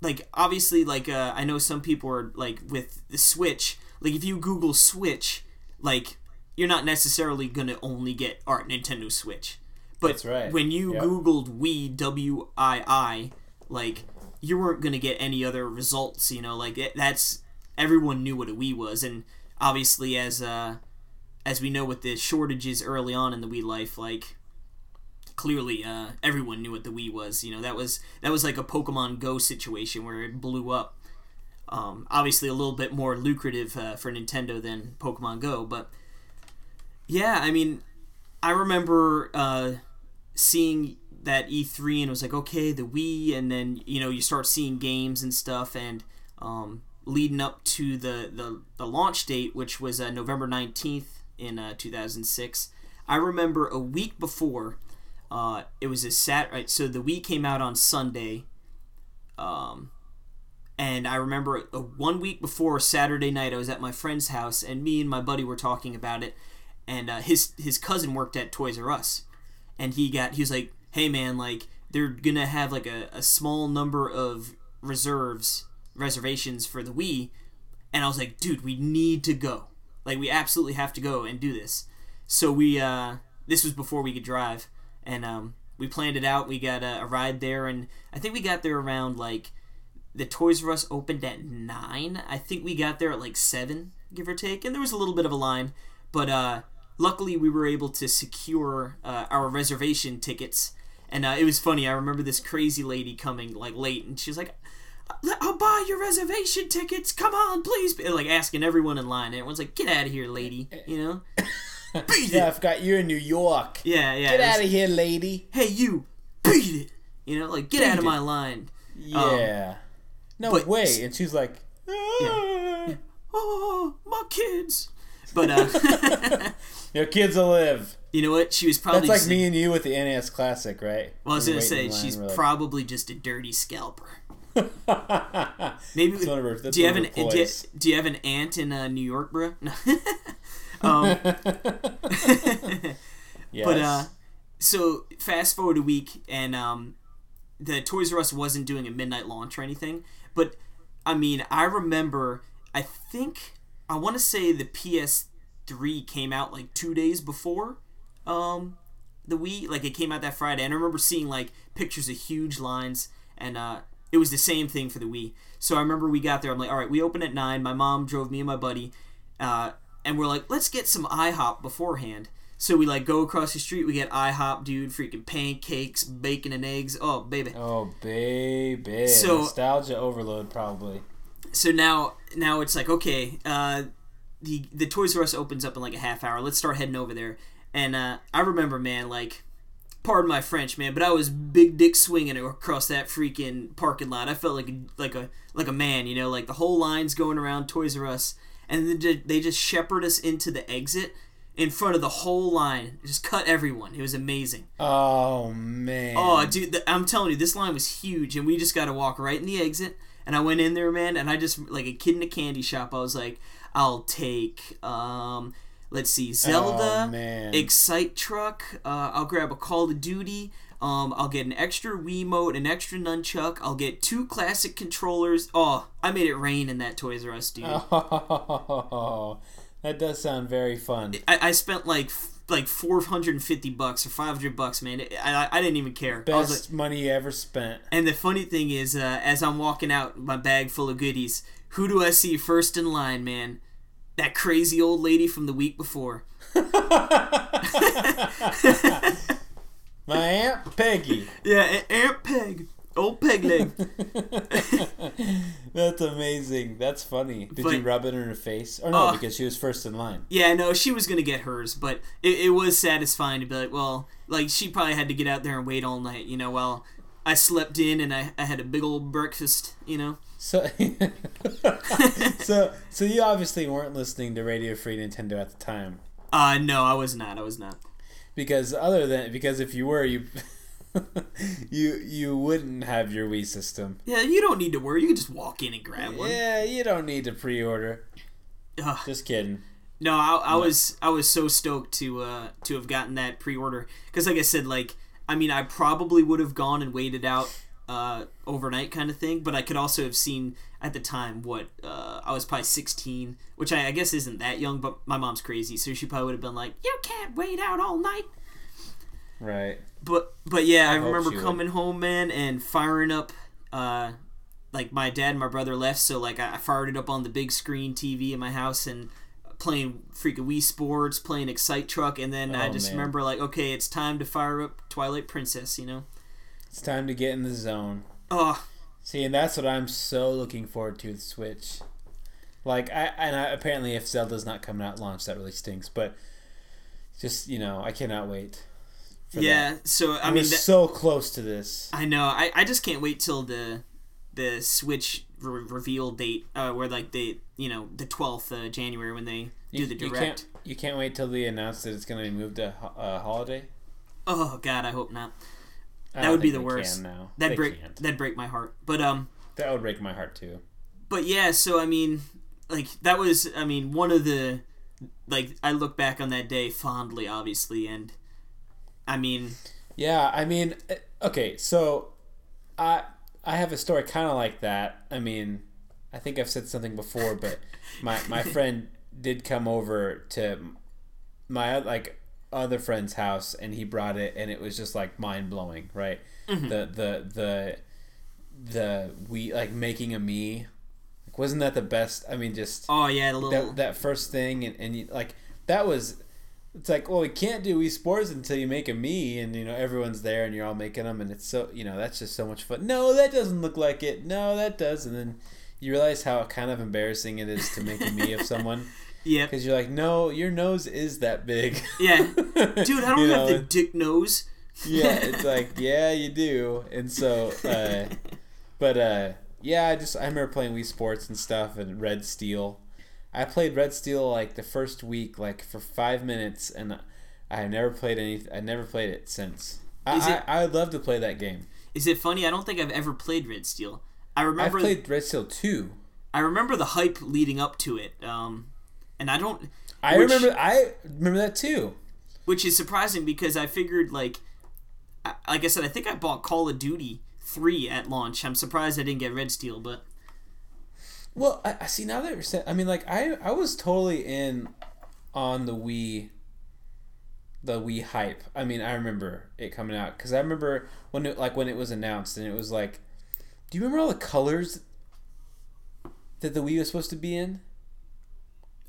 like obviously, like uh, I know some people are like with the Switch. Like if you Google Switch, like you're not necessarily gonna only get art Nintendo Switch. But That's right. when you Yep. Googled Wii W I I, like you weren't gonna get any other results. You know, like it, that's everyone knew what a Wii was, and obviously as uh as we know with the shortages early on in the Wii life, like clearly uh, everyone knew what the Wii was. You know, that was that was like a Pokemon Go situation where it blew up. Um, obviously, a little bit more lucrative uh, for Nintendo than Pokemon Go, but yeah, I mean, I remember uh, seeing that E3 and it was like, okay, the Wii, and then you know you start seeing games and stuff, and um, leading up to the, the the launch date, which was uh, November nineteenth in uh, two thousand six. I remember a week before, uh, it was a Saturday, Right, so the Wii came out on Sunday, um, and I remember uh one week before Saturday night, I was at my friend's house, and me and my buddy were talking about it, and uh, his his cousin worked at Toys R Us, and he got he was like, "Hey man, like they're gonna have like a, a small number of reserves reservations for the Wii," and I was like, "Dude, we need to go. Like we absolutely have to go and do this." So we uh, this was before we could drive, and um, we planned it out. We got a, a ride there, and I think we got there around like the Toys R Us opened at nine. I think we got there at like seven, give or take, and there was a little bit of a line, but uh, luckily we were able to secure uh, our reservation tickets. And uh, it was funny. I remember this crazy lady coming like late, and she was like, "I'll buy your reservation tickets. Come on, please!" Like asking everyone in line, everyone's like, "Get out of here, lady!" You know? Beat Yeah, I it. forgot you're in New York. Yeah, yeah. Get out of here, lady. Hey, you, beat it. You know, like get out of Beat my it. line. Yeah. no Um, but- way. And she's like, "Ah." Oh, my kids. But uh, your kids will live. you know what? She was probably That's like just- me and you with the NES Classic, right? Well, I was We're gonna say line, she's we're like- probably just a dirty scalper. Maybe. That's one of her- that's do you have an do you, do you have an aunt in uh, New York, bro? No. um, yes. but uh, so fast forward a week, and um, the Toys R Us wasn't doing a midnight launch or anything. But I mean, I remember. I think I want to say the PS3 came out like two days before um, the Wii. Like it came out that Friday, and I remember seeing like pictures of huge lines, and uh, it was the same thing for the Wii. So I remember we got there. I'm like, all right, we open at nine. My mom drove me and my buddy, uh, and we're like, let's get some IHOP beforehand. So we like go across the street. We get IHOP, dude. Freaking pancakes, bacon and eggs. Oh baby. Oh baby, So- nostalgia overload probably. so now now it's like okay uh the the toys r us opens up in like a half hour let's start heading over there and uh i remember man like pardon my french man but i was big dick swinging across that freaking parking lot i felt like a, like a like a man you know like the whole line's going around toys r us and then they just shepherd us into the exit in front of the whole line just cut everyone it was amazing Oh man. Oh, dude, th- I'm telling you, this line was huge, and we just got to walk right in the exit. And I went in there, man, and I just like a kid in a candy shop. I was like, I'll take, um, let's see, Zelda, Oh. Excite Truck. Uh, I'll grab a Call of Duty. Um, I'll get an extra Wiimote, an extra nunchuck. I'll get two classic controllers. Oh, I made it rain in that Toys R Us, dude. Oh, that does sound very fun. I, I spent like like 450 bucks or 500 bucks, man. It- I, I didn't even care. I was like, Best money ever spent. And the funny thing is, uh, as I'm walking out, my bag full of goodies, who do I see first in line, man? That crazy old lady from the week before. My aunt Peggy. Yeah, Aunt Peg, old Peg leg. That's amazing. That's funny. Did But- you rub it in her face? Or no, Uh, because she was first in line. yeah, no, she was gonna get hers, but it, it was satisfying to be like, well, like she probably had to get out there and wait all night, you know. While I slept in and I, I had a big old breakfast, you know. So, so, so you obviously weren't listening to Radio Free Nintendo at the time, Uh, no, I was not. I was not. because other than because if you were, you, you, you wouldn't have your Wii system. Yeah, you don't need to worry. You can just walk in and grab one. Yeah, you don't need to pre-order. Ugh. Just kidding. No, I, I was I was so stoked to uh, to have gotten that pre-order because, like I said, like I mean, I probably would have gone and waited out uh, overnight, kind of thing. But I could also have seen at the time what uh, I was probably 16, which I, I guess isn't that young, but my mom's crazy, so she probably would have been like, "You can't wait out all night." Right. But but yeah, I, hope remember she would. coming home, man, and firing up. Uh, like my dad and my brother left, so like I I fired it up on the big screen TV in my house and playing freaking Wii Sports, playing Excite Truck, and then I Oh, just man. remember like, okay, it's time to fire up Twilight Princess, you know? It's time to get in the zone. Oh, See, and that's what I'm so looking forward to with Switch. Like, I and I, apparently, if Zelda's not coming out launch, that really stinks. But just you know, I cannot wait. yeah. that. So I I mean, that, so close to this. I know. I, I just can't wait till the the Switch re- reveal date, uh, where like the you know, the twelfth uh, January when they do You, the you direct. can't. You can't wait till they announce that it's going to be moved to uh, holiday. Oh God, I hope not. That would be the worst. That'd They break can't. that'd break my heart. But um, That would break my heart too. but yeah. So I mean, like that was I mean one of the like I look back on that day fondly, obviously, and I mean, Yeah, I mean, eh, okay, so I I have a story kind of like that. I mean, I think I've said something before, but my my friend did come over to my like other friend's house, and he brought it, and it was just like mind blowing, right? Mm-hmm. The the the the we like making a Mii. Like, wasn't that the best? I mean, just oh yeah, the little that that first thing and, and you, like that was it's like well we can't do Wii Sports until you make a Mii and you know everyone's there and you're all making them and it's so you know that's just so much fun no that doesn't look like it no that does and then you realize how kind of embarrassing it is to make a Mii of someone yeah, because you're like no your nose is that big yeah, dude. I don't You have know, the dick nose. yeah it's like yeah you do and so uh but uh yeah i just i remember playing wii sports and stuff and red steel i played red steel like the first week like for five minutes and i never played any i never played it since I, it, I, I would love to play that game Is it funny? I don't think I've ever played Red Steel. I remember i've played red steel 2 I remember the hype leading up to it. Um, and I don't. i which- remember i remember that too which is surprising because I figured like like I said, I think I bought Call of Duty three at launch. I'm surprised I didn't get Red Steel, but Well, I, I see now that you're saying. I mean, like I I was totally in on the Wii. The Wii hype. I mean, I remember it coming out because I remember when it like when it was announced and it was like, do you remember all the colors that the Wii was supposed to be in?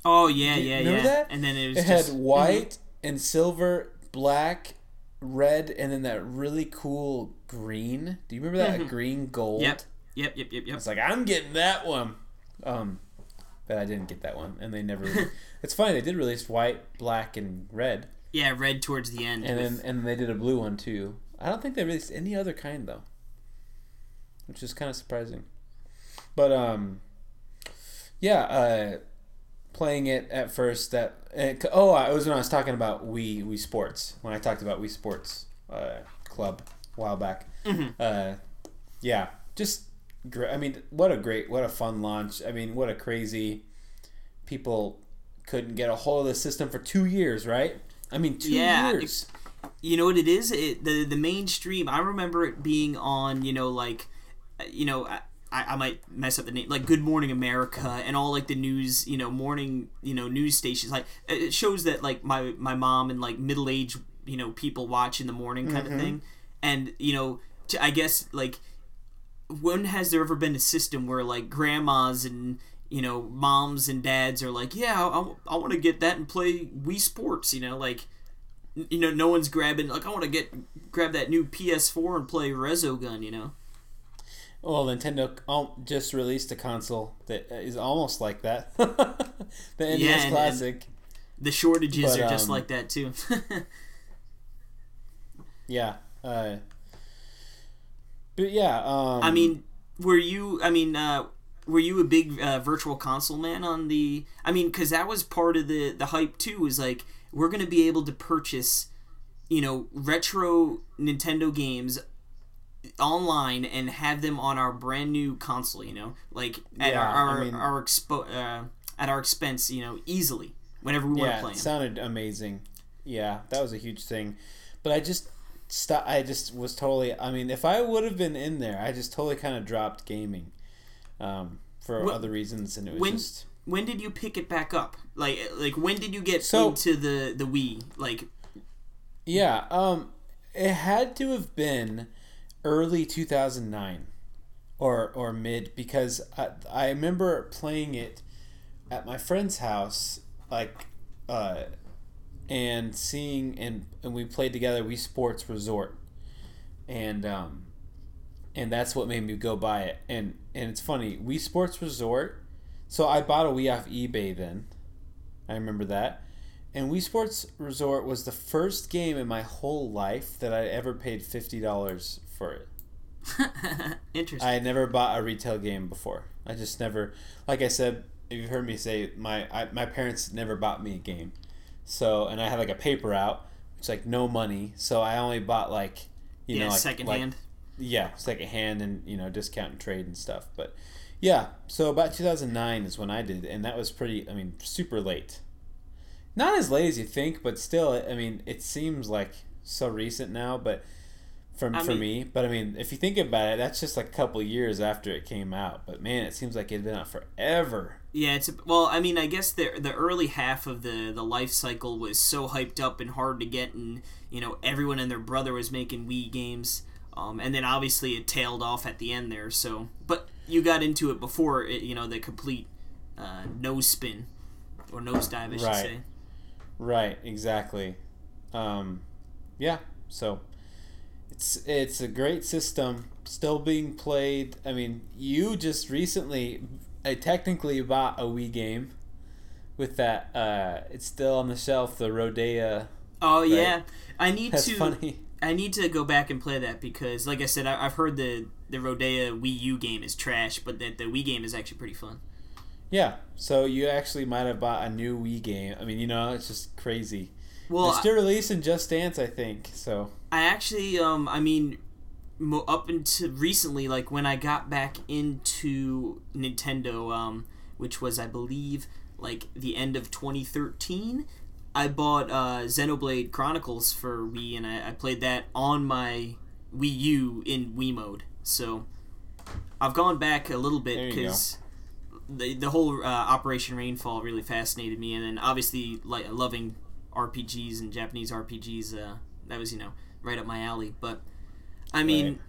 Oh yeah, yeah, remember yeah. that? And then it was It just had white and silver, black, red, and then that really cool green. Do you remember that green gold? Yep, yep, yep, yep, yep. It's like I'm getting that one. Um, but I didn't get that one, and they never. it's funny they did release white, black, and red, Yeah, red towards the end. and with- then and they did a blue one too. I don't think they released any other kind though, which is kind of surprising. But um, yeah, uh, playing it at first that it, oh it was when I was talking about Wii Wii Sports when I talked about Wii Sports uh, Club a while back. Uh, yeah, just great. I mean, what a great, what a fun launch. I mean, what a crazy people couldn't get a hold of the system for two years, right? I mean, two Yeah, years. you know what it is it, the the mainstream i remember it being on you know like uh, you know I, I might mess up the name like good morning america and all like the news you know morning you know news stations. Like it shows that like my my mom and like middle-aged you know people watch in the morning kind of mm-hmm. thing. And you know to, i guess like when has there ever been a system where like grandmas and you know moms and dads are like yeah i, I want to get that and play wii sports you know like you know, no one's grabbing like I want to get grab that new PS4 and play Resogun. You know, Well, Nintendo just released a console that is almost like that. the NES Yeah, and- Classic. the shortages But, are just um, like that too. yeah. Uh, but yeah. Um, I mean, were you? I mean, uh, were you a big uh, virtual console man on the? I mean, because that was part of the the hype too. Was like we're gonna be able to purchase, you know, retro Nintendo games online and have them on our brand new console. You know, like at Yeah, our our, I mean- our expo- uh, at our expense. You know, easily whenever we want to yeah, play. it sounded amazing. Yeah, that was a huge thing. But I just sto- I just was totally. I mean, if I would have been in there, I just totally kind of dropped gaming, um, for other reasons, and it was when- just. when did you pick it back up? Like like when did you get So- into the the Wii? Like Yeah, um, it had to have been early 2009 or or mid because I, I remember playing it at my friend's house like uh and seeing and and we played together Wii Sports Resort. And um and that's what made me go buy it. And and it's funny Wii Sports Resort so i bought a wii off ebay then. I remember that. And Wii Sports Resort was the first game in my whole life that I ever paid fifty dollars for it. interesting. I had never bought a retail game before. I just never, like I said, if you've heard me say, my I, my parents never bought me a game. So, and I had like a paper out, it's like no money. So I only bought like, you yeah, know, like, secondhand. like yeah, second hand and you know discount and trade and stuff. But yeah, so about 2009 is when I did, and that was pretty. I mean, super late. Not as late as you think, but still, I mean, it seems like so recent now. But for I for mean- me, but I mean, if you think about it, that's just like a couple years after it came out. But man, it seems like it'd been out forever. yeah, it's well. I mean, I guess the the early half of the the life cycle was so hyped up and hard to get, and you know everyone and their brother was making Wii games. Um, and then obviously it tailed off at the end there. So, but you got into it before it, you know, the complete uh, nose spin or nosedive, I should Right. say. Right, exactly. Um, yeah, so it's it's a great system, still being played. I mean, you just recently, I technically bought a Wii game with that. Uh, it's still on the shelf. The Rodea. Oh yeah, I need That's to. funny. I need to go back and play that because, like I said, I, I've heard the the Rodea Wii U game is trash, but that the Wii game is actually pretty fun. Yeah, so you actually might have bought a new Wii game. I mean, you know, it's just crazy. Well, They're still releasing Just Dance, I think. So I actually, um, I mean, mo- up until recently, like when I got back into Nintendo, um, which was, I believe, like the end of 2013, I bought uh, Xenoblade Chronicles for Wii, and I, I played that on my Wii U in Wii mode. So I've gone back a little bit because the the whole uh, Operation Rainfall really fascinated me, and then obviously like loving RPGs and Japanese RPGs. Uh, that was you know right up my alley. But I mean.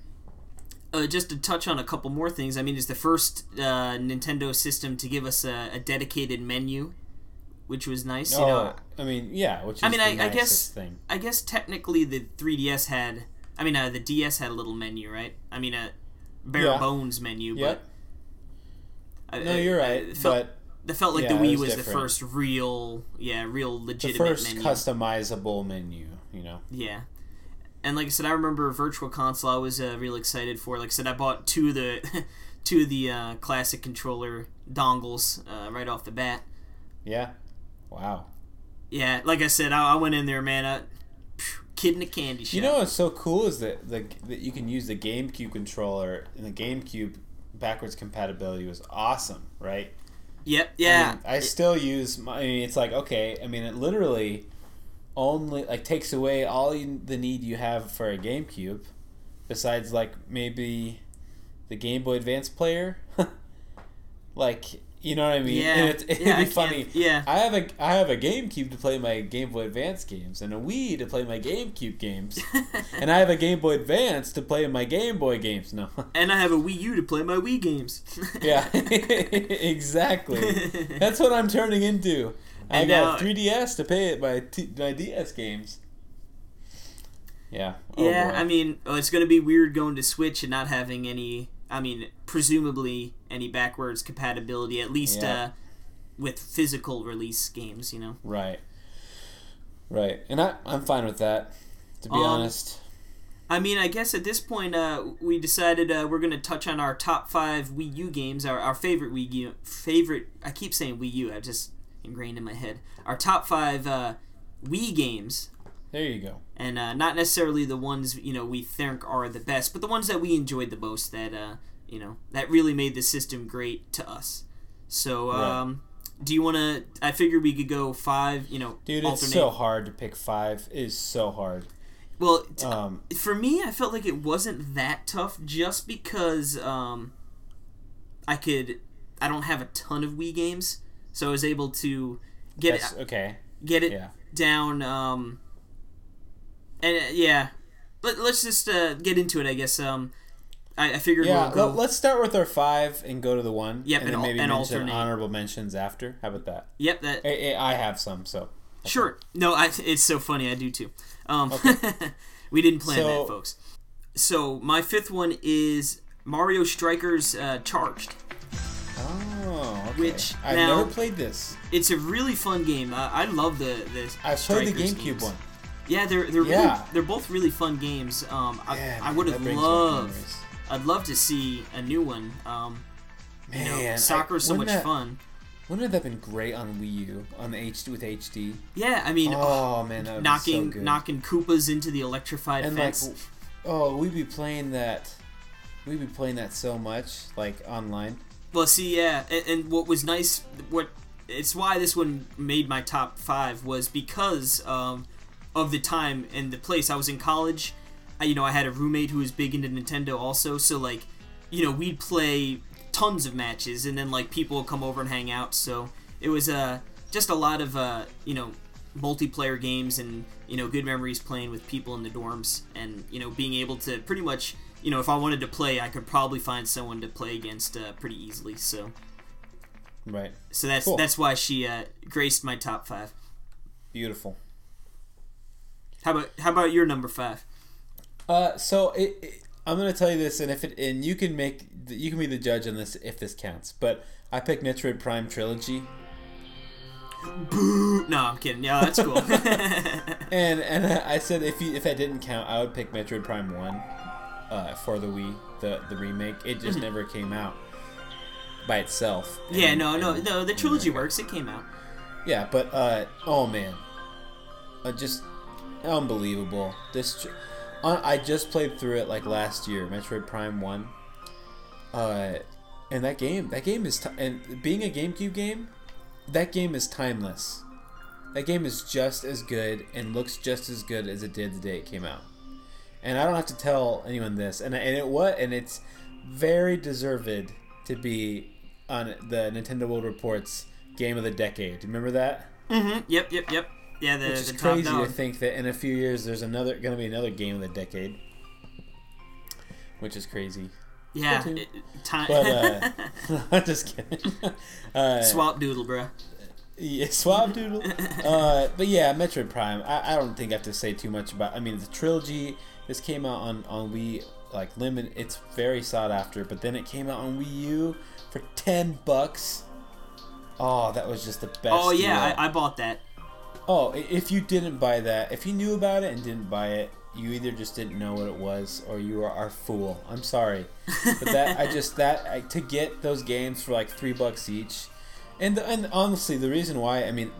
Uh, just to touch on a couple more things, I mean, it's the first uh, Nintendo system to give us a, a dedicated menu, which was nice. You oh, know, I mean, yeah. Which is I mean, I- I guess- thing. I guess technically the 3DS had, I mean, uh, the DS had a little menu, right? I mean, a bare Yeah. bones menu, Yep. but I- No, you're I right, felt, but it felt like yeah, the Wii was was, the first real, yeah, real legitimate the first menu. customizable menu. You know. Yeah. And like I said, I remember Virtual Console. I was uh, real excited for. Like I said, I bought two of the two of the uh, classic controller dongles uh, right off the bat. Yeah. Wow. Yeah, like I said, I, I went in there, man. I, kid in a candy shop. You know what's so cool is that the that you can use the GameCube controller and the GameCube backwards compatibility was awesome, right? Yep. I, Yeah. mean, I still use my. I mean, it's like okay. I mean, it literally only like takes away all you, the need you have for a GameCube, besides like maybe the Game Boy Advance player. like you know what I mean? Yeah, And it's, it'd yeah, be funny. yeah. I have a I have a GameCube to play my Game Boy Advance games and a Wii to play my GameCube games, and I have a Game Boy Advance to play my Game Boy games. No. and I have a Wii U to play my Wii games. Yeah, exactly. That's what I'm turning into. I got now- 3DS to pay my t- my DS games. Yeah. Oh, yeah, boy. I mean, oh, it's gonna be weird going to Switch and not having any. I mean, presumably any backwards compatibility, at least Yeah. uh, with physical release games. You know. right. Right, and I I'm fine with that. To be Um, honest. I mean, I guess at this point, uh, we decided uh, we're gonna touch on our top five Wii U games, our, our favorite Wii U, favorite. I keep saying Wii U. I just ingrained in my head. Our top five uh, Wii games, There you go. and uh, not necessarily the ones you know we think are the best, but the ones that we enjoyed the most. That uh, you know that really made the system great to us. So, Right. um, do you want to? I figured we could go five. You know, Dude, alternate. it's so hard to pick five. It is so hard. well. T- Um, for me, I felt like it wasn't that tough just because um, I could. I don't have a ton of Wii games, so I was able to get it, okay. get it Yeah. down. And uh, yeah, Let, let's just uh, get into it. I guess. Um, I, I figured Yeah, we'll go. let, us start with our five and go to the one. Yep, and and then maybe and mention alternate. honorable mentions after. How about that? yep. That I, I I have some, so Sure. No, I, it's so funny. I do too. Um, we didn't plan So- that, folks. So my fifth one is Mario Strikers uh, Charged. Oh, okay. Which, I've now- never played this. It's a really fun game. Uh, I love the the. I've played the GameCube games. one. Yeah, they're they're really, they're both really fun games. Um, I, Yeah, I man, would have loved. I'd love to see a new one. Um, you know, Man, soccer I- is so much that- fun. Wouldn't that have been great on Wii U on the HD with HD? Yeah, I mean, Oh man, that knocking so knocking Koopas into the electrified and like, fence. oh, we'd be playing that. We'd be playing that so much, like online. Well, see, yeah, and, and what was nice, what it's why this one made my top five was because um, of the time and the place. I was in college. I, you know, I had a roommate who was big into Nintendo also, so like, you know, we'd play tons of matches, and then like people would come over and hang out. So it was uh, just a lot of uh, you know multiplayer games and you know good memories playing with people in the dorms and you know being able to pretty much you know if I wanted to play I could probably find someone to play against uh, pretty easily so Right. so that's Cool. that's why she uh, graced my top five Beautiful. How about how about your number five? Uh, so it, it, I'm gonna tell you this, and if it and you can make you can be the judge on this if this counts. But I picked Metroid Prime trilogy, no I'm kidding. Yeah that's cool. And and I said if you, if that didn't count, I would pick Metroid Prime One, uh, for the Wii, the the remake. It just never came out by itself. yeah And- no no no the trilogy works. It came out. Yeah, but uh, oh man, uh, just unbelievable. This, I just played through it like last year, Metroid Prime One. Uh, and that game, that game is, t- and being a GameCube game, that game is timeless. that game is just as good and looks just as good as it did the day it came out. And I don't have to tell anyone this, and and it what and it's very deserved to be on the Nintendo World Report's Game of the Decade. Do you remember that? Mm-hmm. Yep, yep, yep. Yeah, the, Which is the crazy to think that in a few years there's another going to be another Game of the Decade, which is crazy. Yeah, it- time. But uh, I'm just kidding. Uh, Swap doodle, bro. Yeah, Swapdoodle. uh, but yeah, Metroid Prime. I, I don't think I have to say too much about. I mean, the trilogy. This came out on on Wii, like limit. It's very sought after. But then it came out on Wii U for ten bucks. Oh, that was just the best. Oh yeah. I, I bought that. Oh, if you didn't buy that, if you knew about it and didn't buy it, you either just didn't know what it was or you are our fool. I'm sorry, but that I just that I, to get those games for like three bucks each, and the, and honestly, the reason why I mean,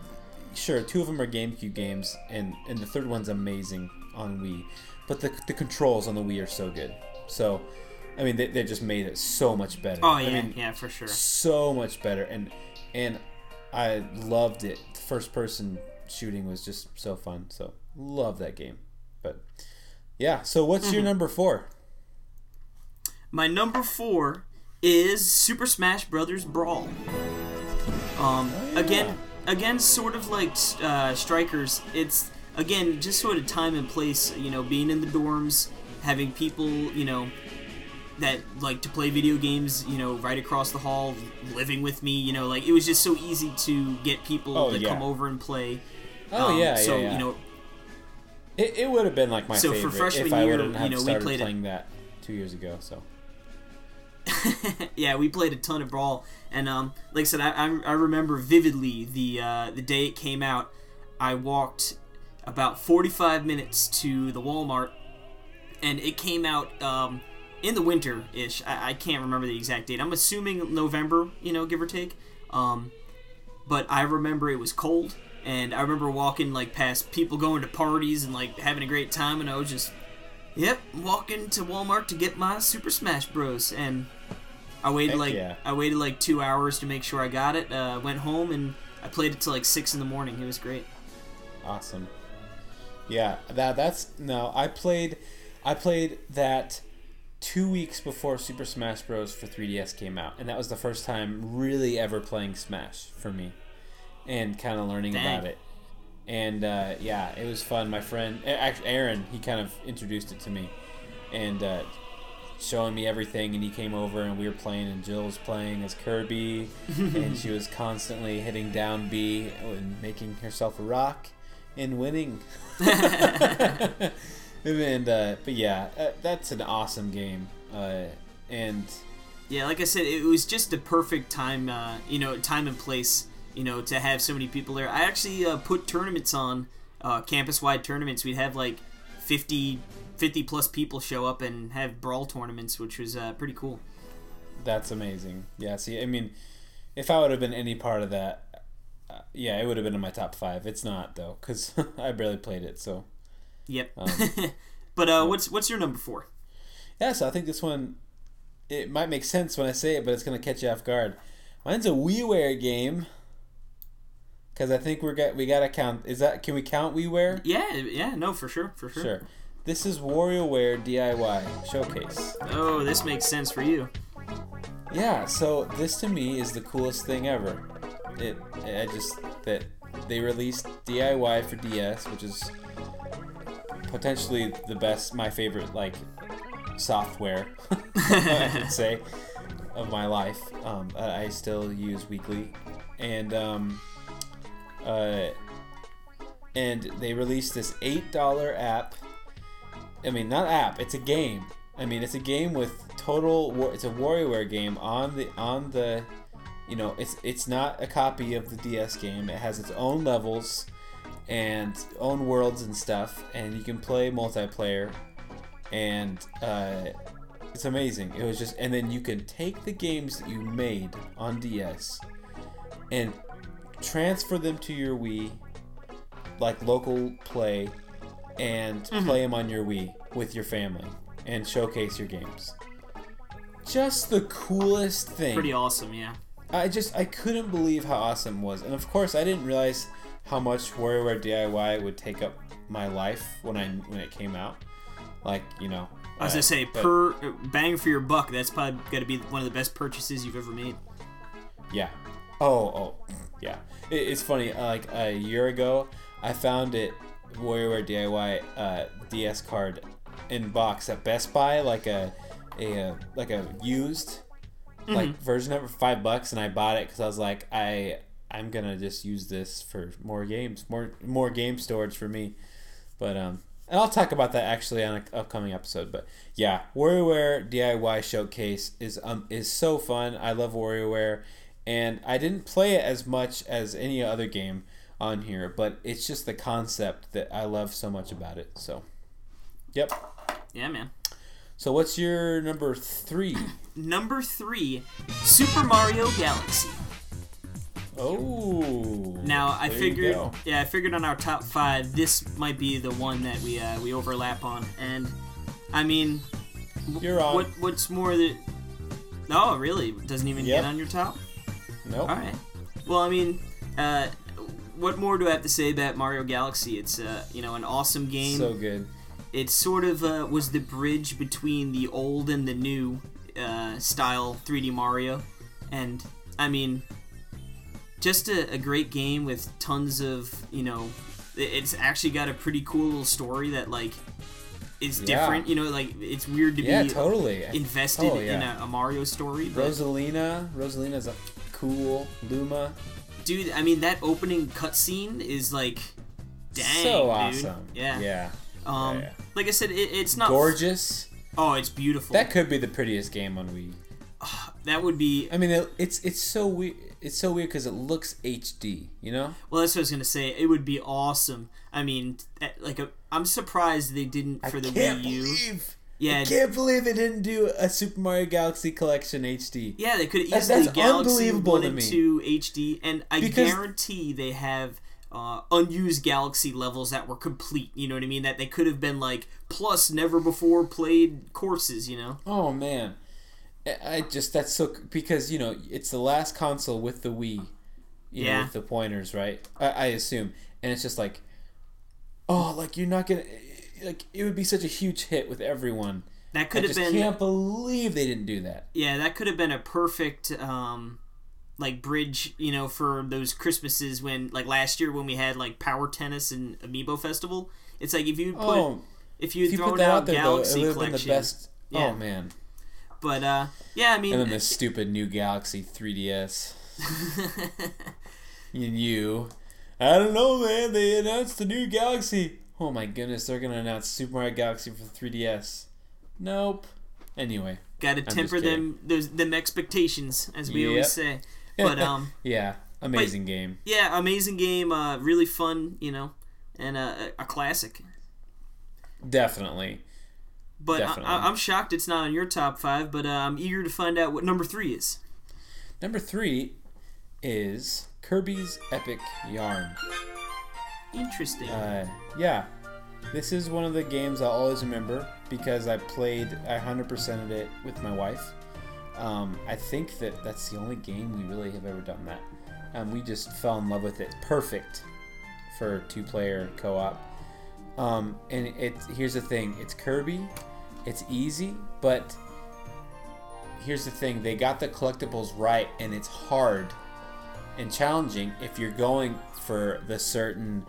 sure, two of them are GameCube games, and and the third one's amazing on Wii, but the the controls on the Wii are so good. So, I mean, they, they just made it so much better. Oh I yeah, mean, yeah, for sure. so much better and and I loved it. First person shooting was just so fun. So love that game. But yeah, so what's Mm-hmm. your number 4? My number four is Super Smash Brothers Brawl. Um, yeah. again, again, sort of like uh, Strikers. It's again just sort of time and place. You know, being in the dorms, having people, you know, that like to play video games. You know, right across the hall, living with me. You know, like it was just so easy to get people Oh, to yeah. come over and play. Oh Um, yeah, So yeah, yeah. you know, it, it would have been like my So for favorite freshman if I year, you know, we started played it- playing that 2 years ago. So yeah, we played a ton of Brawl, and um, like I said, I, I, I remember vividly the uh, the day it came out. I walked about 45 minutes to the Walmart, and it came out um, in the winter ish. I, I can't remember the exact date. I'm assuming November, you know, give or take. Um, but I remember it was cold, and I remember walking like past people going to parties and like having a great time, and I was just, yep, walking to Walmart to get my Super Smash Bros. And I waited Heck like yeah. I waited like two hours to make sure I got it. Uh, went home and I played it till like six in the morning. It was great. awesome. Yeah, that that's no, I played I played that 2 weeks before Super Smash Bros for 3DS came out, and that was the first time really ever playing Smash for me and kind of learning Dang. about it. And uh, yeah, it was fun. My friend, actually Aaron, he kind of introduced it to me, and uh, showing me everything. And he came over, and we were playing, and Jill was playing as Kirby, and she was constantly hitting down B and making herself a rock and winning. and uh, but yeah, uh, that's an awesome game. Uh, and Yeah, like I said, it was just the perfect time, uh, you know, time and place, you know, to have so many people there. I actually uh, put tournaments on, uh, campus-wide tournaments. We'd have like 50, 50 plus people show up and have brawl tournaments, which was uh, pretty cool. That's amazing. Yeah, see, I mean, if I would have been any part of that, uh, yeah, it would have been in my top five. It's not though, because I barely played it. So Yep. Um, but uh, what's what's your number four? yeah, so I think this one, it might make sense when I say it, but it's gonna catch you off guard. Mine's a WiiWare game. Because I think we're got we gotta count. Is that can we count WiiWare? Yeah, yeah, no, for sure, for sure. Sure. This is WarioWare DIY Showcase. Oh, this makes sense for you. Yeah, so this to me is the coolest thing ever. It, I just that they released DIY for DS, which is potentially the best, my favorite like software, I should say, of my life. Um, I I still use weekly, and um, uh, and they released this eight dollar app. I mean, not app. It's a game. I mean, it's a game with total. War, it's a WarioWare game on the on the. You know, it's it's not a copy of the DS game. It has its own levels and own worlds and stuff, and you can play multiplayer. And uh, it's amazing. It was just, and then you can take the games that you made on DS and transfer them to your Wii, like local play, and play them on your Wii with your family and showcase your games. Just the coolest thing. Pretty awesome, yeah. I just I couldn't believe how awesome it was, and of course I didn't realize how much WarioWare DIY would take up my life when I when it came out. Like you know, I was uh, gonna say but- per bang for your buck. That's probably got to be one of the best purchases you've ever made. Yeah. Oh, oh, yeah. It, it's funny. uh, Like a year ago, I found it WarioWare DIY uh, DS card in box at Best Buy, like a a uh, like a used like version of it for five bucks, and I bought it because I was like, I I'm gonna just use this for more games, more more game storage for me. But um, and I'll talk about that actually on an upcoming episode. But yeah, WarioWare DIY Showcase is um is so fun. I love WarioWare, and I didn't play it as much as any other game on here, but it's just the concept that I love so much about it. So, yep. Yeah, man. So what's your number three? Number three, Super Mario Galaxy. Oh. Now I figured, yeah, I figured on our top five, this might be the one that we uh, we overlap on, and I mean, w- You're on. What what's more that? No, really, doesn't even Yep. get on your top. Nope. All right. Well, I mean, uh, what more do I have to say about Mario Galaxy? It's uh, you know an awesome game. So good. it sort of uh, was the bridge between the old and the new uh, style 3D Mario, and I mean, just a, a great game with tons of you know, it's actually got a pretty cool little story that like is Yeah. different. You know, like it's weird to Yeah, be totally. invested Oh, in a, a Mario story, but Rosalina. Rosalina's a cool. Luma. dude, I mean that opening cutscene is like, dang, so dude. awesome. Yeah. Yeah. Um, yeah. like I said, it, it's not Gorgeous. Oh, it's beautiful. That could be the prettiest game on Wii. that would be I mean, it, it's it's so weird. It's so weird because it looks HD. You know? Well, that's what I was gonna say. It would be awesome. I mean, eh, like a, I'm surprised they didn't for the Wii U. Yeah, I can't believe they didn't do a Super Mario Galaxy Collection HD. yeah, they could have That's- easily that's Galaxy unbelievable One to and. Two HD, and I Because- guarantee they have uh, unused Galaxy levels that were complete. You know what I mean? That they could have been like plus never before played courses. You know? Oh man, I just that's so because you know it's the last console with the Wii, you know, Yeah. with the pointers, right? I, I assume, and it's just like, oh, like you're not gonna, like it would be such a huge hit with everyone. That I could have just been can't believe they didn't do that. yeah, that could have been a perfect um like bridge, you know, for those Christmases when like last year when we had like Power Tennis and Amiibo Festival. It's like if you put oh, if you thrown that out there though, it Galaxy would have been the best. Yeah. Oh man, but uh, yeah, I mean, and then the stupid new Galaxy 3DS. and you, I don't know, man. They announced the new Galaxy. Oh my goodness, they're gonna announce Super Mario Galaxy for 3DS. Nope. Anyway, got to just temper them those them expectations, as we always say. But um, yeah, amazing game. yeah, amazing game, uh, really fun, you know, and uh, a classic. Definitely. But I, Definitely. I, I'm shocked it's not on your top five. But uh, I'm eager to find out what number three is. Number three is Kirby's Epic Yarn. Interesting. Uh, yeah, this is one of the games I'll always remember because I played, I 100%ed it with my wife. Um, I think that that's the only game we really have ever done that. Um, we just fell in love with it. Perfect for two-player co-op. Um, and it here's the thing: it's Kirby, it's easy, but here's the thing: they got the collectibles right, and it's hard and challenging if you're going for the certain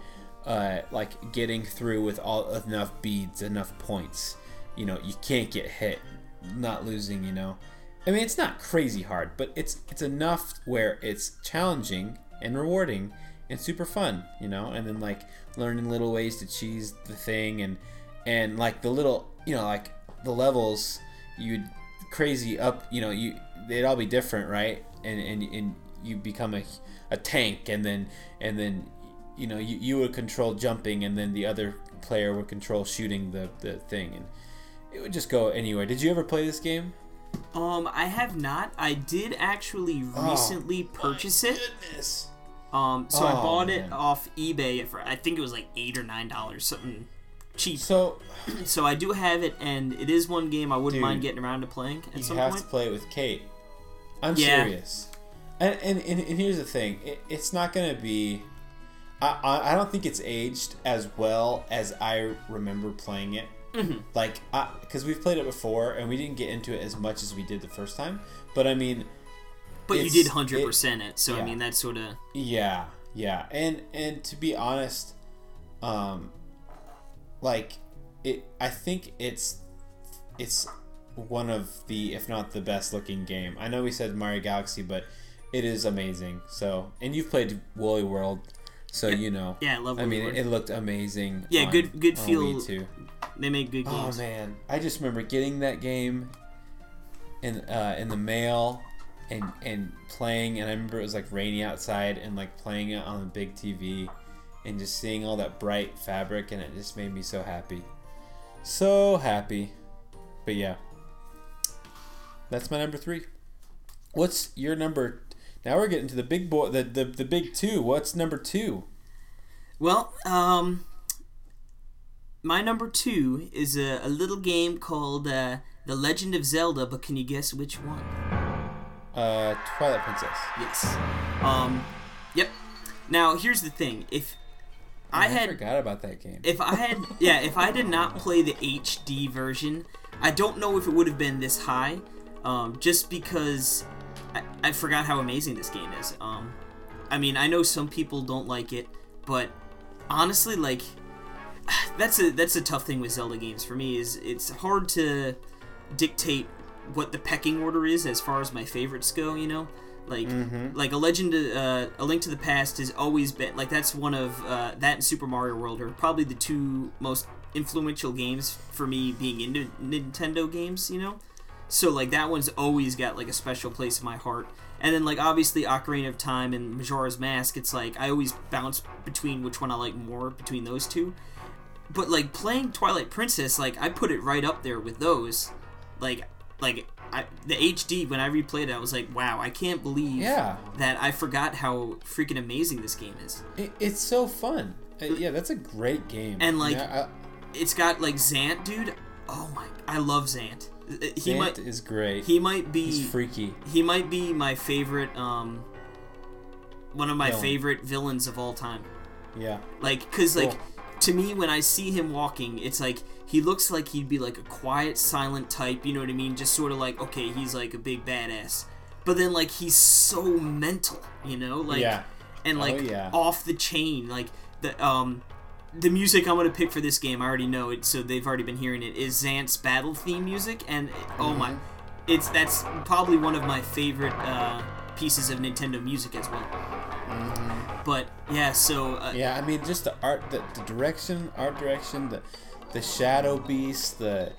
uh, like getting through with all enough beads enough points. You know you can't get hit. Not losing you know. I mean it's not crazy hard but it's it's enough where it's challenging and rewarding and super fun you know. And then like learning little ways to cheese the thing and and like the little you know like the levels you'd crazy up you know you they'd all be different right? And and, and you become a, a tank and then and then you know you, you would control jumping and then the other player would control shooting the, the thing and it would just go anywhere did you ever play this game um, I have not. I did actually recently purchase it. goodness Um, so I Oh, bought it off eBay for I think it was like eight or nine dollars, something cheap. so So I do have it, and it is one game I wouldn't Dude, mind getting around to playing at you some have point. to play it with kate i'm Yeah. serious and, and, and, and here's the thing it, it's not gonna be I, I don't think it's aged as well as I remember playing it. Mm-hmm. Like, because we've played it before and we didn't get into it as much as we did the first time. But I mean, But you did hundred percent it, so I mean that's sort of Yeah, yeah, and and to be honest, um, like it, I think it's it's one of the, if not the best looking game. I know we said Mario Galaxy, but it is amazing. So, and you've played Woolly World, so you know. yeah. I love. I mean, it, it looked amazing. Yeah, on- good- good feel- too. they made good games. Oh man, I just remember getting that game in uh, in the mail and and playing, and I remember it was like rainy outside and like playing it on the big TV and just seeing all that bright fabric, and it just made me so happy, so happy. But yeah, that's my number three. What's your number? Now we're getting to the big boy, the the, the big two. What's number two? Well, um, my number two is a, a little game called uh, The Legend of Zelda, but can you guess which one? Uh, Twilight Princess. Yes. Um, yep. Now here's the thing: if I I had forgot about that game. if I had yeah, if I did not play the HD version, I don't know if it would have been this high. Um, just because I, I forgot how amazing this game is. Um, I mean, I know some people don't like it, but honestly, like that's a that's a tough thing with Zelda games for me. Is it's hard to dictate what the pecking order is as far as my favorites go. You know, like like a Legend, uh, a Link to the Past has always been like that's one of uh, that and Super Mario World are probably the two most influential games for me being into Nintendo games. You know, so like that one's always got like a special place in my heart. And then like obviously Ocarina of Time and Majora's Mask, it's like I always bounce between which one I like more between those two. But like playing Twilight Princess, like I put it right up there with those. Like like I, the HD when I replayed it, I was like, wow, I can't believe Yeah. that I forgot how freaking amazing this game is. It, it's so fun. Uh, yeah, that's a great game. And, like, Yeah, It's got like Zant, dude. Oh my, I love Zant. He might is great. he might be He's freaky. he might be my favorite um one of my Villain. favorite villains of all time Yeah. like because like to me when i see him walking it's like he looks like he'd be like a quiet silent type you know what i mean just sort of like okay he's like a big badass but then like he's so mental you know like Yeah. and Oh, like yeah. off the chain like the um the music I'm gonna pick for this game, I already know it, so they've already been hearing it. Is Zant's battle theme music, and oh my, Mm-hmm. it's that's probably one of my favorite uh, pieces of Nintendo music as well. But yeah, so uh, Mm-hmm. Yeah, I mean, just the art, the, the direction, art direction, the the Shadow Beast, the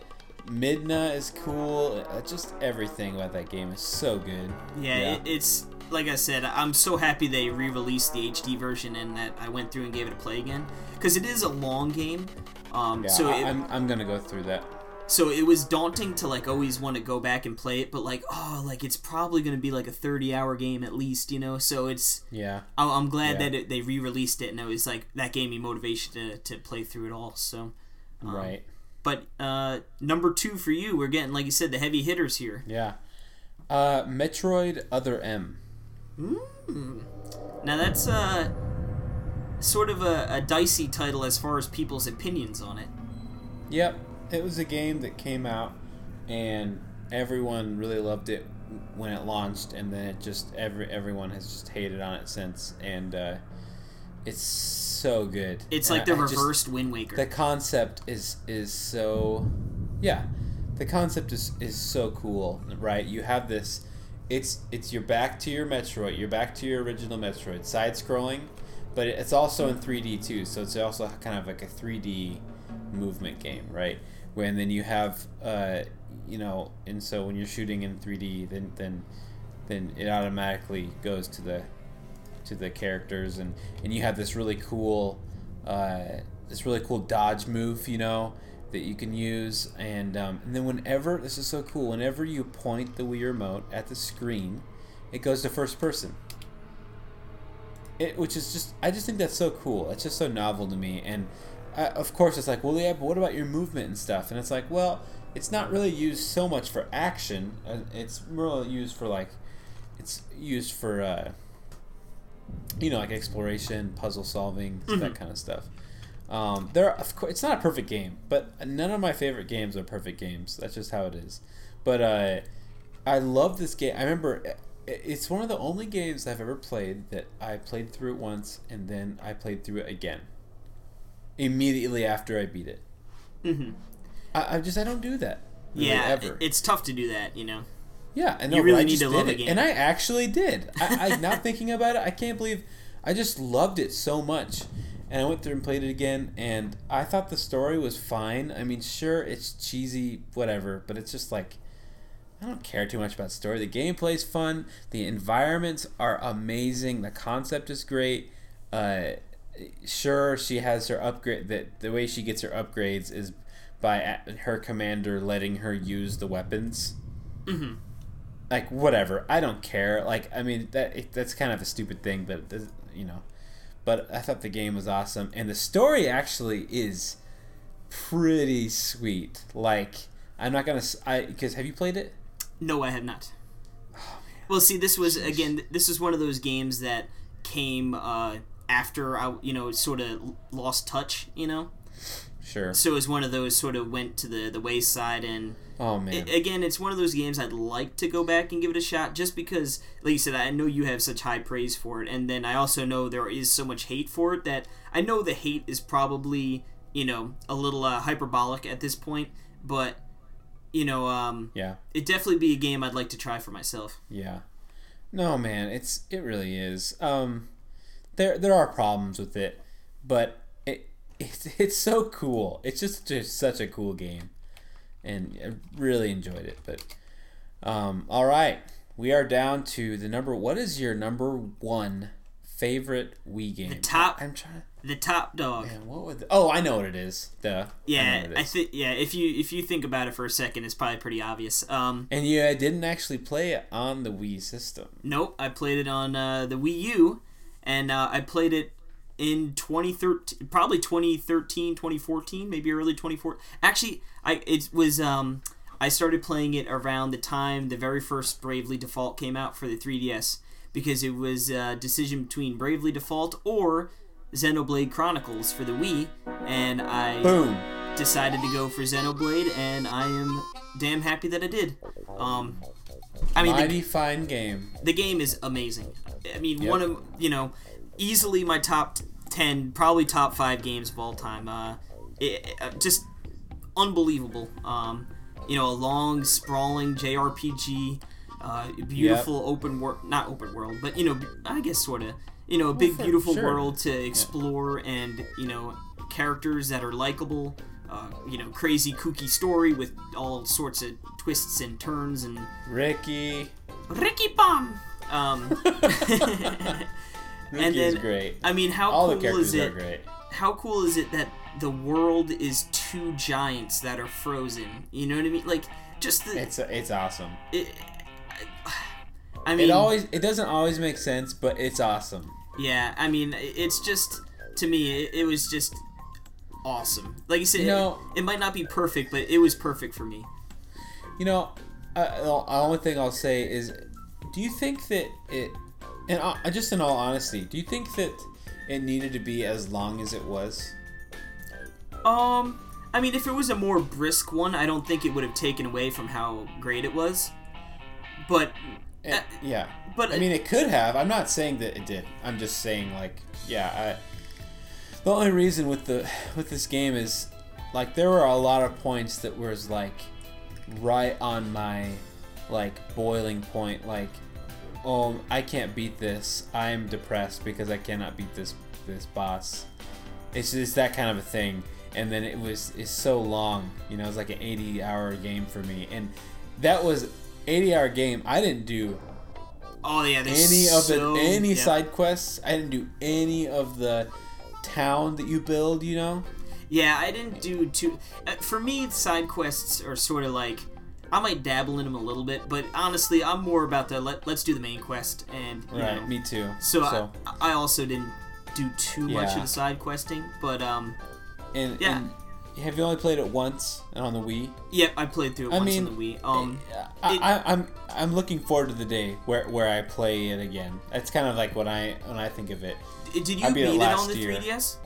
Midna is cool. Uh, just everything about that game is so good. yeah, It, it's like I said, I'm so happy they re-released the HD version and that I went through and gave it a play again because it is a long game. Um, yeah. so it, I'm I'm gonna go through that. so it was daunting to like always want to go back and play it, but like oh, like it's probably gonna be like a 30 hour game at least, you know. So it's Yeah. I- I'm glad Yeah. that it, they re-released it, and it was like that gave me motivation to, to play through it all. So, um, right. but uh, number two for you, we're getting like you said the heavy hitters here. Yeah. Uh, Metroid Other M. Now that's uh, sort of a, a dicey title as far as people's opinions on it. Yep, it was a game that came out, and everyone really loved it when it launched, and then it just every everyone has just hated on it since, and uh, it's so good. It's And like the I- I just- reversed Wind Waker. the concept is is so, yeah, the concept is is so cool, right? You have this. It's it's you're back to your Metroid. You're back to your original Metroid, side scrolling, but it's also in 3D too. So it's also kind of like a 3D movement game, right? When then you have, uh, you know, and so when you're shooting in 3D, then then then it automatically goes to the to the characters, and and you have this really cool, uh, this really cool dodge move, you know, that you can use, and um, and then whenever this is so cool, whenever you point the Wii remote at the screen, it goes to first person. It, which is just I just think that's so cool. It's just so novel to me, and uh, of course it's like, well, yeah, but what about your movement and stuff? And it's like, well, it's not really used so much for action. Uh, it's more used for like, it's used for uh, you know, like exploration, puzzle solving, Mm-hmm. that kind of stuff. Um, there, of course, it's not a perfect game, but none of my favorite games are perfect games. That's just how it is. But uh, I love this game. I remember it's one of the only games I've ever played that I played through it once and then I played through it again immediately after I beat it. hmm I, I just I don't do that. Really, Yeah, ever. it's tough to do that, you know. Yeah, I know. You really I need to love a it. game. and I actually did. I, I now thinking about it, I can't believe I just loved it so much. And I went through and played it again, and I thought the story was fine. I mean, sure, it's cheesy, whatever, but it's just like I don't care too much about story. The gameplay's fun. The environments are amazing. The concept is great. Uh, sure, she has her upgrade. That the way she gets her upgrades is by her commander letting her use the weapons hmm like whatever i don't care like i mean that it, that's kind of a stupid thing but you know but i thought the game was awesome and the story actually is pretty sweet like i'm not gonna s- i because have you played it No, I have not. Oh, Well, see, this was again. This is one of those games that came uh, after I, you know, sort of lost touch. You know, sure so it was one of those sort of went to the the wayside and. Oh man. I- again, it's one of those games I'd like to go back and give it a shot, just because, like you said, I know you have such high praise for it, and then I also know there is so much hate for it that I know the hate is probably, you know, a little uh, hyperbolic at this point, but you know, um, yeah. it definitely be a game I'd like to try for myself. yeah. No man it's it really is. Um there there are problems with it but it it's, it's so cool. It's just just such a cool game and I really enjoyed it but um all right we are down to the number what is your number one favorite Wii game the top- I'm trying The top dog. man, what would the, oh I know what it is the Yeah, it I, think yeah. If you if you think about it for a second, it's probably pretty obvious. Um, and you I didn't actually play it on the Wii system Nope, I played it on uh, the Wii U, and uh, I played it in 2013, probably 2013, 2014, maybe early 2014. Actually, I it was um, I started playing it around the time the very first Bravely Default came out for the 3DS because it was a decision between Bravely Default or Xenoblade Chronicles for the Wii, and I boom decided to go for Xenoblade, and I am damn happy that I did. Um, I mean, the, mighty fine game the game is amazing. I mean, Yep. one of you know, easily my top ten, probably top five games of all time. Uh, it, uh, just unbelievable. Um, you know, a long, sprawling JRPG, uh, beautiful open world, not open world, but you know, I guess sort of. You know, a big, for- beautiful sure. world to explore, and you know, characters that are likable. Uh, you know, crazy, kooky story with all sorts of twists and turns and Ricky Ricky Bomb. Um, And is then great I mean, how all cool is it? How cool is it that the world is two giants that are frozen? You know what I mean? Like just the. it's it's awesome It, I mean, it always it doesn't always make sense but it's awesome yeah. I mean, it's just to me, it, it was just awesome. Like you said, You know- it, it might not be perfect, but it was perfect for me. You know, uh, the only thing I'll say is, do you think that it, and uh, just in all honesty, do you think that it needed to be as long as it was? Um, I mean, if it was a more brisk one, I don't think it would have taken away from how great it was. But Eh, Uh, yeah, but I mean, it could have. I'm not saying that it did. I'm just saying, like, yeah. I, the only reason with the with this game is, like, there were a lot of points that was like, right on my, like, boiling point. Like, oh, I can't beat this. I'm depressed because I cannot beat this this boss. It's just that kind of a thing. And then it was it's so long. You know, it's like an 80 hour game for me, and that was 80 hour game. I didn't do oh yeah, any of so, the any yeah. side quests. I didn't do any of the town that you build. You know, Yeah, I didn't do too. Uh, for me, side quests are sort of like I might dabble in them a little bit, but honestly, I'm more about the let, let's do the main quest and right? know. Me too. So, so I, I also didn't do too much of the side questing, but um, and yeah. and have you only played it once on the Wii? Yep, I played through it I once mean, on the Wii. Um, I, it- I, I'm I'm looking forward to the day where, where I play it again. That's kind of like when I when I think of it. did you I beat beat it it, on the year. 3DS?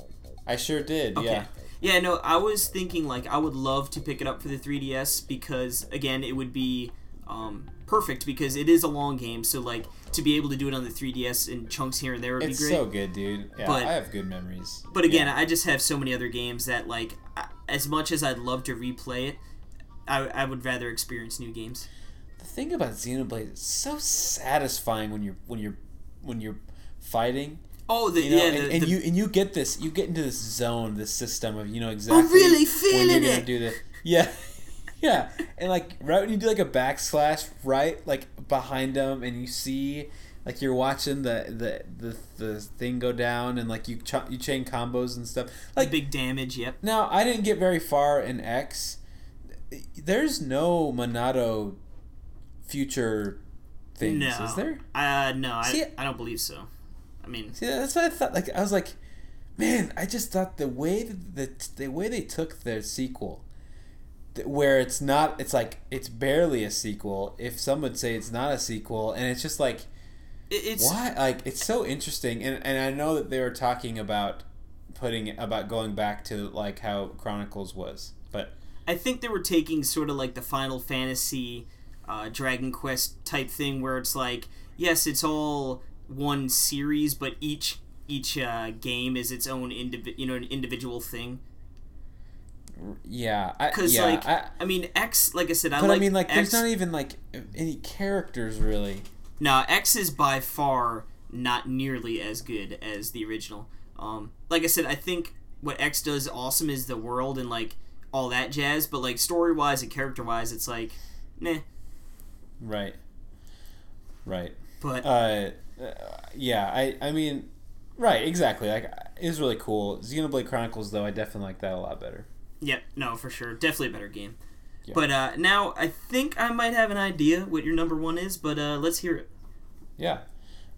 I sure did. Okay. Yeah. Yeah, no, I was thinking like I would love to pick it up for the 3DS because again, it would be um, perfect because it is a long game. So like to be able to do it on the 3DS in chunks here and there would It's be great. It's so good, dude. Yeah, But- I have good memories. But again, Yeah. I just have so many other games that like I- as much as I'd love to replay it, I, I would rather experience new games. the thing about Xenoblade, it's so satisfying when you're when you're when you're fighting. Oh, the You know, yeah, and, the, and the- you and you get this, you get into this zone, this system of you know exactly. i really when feeling you're gonna it. Do the yeah, yeah, and like right when you do like a backslash, right, like behind them, and you see like you're watching the the the, the thing go down, and like you ch- you chain combos and stuff. Like big damage. Yep. now, I didn't get very far in X. There's no Monado future things, No. is there? Uh, no, I, See- I don't believe so. I mean, See, that's what I thought. Like, I was like, man, I just thought the way that the, the way they took their sequel, where it's not, it's like it's barely a sequel. If some would say it's not a sequel, and it's just like, it, it's why? Like, it's so interesting. And and I know that they were talking about putting about going back to like how Chronicles was, but I think they were taking sort of like the Final Fantasy, uh, Dragon Quest type thing, where it's like, yes, it's all one series, but each each uh, game is its own indivi- you know an individual thing. yeah, Because yeah, like I, I, mean X, like I said, I but like I mean, like, X. there's not even like any characters really. No, X is by far not nearly as good as the original. Um, like I said, I think what X does awesome is the world and like all that jazz, but like story wise and character wise, it's like, nah. Right. Right. But Uh, uh, yeah, I I mean, right, exactly. Like it was really cool. Xenoblade Chronicles, though, I definitely like that a lot better. yeah, no, for sure, definitely a better game. Yeah. But uh, now I think I might have an idea what your number one is, but uh, let's hear it. Yeah,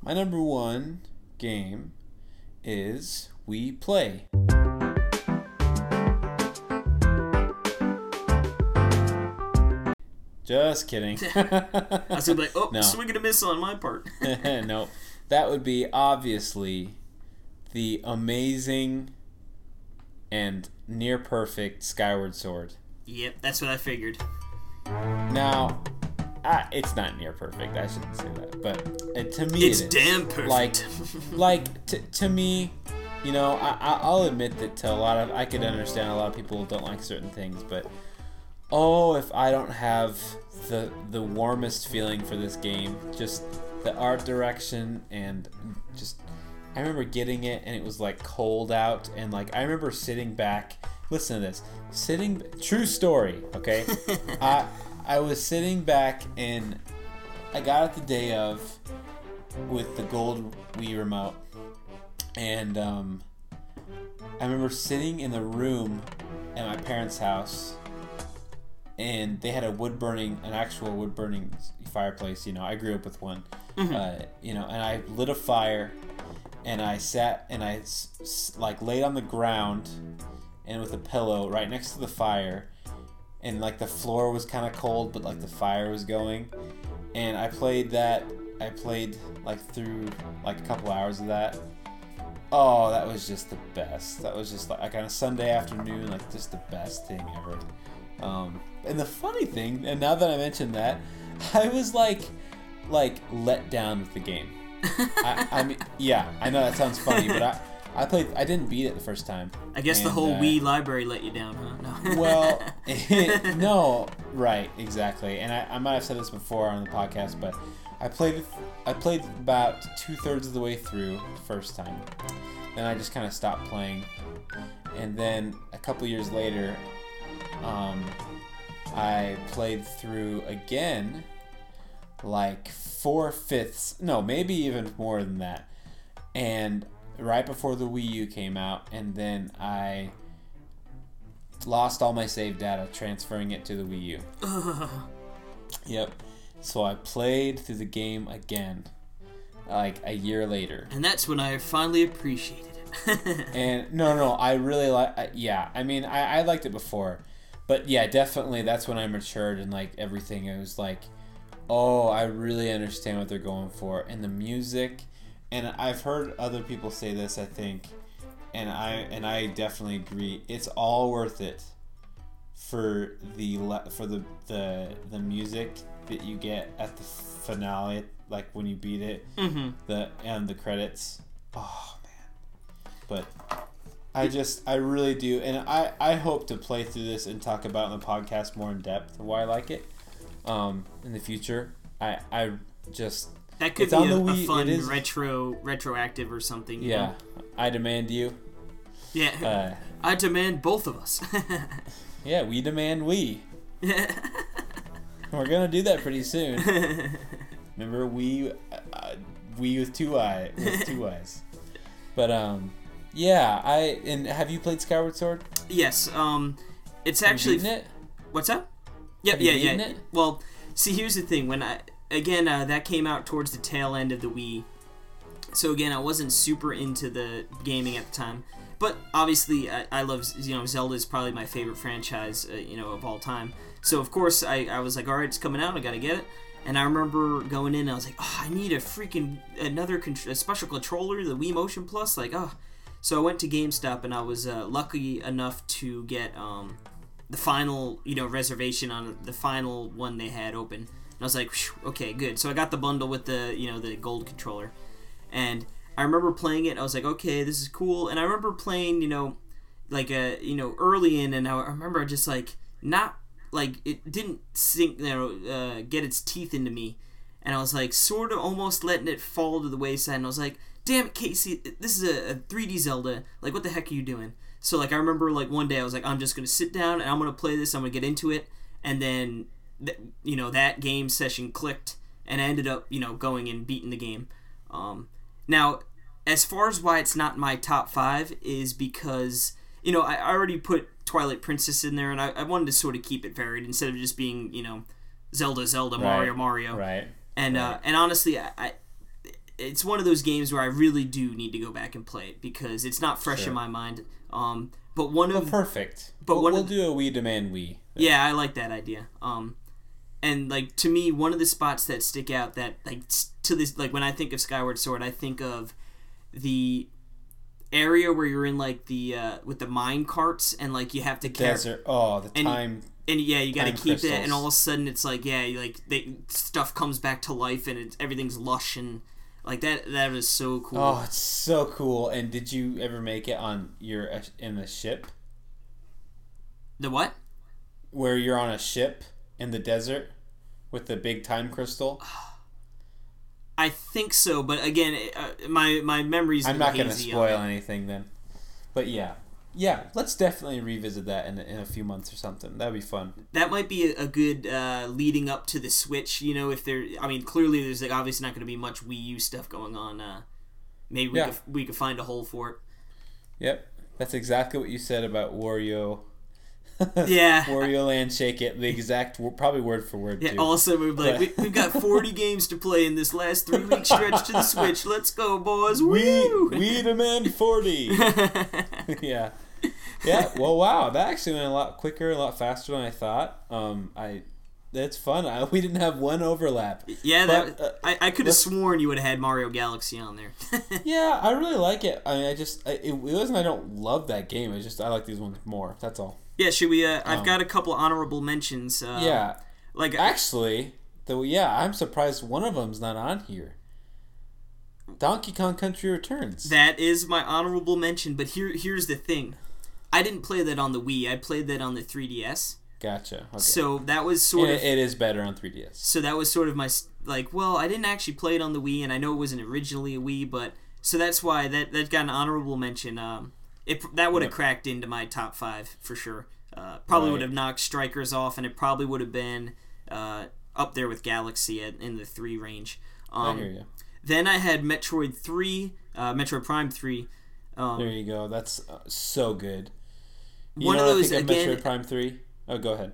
my number one game is Wii Play. Just kidding. I said like, oh, No. swing and a miss on my part. no, that would be obviously the amazing and near perfect Skyward Sword. yep, that's what I figured. Now, I, it's not near perfect. I shouldn't say that, but uh, to me, It's it damn perfect. Like, like to, to me, you know, I, I- I'll admit that to a lot of I could understand a lot of people don't like certain things, but oh, if I don't have the the warmest feeling for this game, just the art direction and just I remember getting it and it was like cold out and like I remember sitting back. Listen to this. Sitting true story, okay? I I was sitting back and I got it the day of with the gold Wii remote and um I remember sitting in the room at my parents' house and they had a wood burning, an actual wood burning fireplace. You know, I grew up with one. Uh, you know, and I lit a fire, and I sat and I s- s- like laid on the ground, and with a pillow right next to the fire, and like the floor was kind of cold, but like the fire was going, and I played that. I played like through like a couple hours of that. Oh, that was just the best. That was just like, like on a Sunday afternoon, like just the best thing ever. Um, and the funny thing, and now that I mentioned that, I was like, like let down with the game. I, I mean, yeah, I know that sounds funny, but I, I played. I didn't beat it the first time. I guess the whole uh, Wii library let you down, huh? No. Well, no, right, exactly. And I, I might have said this before on the podcast, but I played. I played about two thirds of the way through the first time. Then I just kind of stopped playing, and then a couple years later, um, I played through again, like four fifths. No, maybe even more than that. And right before the Wii U came out, and then I lost all my save data transferring it to the Wii U. Yep. So I played through the game again, like a year later. and that's when I finally appreciated it. and no, no, I really like. Yeah, I mean, I, I liked it before, but yeah, definitely that's when I matured and like everything. It was like, oh, I really understand what they're going for, and the music, and I've heard other people say this. I think, and I and I definitely agree. It's all worth it for the for the the the music that you get at the finale, like when you beat it, mm-hmm. the and the credits. Oh man, but I just I really do, and I I hope to play through this and talk about in the podcast more in depth why I like it. Um, in the future, I I just That could be a, the a fun retro retroactive or something. yeah. know? I demand you. Yeah. Uh, I demand both of us. yeah, we demand we. We're gonna do that pretty soon. Remember we, uh, we with two eye with two eyes. But um, yeah. I and have you played Skyward Sword? yes. Um, it's Have actually it? what's that? Yep. Yeah. Yeah. it? Well, see, here's the thing. When I again uh, that came out towards the tail end of the Wii, so again I wasn't super into the gaming at the time. But obviously, I, I love you know Zelda is probably my favorite franchise uh, you know of all time. So of course I, I was like, all right, it's coming out, I gotta get it. And I remember going in, and I was like, oh, I need a freaking another con- a special controller, the Wii Motion Plus, like oh. So I went to GameStop, and I was uh, lucky enough to get um, the final you know reservation on the final one they had open. And I was like, okay, good. So I got the bundle with the you know the gold controller, and I remember playing it. I was like, okay, this is cool. And I remember playing you know like a you know early in, and I remember just like not like it didn't sink you know uh, get its teeth into me, and I was like sort of almost letting it fall to the wayside. And I was like, damn it, Casey, this is a, a 3D Zelda. Like, what the heck are you doing? So like I remember like one day I was like I'm just gonna sit down and I'm gonna play this. I'm gonna get into it, and then th- you know that game session clicked, and I ended up you know going and beating the game. Um, now, as far as why it's not my top five is because you know I I already put Twilight Princess in there, and I, I wanted to sort of keep it varied instead of just being you know Zelda Zelda Mario Right. Mario. Right. And uh, and honestly, I, I it's one of those games where I really do need to go back and play it because it's not fresh Sure. in my mind. Um, but one Well, of perfect. But But one we'll, of- do a we demand we. yeah, I like that idea. Um, and like to me, one of the spots that stick out that like to this like when I think of Skyward Sword, I think of the area where you're in like the uh, with the mine carts and like you have to carry Desert. Oh, the And- time. and yeah, you got to keep it, and all of a sudden it's like yeah, like they stuff comes back to life, and it's everything's lush and like that. That is so cool. Oh, it's so cool. And did you ever make it on your in the ship The what? where you're on a ship in the desert with the big time crystal? I think so, but again, it- uh, my my memories. I'm not going to spoil anything then. But yeah. Yeah, let's definitely revisit that in, in a few months or something. That'd be fun. That might be a, a good uh, leading up to the Switch. You know, if there, I mean, clearly there's like obviously not going to be much Wii U stuff going on. Uh, maybe we Yeah. could we could find a hole for it. Yep. That's exactly what you said about Wario. Yeah. Wario Land Shake It. The exact, probably word for word, Yeah. too. Also, we're like, we, we've got 40 games to play in this last three week stretch to the Switch. Let's go, boys! We Woo! we demand forty. yeah, yeah. Well, wow, that actually went a lot quicker, a lot faster than I thought. Um, I that's fun. I, we didn't have one overlap. yeah, But, that uh, I, I could have sworn you would have had Mario Galaxy on there. Yeah, I really like it. I mean, I just I, it, it wasn't. I don't love that game. It's just I like these ones more. That's all. yeah, should we? Uh, I've Um, got a couple honorable mentions. Uh, yeah, like actually, though. Yeah, I'm surprised one of them's not on here. Donkey Kong Country Returns. That is my honorable mention, but here here's the thing. I didn't play that on the Wii. I played that on the 3DS. gotcha. Okay. So that was sort And of it, it is better on 3DS. so that was sort of my like, well, I didn't actually play it on the Wii and I know it wasn't originally a Wii, but so that's why that that got an honorable mention. Um it that would have Yep. cracked into my top 5 for sure. Uh, probably would have knocked Strikers off and it probably would have been uh, up there with Galaxy at, in the 3 range. I Um, hear you. then I had Metroid 3, uh, Metroid Prime 3. Um, There you go. That's uh, so good. You One of what I those, think again- Metroid Prime Three. Oh, go ahead.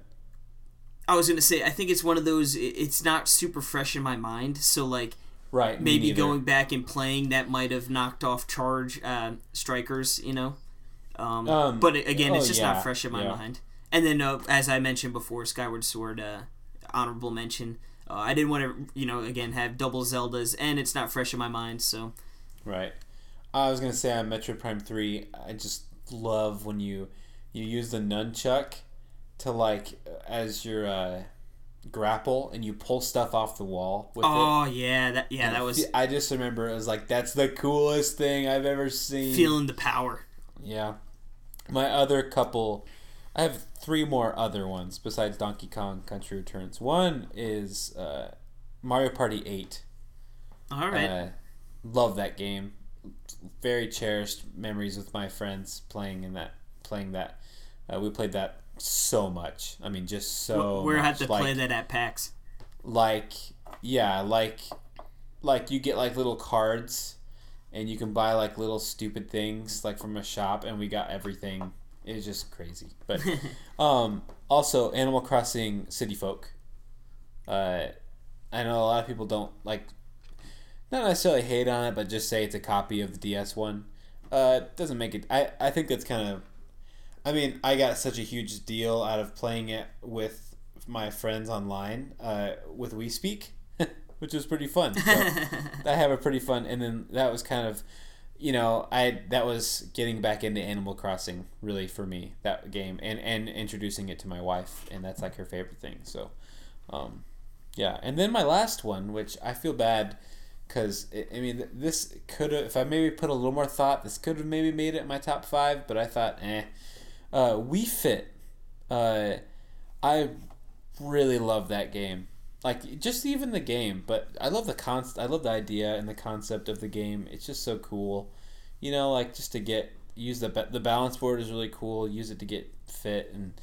I was gonna say I think it's one of those. It's not super fresh in my mind, so like Right. maybe going back and playing that might have knocked off charge uh, strikers, you know. Um, Um, but again, it's oh, just yeah, not fresh in my yeah. mind. And then, uh, as I mentioned before, Skyward Sword, uh, honorable mention. Uh, I didn't want to, you know, again have double Zeldas, and it's not fresh in my mind. So Right. I was gonna say on Metroid Prime Three, I just love when you you use the nunchuck to like as your uh, grapple and you pull stuff off the wall with it. oh yeah, that yeah that was I just remember it was like that's the coolest thing I've ever seen. feeling the power. Yeah. My other couple, I have three more other ones besides Donkey Kong Country Returns. One is uh, Mario Party 8. All right, Uh, love that game. Very cherished memories with my friends playing in that. Playing that, uh, we played that so much. I mean, just so. we're much. to like, play that at PAX. Like, yeah, like, like you get like little cards, and you can buy like little stupid things like from a shop, and we got everything. It was just crazy. But, um, also Animal Crossing City Folk. Uh, I know a lot of people don't like not necessarily hate on it, but just say it's a copy of the DS one. Uh, doesn't make it. I I think that's kind of. I mean, I got such a huge deal out of playing it with my friends online uh, with Wii Speak, which was pretty fun. So I have a pretty fun, and then that was kind of, you know, I that was getting back into Animal Crossing really for me that game, and and introducing it to my wife, and that's like her favorite thing. So, um, yeah, and then my last one, which I feel bad because I mean this could have if I maybe put a little more thought, this could have maybe made it in my top five, but I thought, eh. Uh, Wii Fit, uh, I really love that game. Like just even the game, but I love the const. I love the idea and the concept of the game. It's just so cool, you know. Like just to get use the the balance board is really cool. Use it to get fit and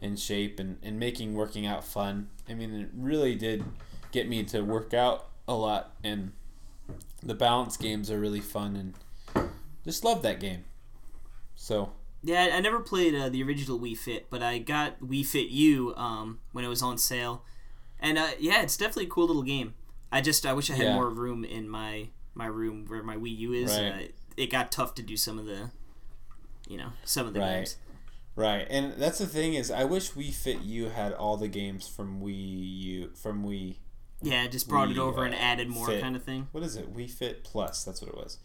in shape and, and making working out fun. I mean, it really did get me to work out a lot, and the balance games are really fun, and just love that game. So Yeah, I- never played uh, the original Wii Fit, but I got Wii Fit U um, when it was on sale, and uh, yeah, it's definitely a cool little game. I just I wish I had Yeah. more room in my my room where my Wii U is. Right. Uh, it got tough to do some of the, you know, some of the Right. games. right, and that's the thing is, I wish Wii Fit U had all the games from Wii U from Wii. Yeah, just brought it over uh, and added more Fit. kind of thing. What is it? Wii Fit Plus. That's what it was.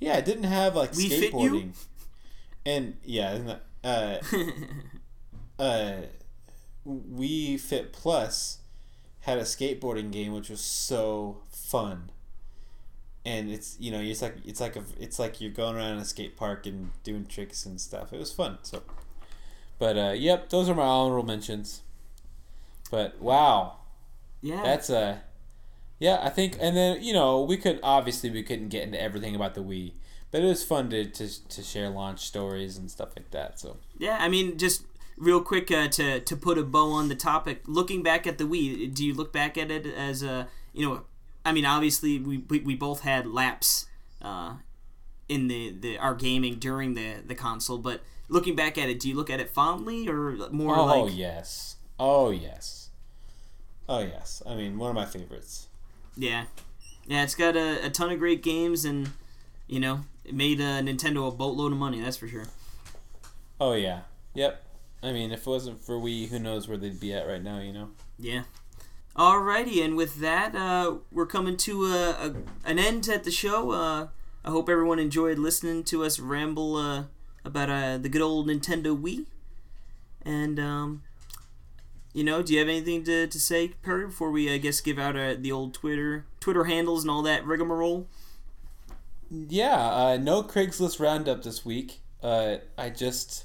Yeah, it didn't have like Wii Fit U? And yeah, isn't that, uh, uh, Wii Fit Plus had a skateboarding game which was so fun. And it's you know it's like it's like a it's like you're going around in a skate park and doing tricks and stuff. It was fun. So, but uh, yep, those are my honorable mentions. But wow, yeah, that's a yeah. I think and then you know we could obviously we couldn't get into everything about the Wii, but it was fun to to, to share launch stories and stuff like that. So yeah. I mean, just real quick uh, to to put a bow on the topic. Looking back at the Wii, do you look back at it as a you know? I mean, obviously we we, we both had laps uh, in the, the our gaming during the the console, but looking back at it, do you look at it fondly or more oh like yes, oh yes, oh yes. I mean one of my favorites. yeah, yeah? It's got a, a ton of great games and you know it made uh, Nintendo a boatload of money. That's for sure. Oh yeah, yep. I mean if it wasn't for Wii, who knows where they'd be at right now? You know. Yeah. Alrighty, and with that, uh, we're coming to a, a, an end at the show. Uh, I hope everyone enjoyed listening to us ramble uh, about uh, the good old Nintendo Wii. And, um, you know, do you have anything to, to say, Perry, before we, I guess, give out uh, the old Twitter Twitter handles and all that rigmarole? Yeah, uh, no Craigslist roundup this week. Uh, I just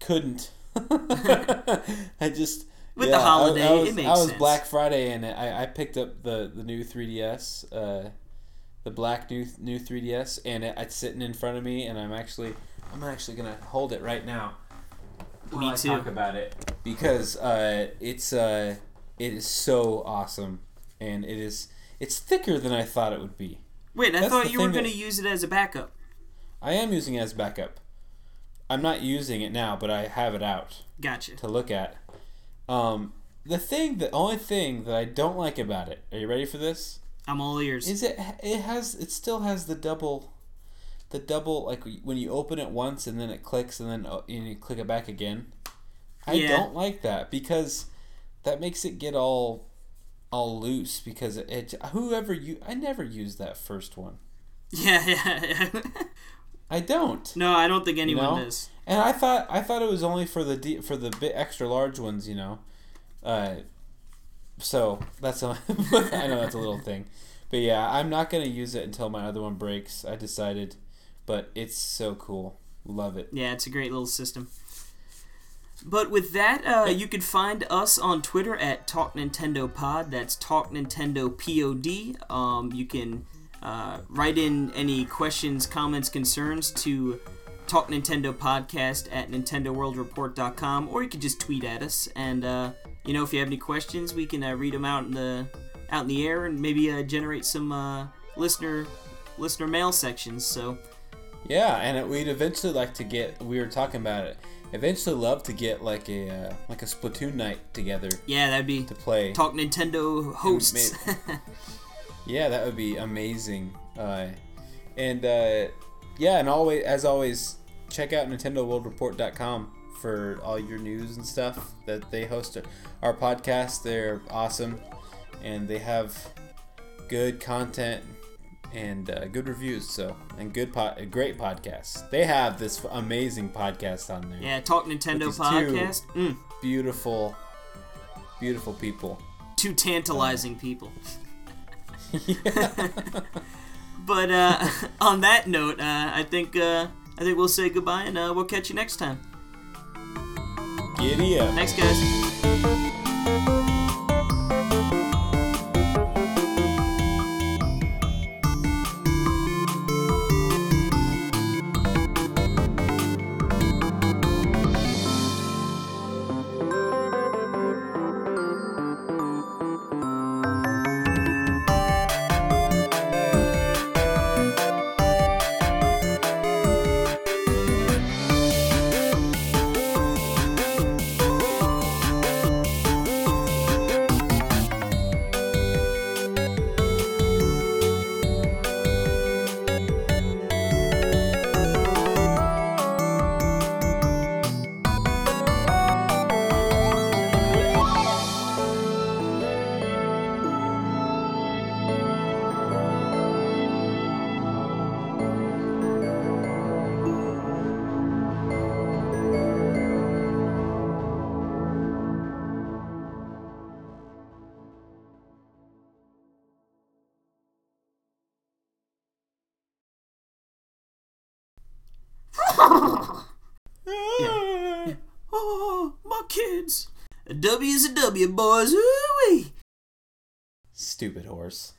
couldn't. I just With the I- holiday, I, was, it makes I was sense. Black Friday and I, I picked up the, the new 3DS, uh, the black new new 3DS, and it, it's sitting in front of me, and I'm actually I'm actually gonna hold it right now. Me I too. Talk about it because uh, it's uh, it is so awesome, and it is it's thicker than I thought it would be. Wait, I That's thought you were going to use it as a backup. I am using it as backup. I'm not using it now, but I have it out Gotcha. to look at. Um, the thing, the only thing that I don't like about it. Are you ready for this? I'm all ears. Is it? It has. It still has the double, the double. Like when you open it once and then it clicks and then uh, and you click it back again. I Yeah. don't like that because that makes it get all, all loose. Because it, it whoever you I never use that first one. yeah, yeah, yeah. I don't. no, I don't think anyone know? does. And I thought I thought it was only for the D, for the bit extra large ones, you know. Uh, so that's a I know that's a little thing, but yeah, I'm not gonna use it until my other one breaks. I decided, but it's so cool, love it. Yeah, it's a great little system. But with that, uh, you can find us on Twitter at Talk Nintendo Pod. That's Talk Nintendo Pod. Um, you can uh, write in any questions, comments, concerns to Talk Nintendo Podcast at NintendoWorldReport.com, or you can just tweet at us. And uh, you know, if you have any questions, we can uh, read them out in the out in the air and maybe uh, generate some uh, listener listener mail sections. So Yeah, and we'd eventually like to get. We were talking about it. Eventually, love to get like a uh, like a Splatoon night together yeah, that'd be to play. Talk Nintendo hosts. Yeah, that would be amazing. Uh, and uh, yeah, and always as always, check out NintendoWorldReport.com for all your news and stuff that they host our podcast. They're awesome, and they have good content and uh, good reviews. So and good pod, great podcasts. They have this amazing podcast on there. Yeah, Talk Nintendo With these two- podcast. Mm, Beautiful, beautiful people. two tantalizing people. but uh, on that note, uh, I think uh, I think we'll say goodbye and uh, we'll catch you next time. Giddy up. Thanks, guys. Kids. A W is a W, boys. Ooh-wee. Stupid horse.